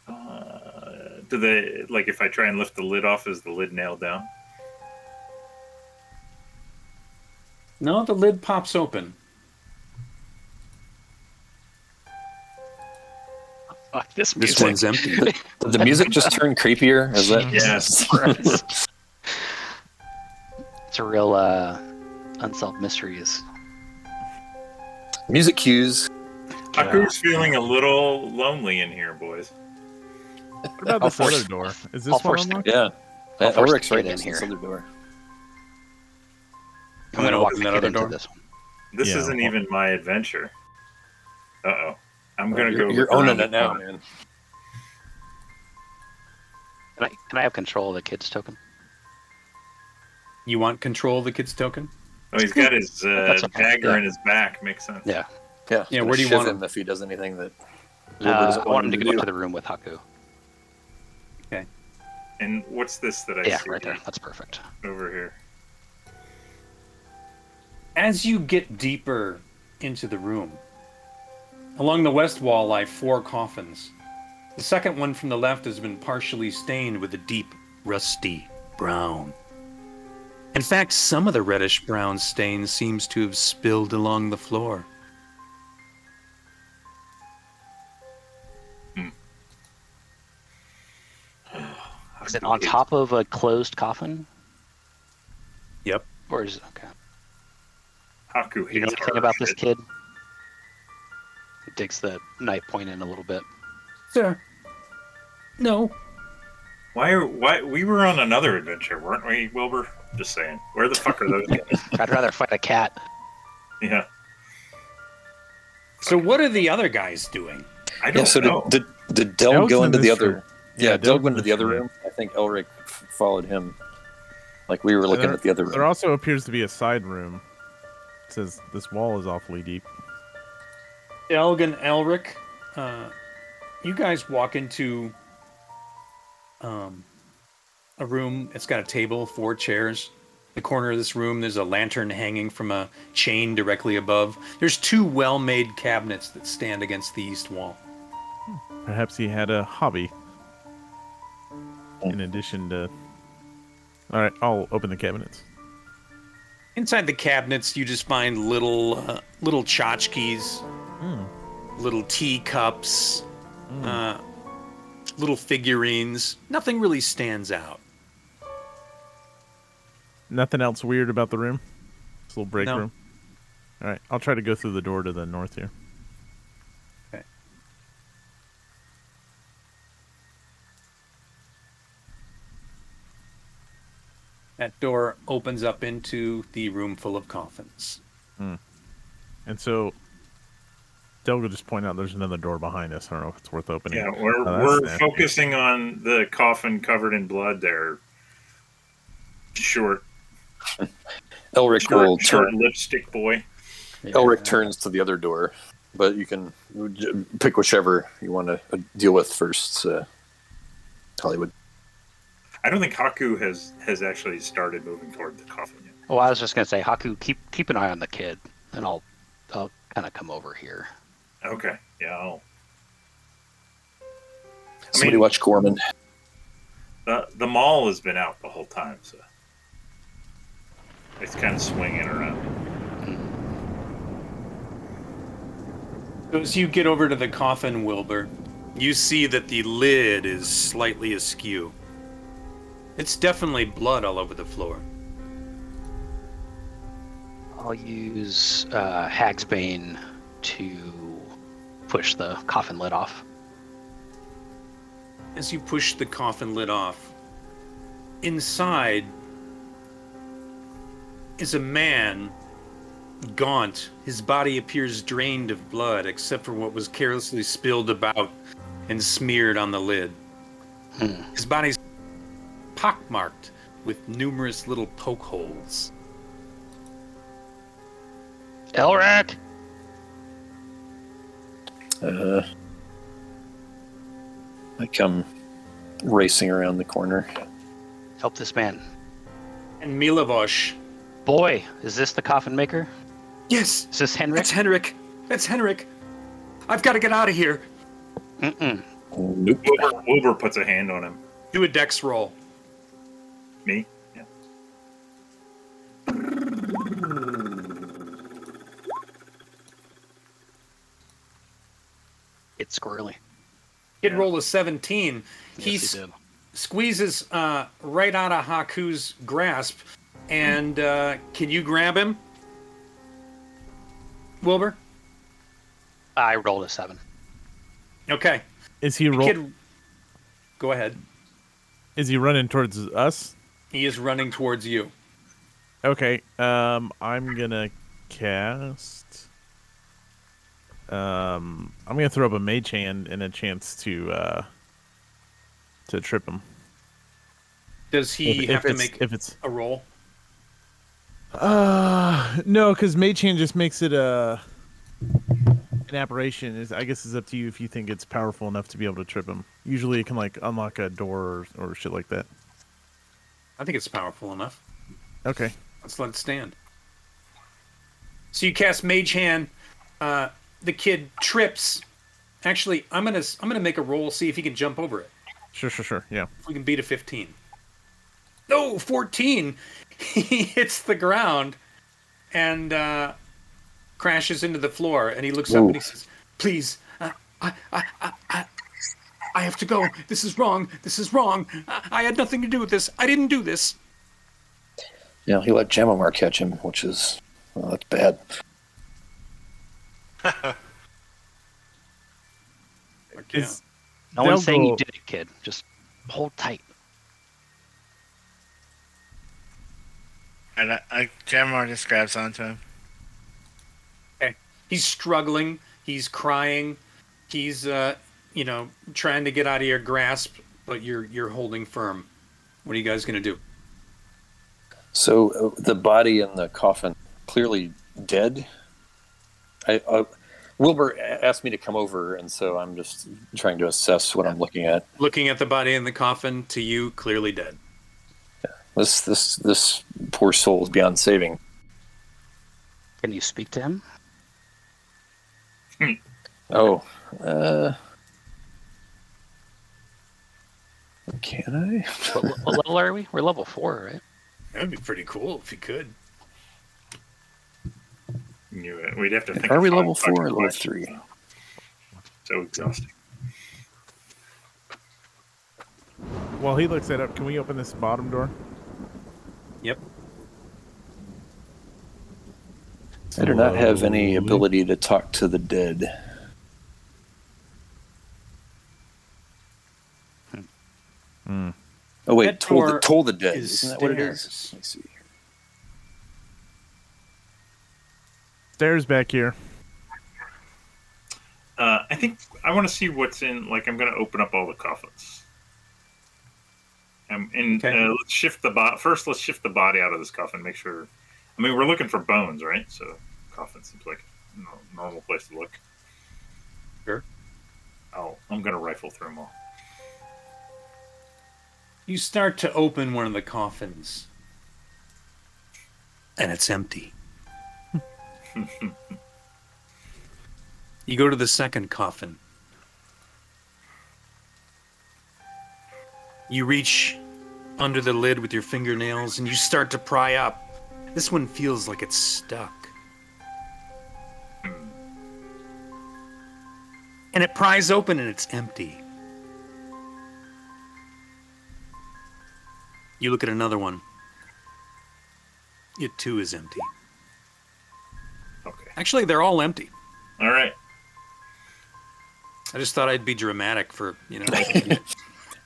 Uh, do they like if I try and lift the lid off? Is the lid nailed down? No, the lid pops open. Fuck this This one's empty. Did the music just turn creepier? Is that? Yes. It's a real uh, unsolved mysteries. music cues. Haku's feeling a little lonely in here, boys. What about I'll this force- other door? Is I'll this one force unlocked? Yeah. I'll Uh, force right in next this here. other door. I'm gonna walk open that kid other into door. this one. This Yeah. isn't even my adventure. Uh oh. I'm gonna you're, go. You're look owning it now, corner. man. Can I, can I have control of the kid's token? You want control of the kid's token? Oh, he's got his uh, okay. dagger Yeah. in his back. Makes sense. Yeah. Yeah. Yeah, where do you want him if he does anything that? Uh, I want him to go do? to the room with Haku. Okay. And what's this that I Yeah, see right there. That's perfect. over here? As you get deeper into the room, along the west wall lie four coffins. The second one from the left has been partially stained with a deep, rusty brown. In fact, some of the reddish brown stain seems to have spilled along the floor. Hmm. Is it on top of a closed coffin? Yep. Or is okay? Haku You know anything horror about this kid? He digs the knife point in a little bit. Sir. No. Why? Are, why? We were on another adventure, weren't we, Wilbur? Just saying. Where the fuck are those guys? I'd rather fight a cat. Yeah. So what are the other guys doing? I don't Yeah. So know. did, did did Del Delg's go into the other? room. Yeah, Yeah, Del Delg's went into the other room. room. I think Elric f- followed him. Like we were looking there- at the other room. There also appears to be a side room. It says this wall is awfully deep. Elgin Elric, uh, you guys walk into um, a room. It's got a table, four chairs. In The corner of this room, there's a lantern hanging from a chain directly above. There's two well-made cabinets that stand against the east wall. Perhaps he had a hobby. In addition to. Alright, I'll open the cabinets. Inside the cabinets, you just find little uh, little tchotchkes, Little teacups, uh, little figurines. Nothing really stands out. Nothing else weird about the room? This little break No. room? Alright, I'll try to go through the door to the north here. Okay. That door opens up into the room full of coffins. And so, Delg will just point out there's another door behind us. I don't know if it's worth opening. Yeah, we're Oh, we're nasty. focusing on the coffin covered in blood there. Short, Elric will short, short turn. lipstick boy. Elric turns to the other door, but you can pick whichever you want to deal with first. Uh, Hollywood. I don't think Haku has has actually started moving toward the coffin yet. Well, I was just gonna say, Haku, keep keep an eye on the kid, and I'll I'll kind of come over here. Okay, yeah. I'll, Somebody mean- watch Gorman. the the mall has been out the whole time, so it's kind of swinging around. As you get over to the coffin, Wilbur, you see that the lid is slightly askew. It's definitely blood all over the floor. I'll use uh, Hagsbane to push the coffin lid off. As you push the coffin lid off, inside is a man, gaunt. His body appears drained of blood, except for what was carelessly spilled about and smeared on the lid. Hmm. His body's pockmarked with numerous little poke holes. Elric, Uh, I come racing around the corner. help this man. And Milivoj. Boy, is this the coffin maker? Yes, Is this Henrik? that's Henrik. That's Henrik. I've got to get out of here. Mm-mm. Nope. Wilbur, Wilbur puts a hand on him. Do a dex roll. Me? Yeah. It's squirrely. Kid Yeah. roll a 17. He Yes, s- he squeezes uh, right out of Haku's grasp. And uh, can you grab him? Wilbur? I rolled a seven. Okay. Is he The roll? Kid, go ahead. Is he running towards us? He is running towards you. Okay. Um, I'm gonna cast. Um, I'm gonna throw up a mage hand and a chance to uh to trip him. Does he If- have if to make if it's a roll? uh no, because mage hand just makes it a an apparition. Is I guess it's up to you if you think it's powerful enough to be able to trip him. Usually, it can like unlock a door or, or shit like that. I think it's powerful enough. Okay. Let's let it stand. So you cast Mage Hand. Uh, the kid trips. Actually, I'm gonna I'm gonna make a roll. See if he can jump over it. Sure, sure, sure. Yeah. If we can beat a 15. No, 14. He hits the ground and uh, crashes into the floor. And he looks up and he says, "Please, uh, I, I, I, I, I have to go. This is wrong. This is wrong. I, I had nothing to do with this. I didn't do this." Yeah, he let Jamamar catch him, which is well, that's bad. Okay. Is- No one's They'll saying you did it, kid. Just hold tight. And I, I Jamar just grabs onto him. Okay. he's struggling he's crying he's uh you know trying to get out of your grasp but you're you're holding firm what are you guys gonna do So uh, the body in the coffin clearly dead. I uh, Wilbur asked me to come over, and so I'm just trying to assess what I'm looking at. looking at the body in the coffin to you clearly dead This this this poor soul is beyond saving. Can you speak to him? Oh, uh, can I? What, what level are we? We're level four, right? that'd be pretty cool if you could You, uh, we'd have to think. Are we level four or level questions. three? So exhausting. While he looks that up, can we open this bottom door? yep I do not have any ability to talk to the dead. Hmm. Oh wait, That toll the toll the dead. is Isn't that what it is? Let me see. Stairs back here. Uh, I think I want to see what's in. Like, I'm going to open up all the coffins. Um, and Okay. uh, let's shift the body. First, let's shift the body out of this coffin. Make sure. I mean, we're looking for bones, right? So, coffin seems like a normal place to look. Sure. Oh, I'm going to rifle through them all. You start to open one of the coffins, and it's empty. You go to the second coffin. You reach under the lid with your fingernails and you start to pry up. This one feels like it's stuck. And it pries open and it's empty. You look at another one. It too is empty. Okay. Actually, they're all empty. All right. I just thought I'd be dramatic for, you know.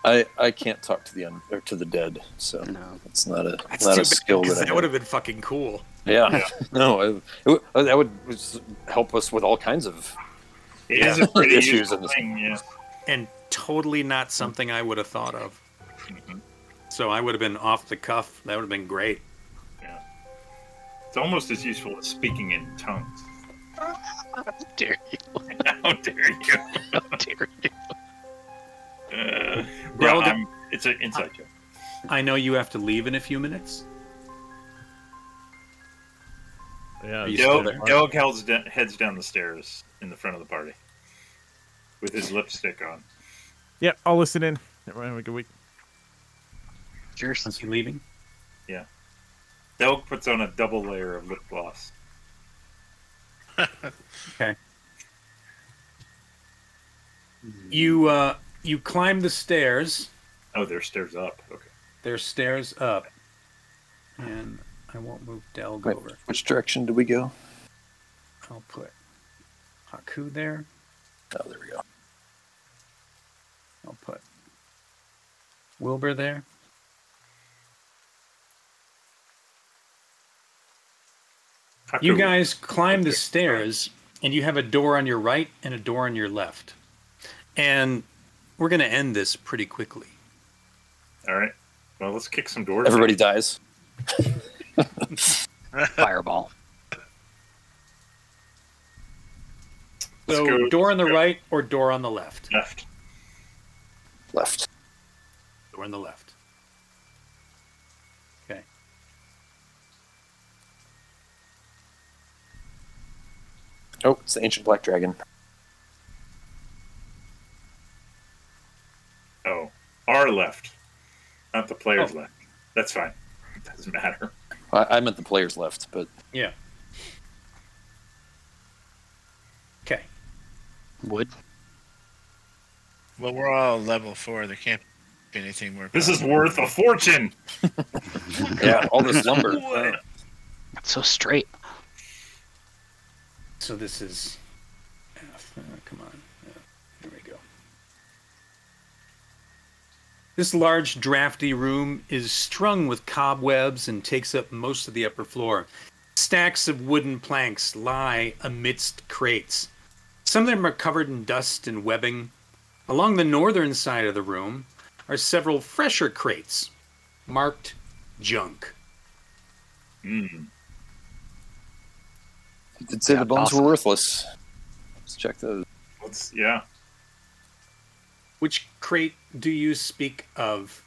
I I can't talk to the un, or to the dead, so No. it's not a That's not too a skill that I that would have been fucking cool. Yeah, no, I, it that would help us with all kinds of. It Yeah. is a pretty Issues in this- thing. Yeah. And totally not something I would have thought of. Mhm. So I would have been off the cuff. That would have been great. It's almost as useful as speaking in tongues. How dare you? How dare you? How dare you? Uh, Well, well, I'm, it's an inside joke. I know you have to leave in a few minutes. Yeah. Are you Doug, heads, down, heads down the stairs in the front of the party with his lipstick on. Yeah, I'll listen in. Everyone have a good week. Cheers. Is he leaving? Doug puts on a double layer of lip gloss. Okay. You uh you climb the stairs. Oh, there's stairs up. Okay. There's stairs up. And I won't move Delg Wait, over. which direction do we go? I'll put Haku there. Oh, there we go. I'll put Wilbur there. You Haku- guys climb the stairs, and you have a door on your right and a door on your left. And we're going to end this pretty quickly. All right. Well, let's kick some doors. Everybody dies. Fireball. Let's So, go- door on the go right or door on the left? Left. Left. Door on the left. Oh, it's the ancient black dragon. Oh, our left, not the player's Oh. left. That's fine. It doesn't matter. I, I meant the players left, but Yeah. Okay. Wood. Well, we're all level four. There can't be anything more. This is worth a fortune. yeah, all this lumber. That's so straight. So this is F. Uh, come on. Uh, here we go. This large, drafty room is strung with cobwebs and takes up most of the upper floor. Stacks of wooden planks lie amidst crates. Some of them are covered in dust and webbing. Along the northern side of the room are several fresher crates marked junk. Mm. You did say Yeah, the bones awesome. were worthless. Let's check those. Let's yeah. Which crate do you speak of?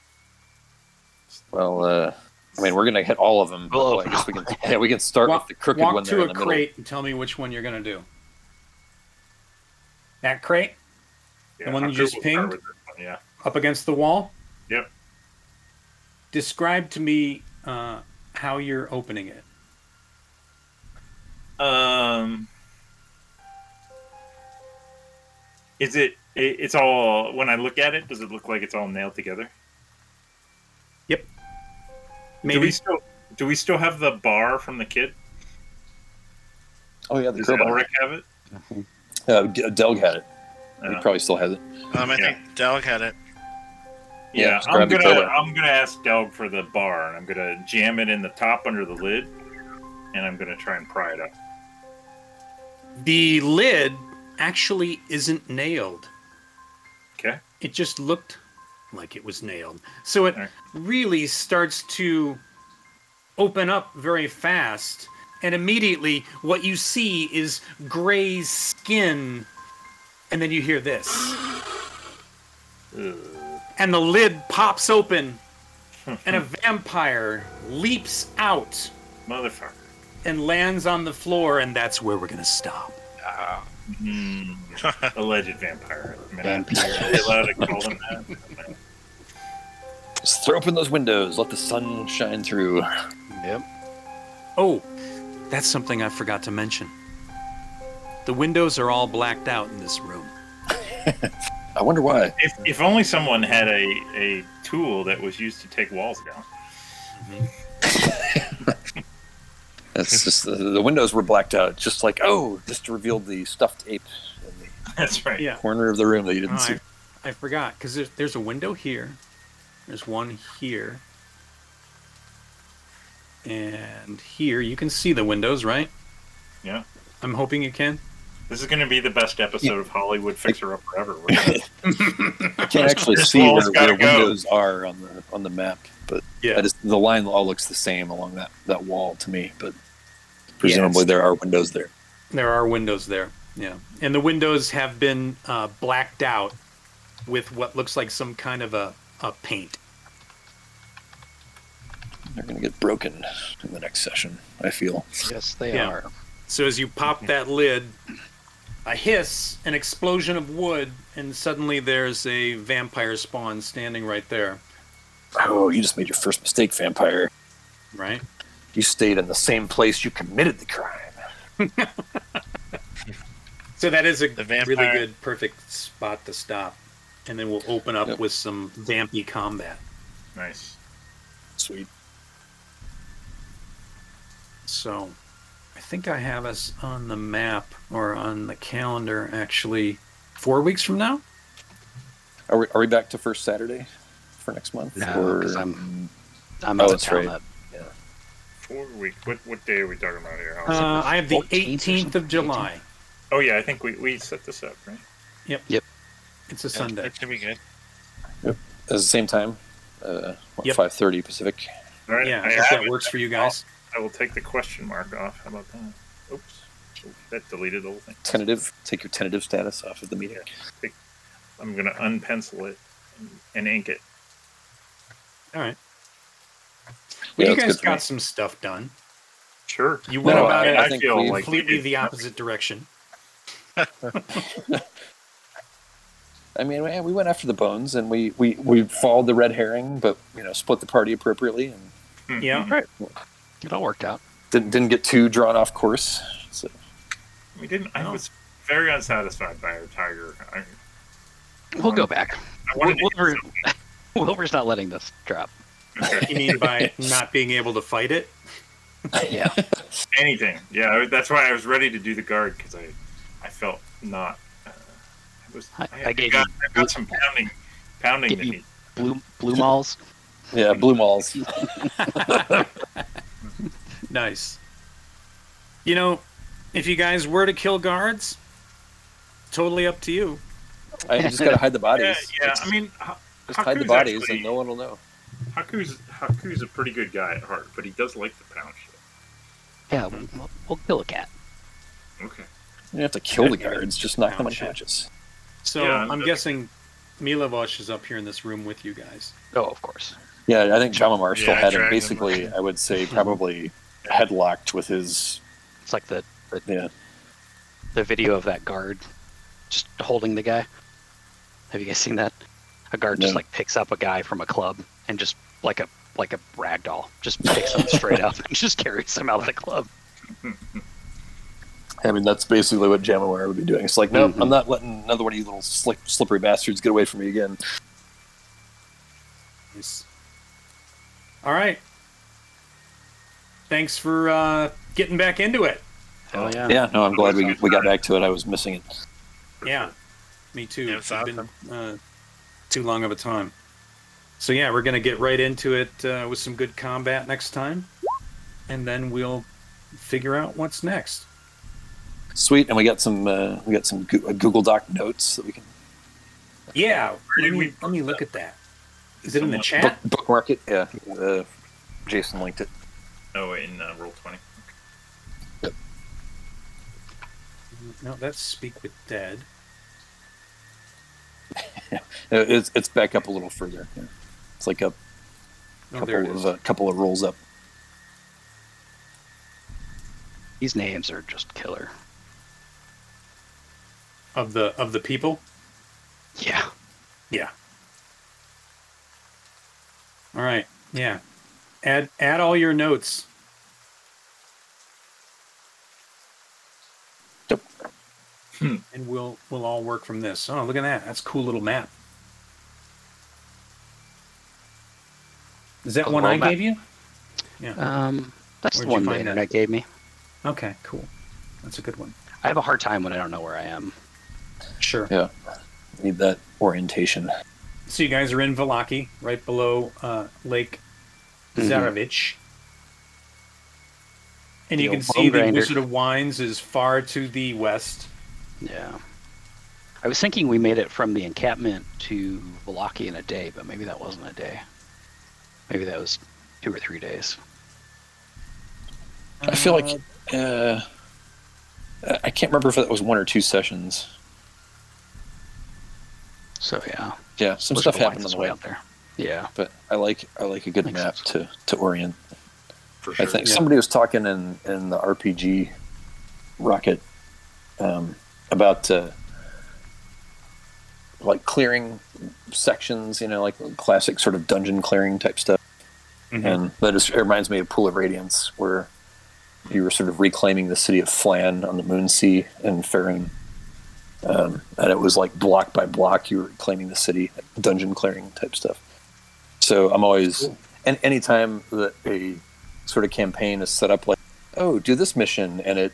Well, uh, I mean, we're gonna hit all of them. But We'll well, I guess we can. Yeah, we can start walk with the crooked walk one to there a in the middle. crate and tell me which one you're gonna do. That crate yeah one you just pinged? with this one, Yeah. up against the wall. Yep. Describe to me uh, how you're opening it. Um. Is it, it? It's all. When I look at it, does it look like it's all nailed together? Yep. Maybe we still? Do we still have the bar from the kid? Oh yeah, the Does crowbar. Elric have it? Uh, D- Delg had it. He Uh, probably still has it. Um, I Yeah. think Delg had it. Yeah, Yeah, I'm gonna. I'm gonna ask Delg for the bar, and I'm gonna jam it in the top under the lid, and I'm gonna try and pry it up. The lid actually isn't nailed. Okay. It just looked like it was nailed. So it Alright. really starts to open up very fast. And immediately, what you see is Gray's skin. And then you hear this. Ugh. And the lid pops open. Hmm. And a vampire leaps out Motherfucker. And lands on the floor. And that's where we're going to stop. Mm. Alleged vampire. I mean, I'm Vampire. allowed to call them that. Just throw open those windows, let the sun shine through. Yep. Oh, that's something I forgot to mention. The windows are all blacked out in this room. I wonder why. If, if only someone had a, a tool that was used to take walls down. It's just the, the windows were blacked out, just like oh, just revealed the stuffed ape in the That's right. Yeah. corner of the room that you didn't Oh, see. I, I forgot because there's, there's a window here. There's one here. And here you can see the windows, right? Yeah. I'm hoping you can. This is going to be the best episode of Hollywood Fixer Up ever. I can't actually see where, wall's where go. windows are on the on the map, but Yeah. I just, the line all looks the same along that, that wall to me. But presumably there are windows there. There are windows there. Yeah. And the windows have been uh, blacked out with what looks like some kind of a, a paint. They're going to get broken in the next session. I feel. Yes, they Yeah. are. So as you pop that lid, a hiss, an explosion of wood, and suddenly there's a vampire spawn standing right there. Oh, you just made your first mistake, vampire. Right? You stayed in the same place you committed the crime. So that is a The really good, perfect spot to stop. And then we'll open up Yep. with some vampy combat. nice. Sweet. So I think I have us on the map or on the calendar actually four weeks from now. Are we, are we back to first Saturday for next month? No, or 'cause I'm I'm Oh, out of that's town. right. That, Four week. What what day are we talking about here? Uh, I have the 18th of something? July. oh yeah, I think we, we set this up, right? Yep. Yep. It's a Sunday. That should be good. Yep. at the same time? Uh, what, Yep. 5.30 Pacific. All right. Yeah, I if have that it. works for you guys. I will take the question mark off. How about that? Oops. That deleted the whole thing. Tentative. Take your tentative status off of the meeting. I'm gonna unpencil it and, and ink it. All right. Yeah, you guys good me. got some stuff done. Sure. You went No, about I- it I I think feel like completely the opposite direction. I mean, we- we went after the bones, and we, we, we followed the red herring, but you know, split the party appropriately, and Hmm. Yeah. it all worked out. didn't didn't get too drawn off course. So We didn't. I No. was very unsatisfied by our tiger. I, We'll go back. I wanted to Wilbur, eat Wilbur's not letting this drop. Something. You mean by not being able to fight it? Yeah. anything. Yeah, that's why I was ready to do the guard because I, I felt not. Uh, I was. I- I, I gave got, you- I got some pounding, pounding Give you- Blue blue malls. yeah, blue malls. Nice. You know, if you guys were to kill guards, totally up to you. I just gotta hide the bodies. Yeah, yeah. Just, I mean, Ha- just hide the bodies, actually- and no one will know. Haku's Haku's a pretty good guy at heart, but he does like the pound shit. Yeah, we'll, we'll kill a cat. Okay. You have to kill the guards; just knock them unconscious. So Yeah, I'm but- guessing Milivoj is up here in this room with you guys. Oh, of course. Yeah, I think Jamamar still Yeah, had him Dragon basically. I would say probably headlocked with his. It's like the, the Yeah, the video of that guard just holding the guy. Have you guys seen that? A guard just like picks up a guy from a club and just like a like a rag doll, just picks him straight up and just carries him out of the club. I mean that's basically what Jamamar would be doing. It's like, no, Mhm. I'm not letting another one of you little slick, slippery bastards get away from me again. Nice. All right. Thanks for uh, getting back into it. Hell yeah. Yeah, no, I'm glad we we got back to it. I was missing it. Yeah, me too. Yeah, it's It's been uh, too long of a time. So yeah, we're gonna get right into it uh, with some good combat next time, and then we'll figure out what's next. Sweet, and we got some uh, we got some uh, Google Doc notes that we can Yeah, let me, let me look at that. Is it in the chat? book, bookmark it. Yeah, uh, Jason linked it. Oh, in uh, Roll20. No, that's Speak with Dead. Uh, It's it's back up a little further. It's like a Oh, couple is. of a couple of rolls up. These names are just killer. Of the of the people. Yeah. Yeah. All right. Yeah. Add add all your notes. Hmm. And we'll we'll all work from this. Oh, look at that. That's a cool little map. Is that A one I map. gave you? Yeah. Um, that's Where'd the one the find that? internet gave me. Okay, cool. That's a good one. I have a hard time when I don't know where I am. Sure. Yeah, need that orientation. So you guys are in Vallaki, right below uh, Lake Mhm. Zarovich. And you The can see bone the. Wizard of Wines is far to the west. Yeah. I was thinking we made it from the encampment to Vallaki in a day, but maybe that wasn't a day. Maybe that was two or three days. I feel like uh, I can't remember if that was one or two sessions. So yeah. Yeah, some Wizard stuff of happened on the way way, out there. Yeah. but I like I like a good Makes map sense. to to orient. For I think Yeah. somebody was talking in in the RPG Rocket um, about uh, like clearing sections, you know, like classic sort of dungeon clearing type stuff. Mhm. And that just it reminds me of Pool of Radiance, where you were sort of reclaiming the city of Phlan on the Moon Sea in Faerun. Um, and it was like block by block, you were reclaiming the city, dungeon clearing type stuff. So I'm always, and anytime that a sort of campaign is set up like, oh, do this mission, and it,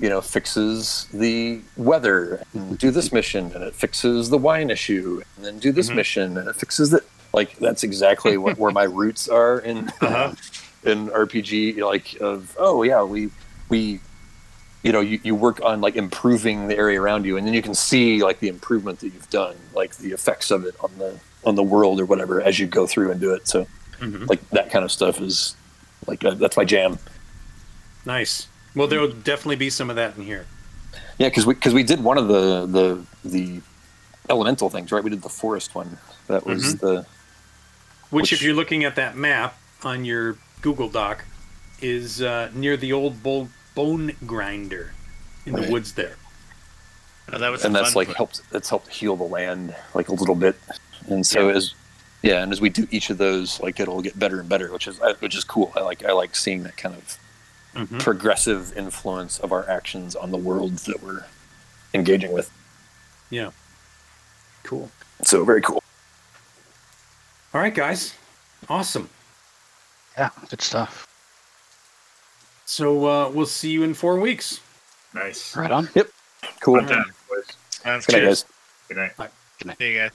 you know, fixes the weather, and do this mission, and it fixes the wine issue, and then do this Mhm. mission, and it fixes the like. That's exactly what, where my roots are in Uh-huh. in RPG. Like of oh yeah, we we. You know, you, you work on like improving the area around you, and then you can see like the improvement that you've done, like the effects of it on the on the world or whatever as you go through and do it. So, Mhm. like that kind of stuff is like uh, that's my jam. Nice. Well, there will definitely be some of that in here. Yeah, because we because we did one of the the the elemental things, right? We did the forest one. That was the Which, if you're looking at that map on your Google Doc, is uh, near the old bo- bone grinder in the woods there. Oh, that was and that's like one. helped it's helped heal the land like a little bit. And so Yeah. as yeah, and as we do each of those, like it'll get better and better, which is uh, which is cool. I like I like seeing that kind of Mhm. progressive influence of our actions on the world that we're engaging with. Yeah. Cool. So very cool. All right, guys. Awesome. Yeah. Good stuff. So uh, we'll see you in four weeks. Nice. Right on. Yep. Cool. Fun time, boys. Sounds Good night, good. guys. Good night. See you guys.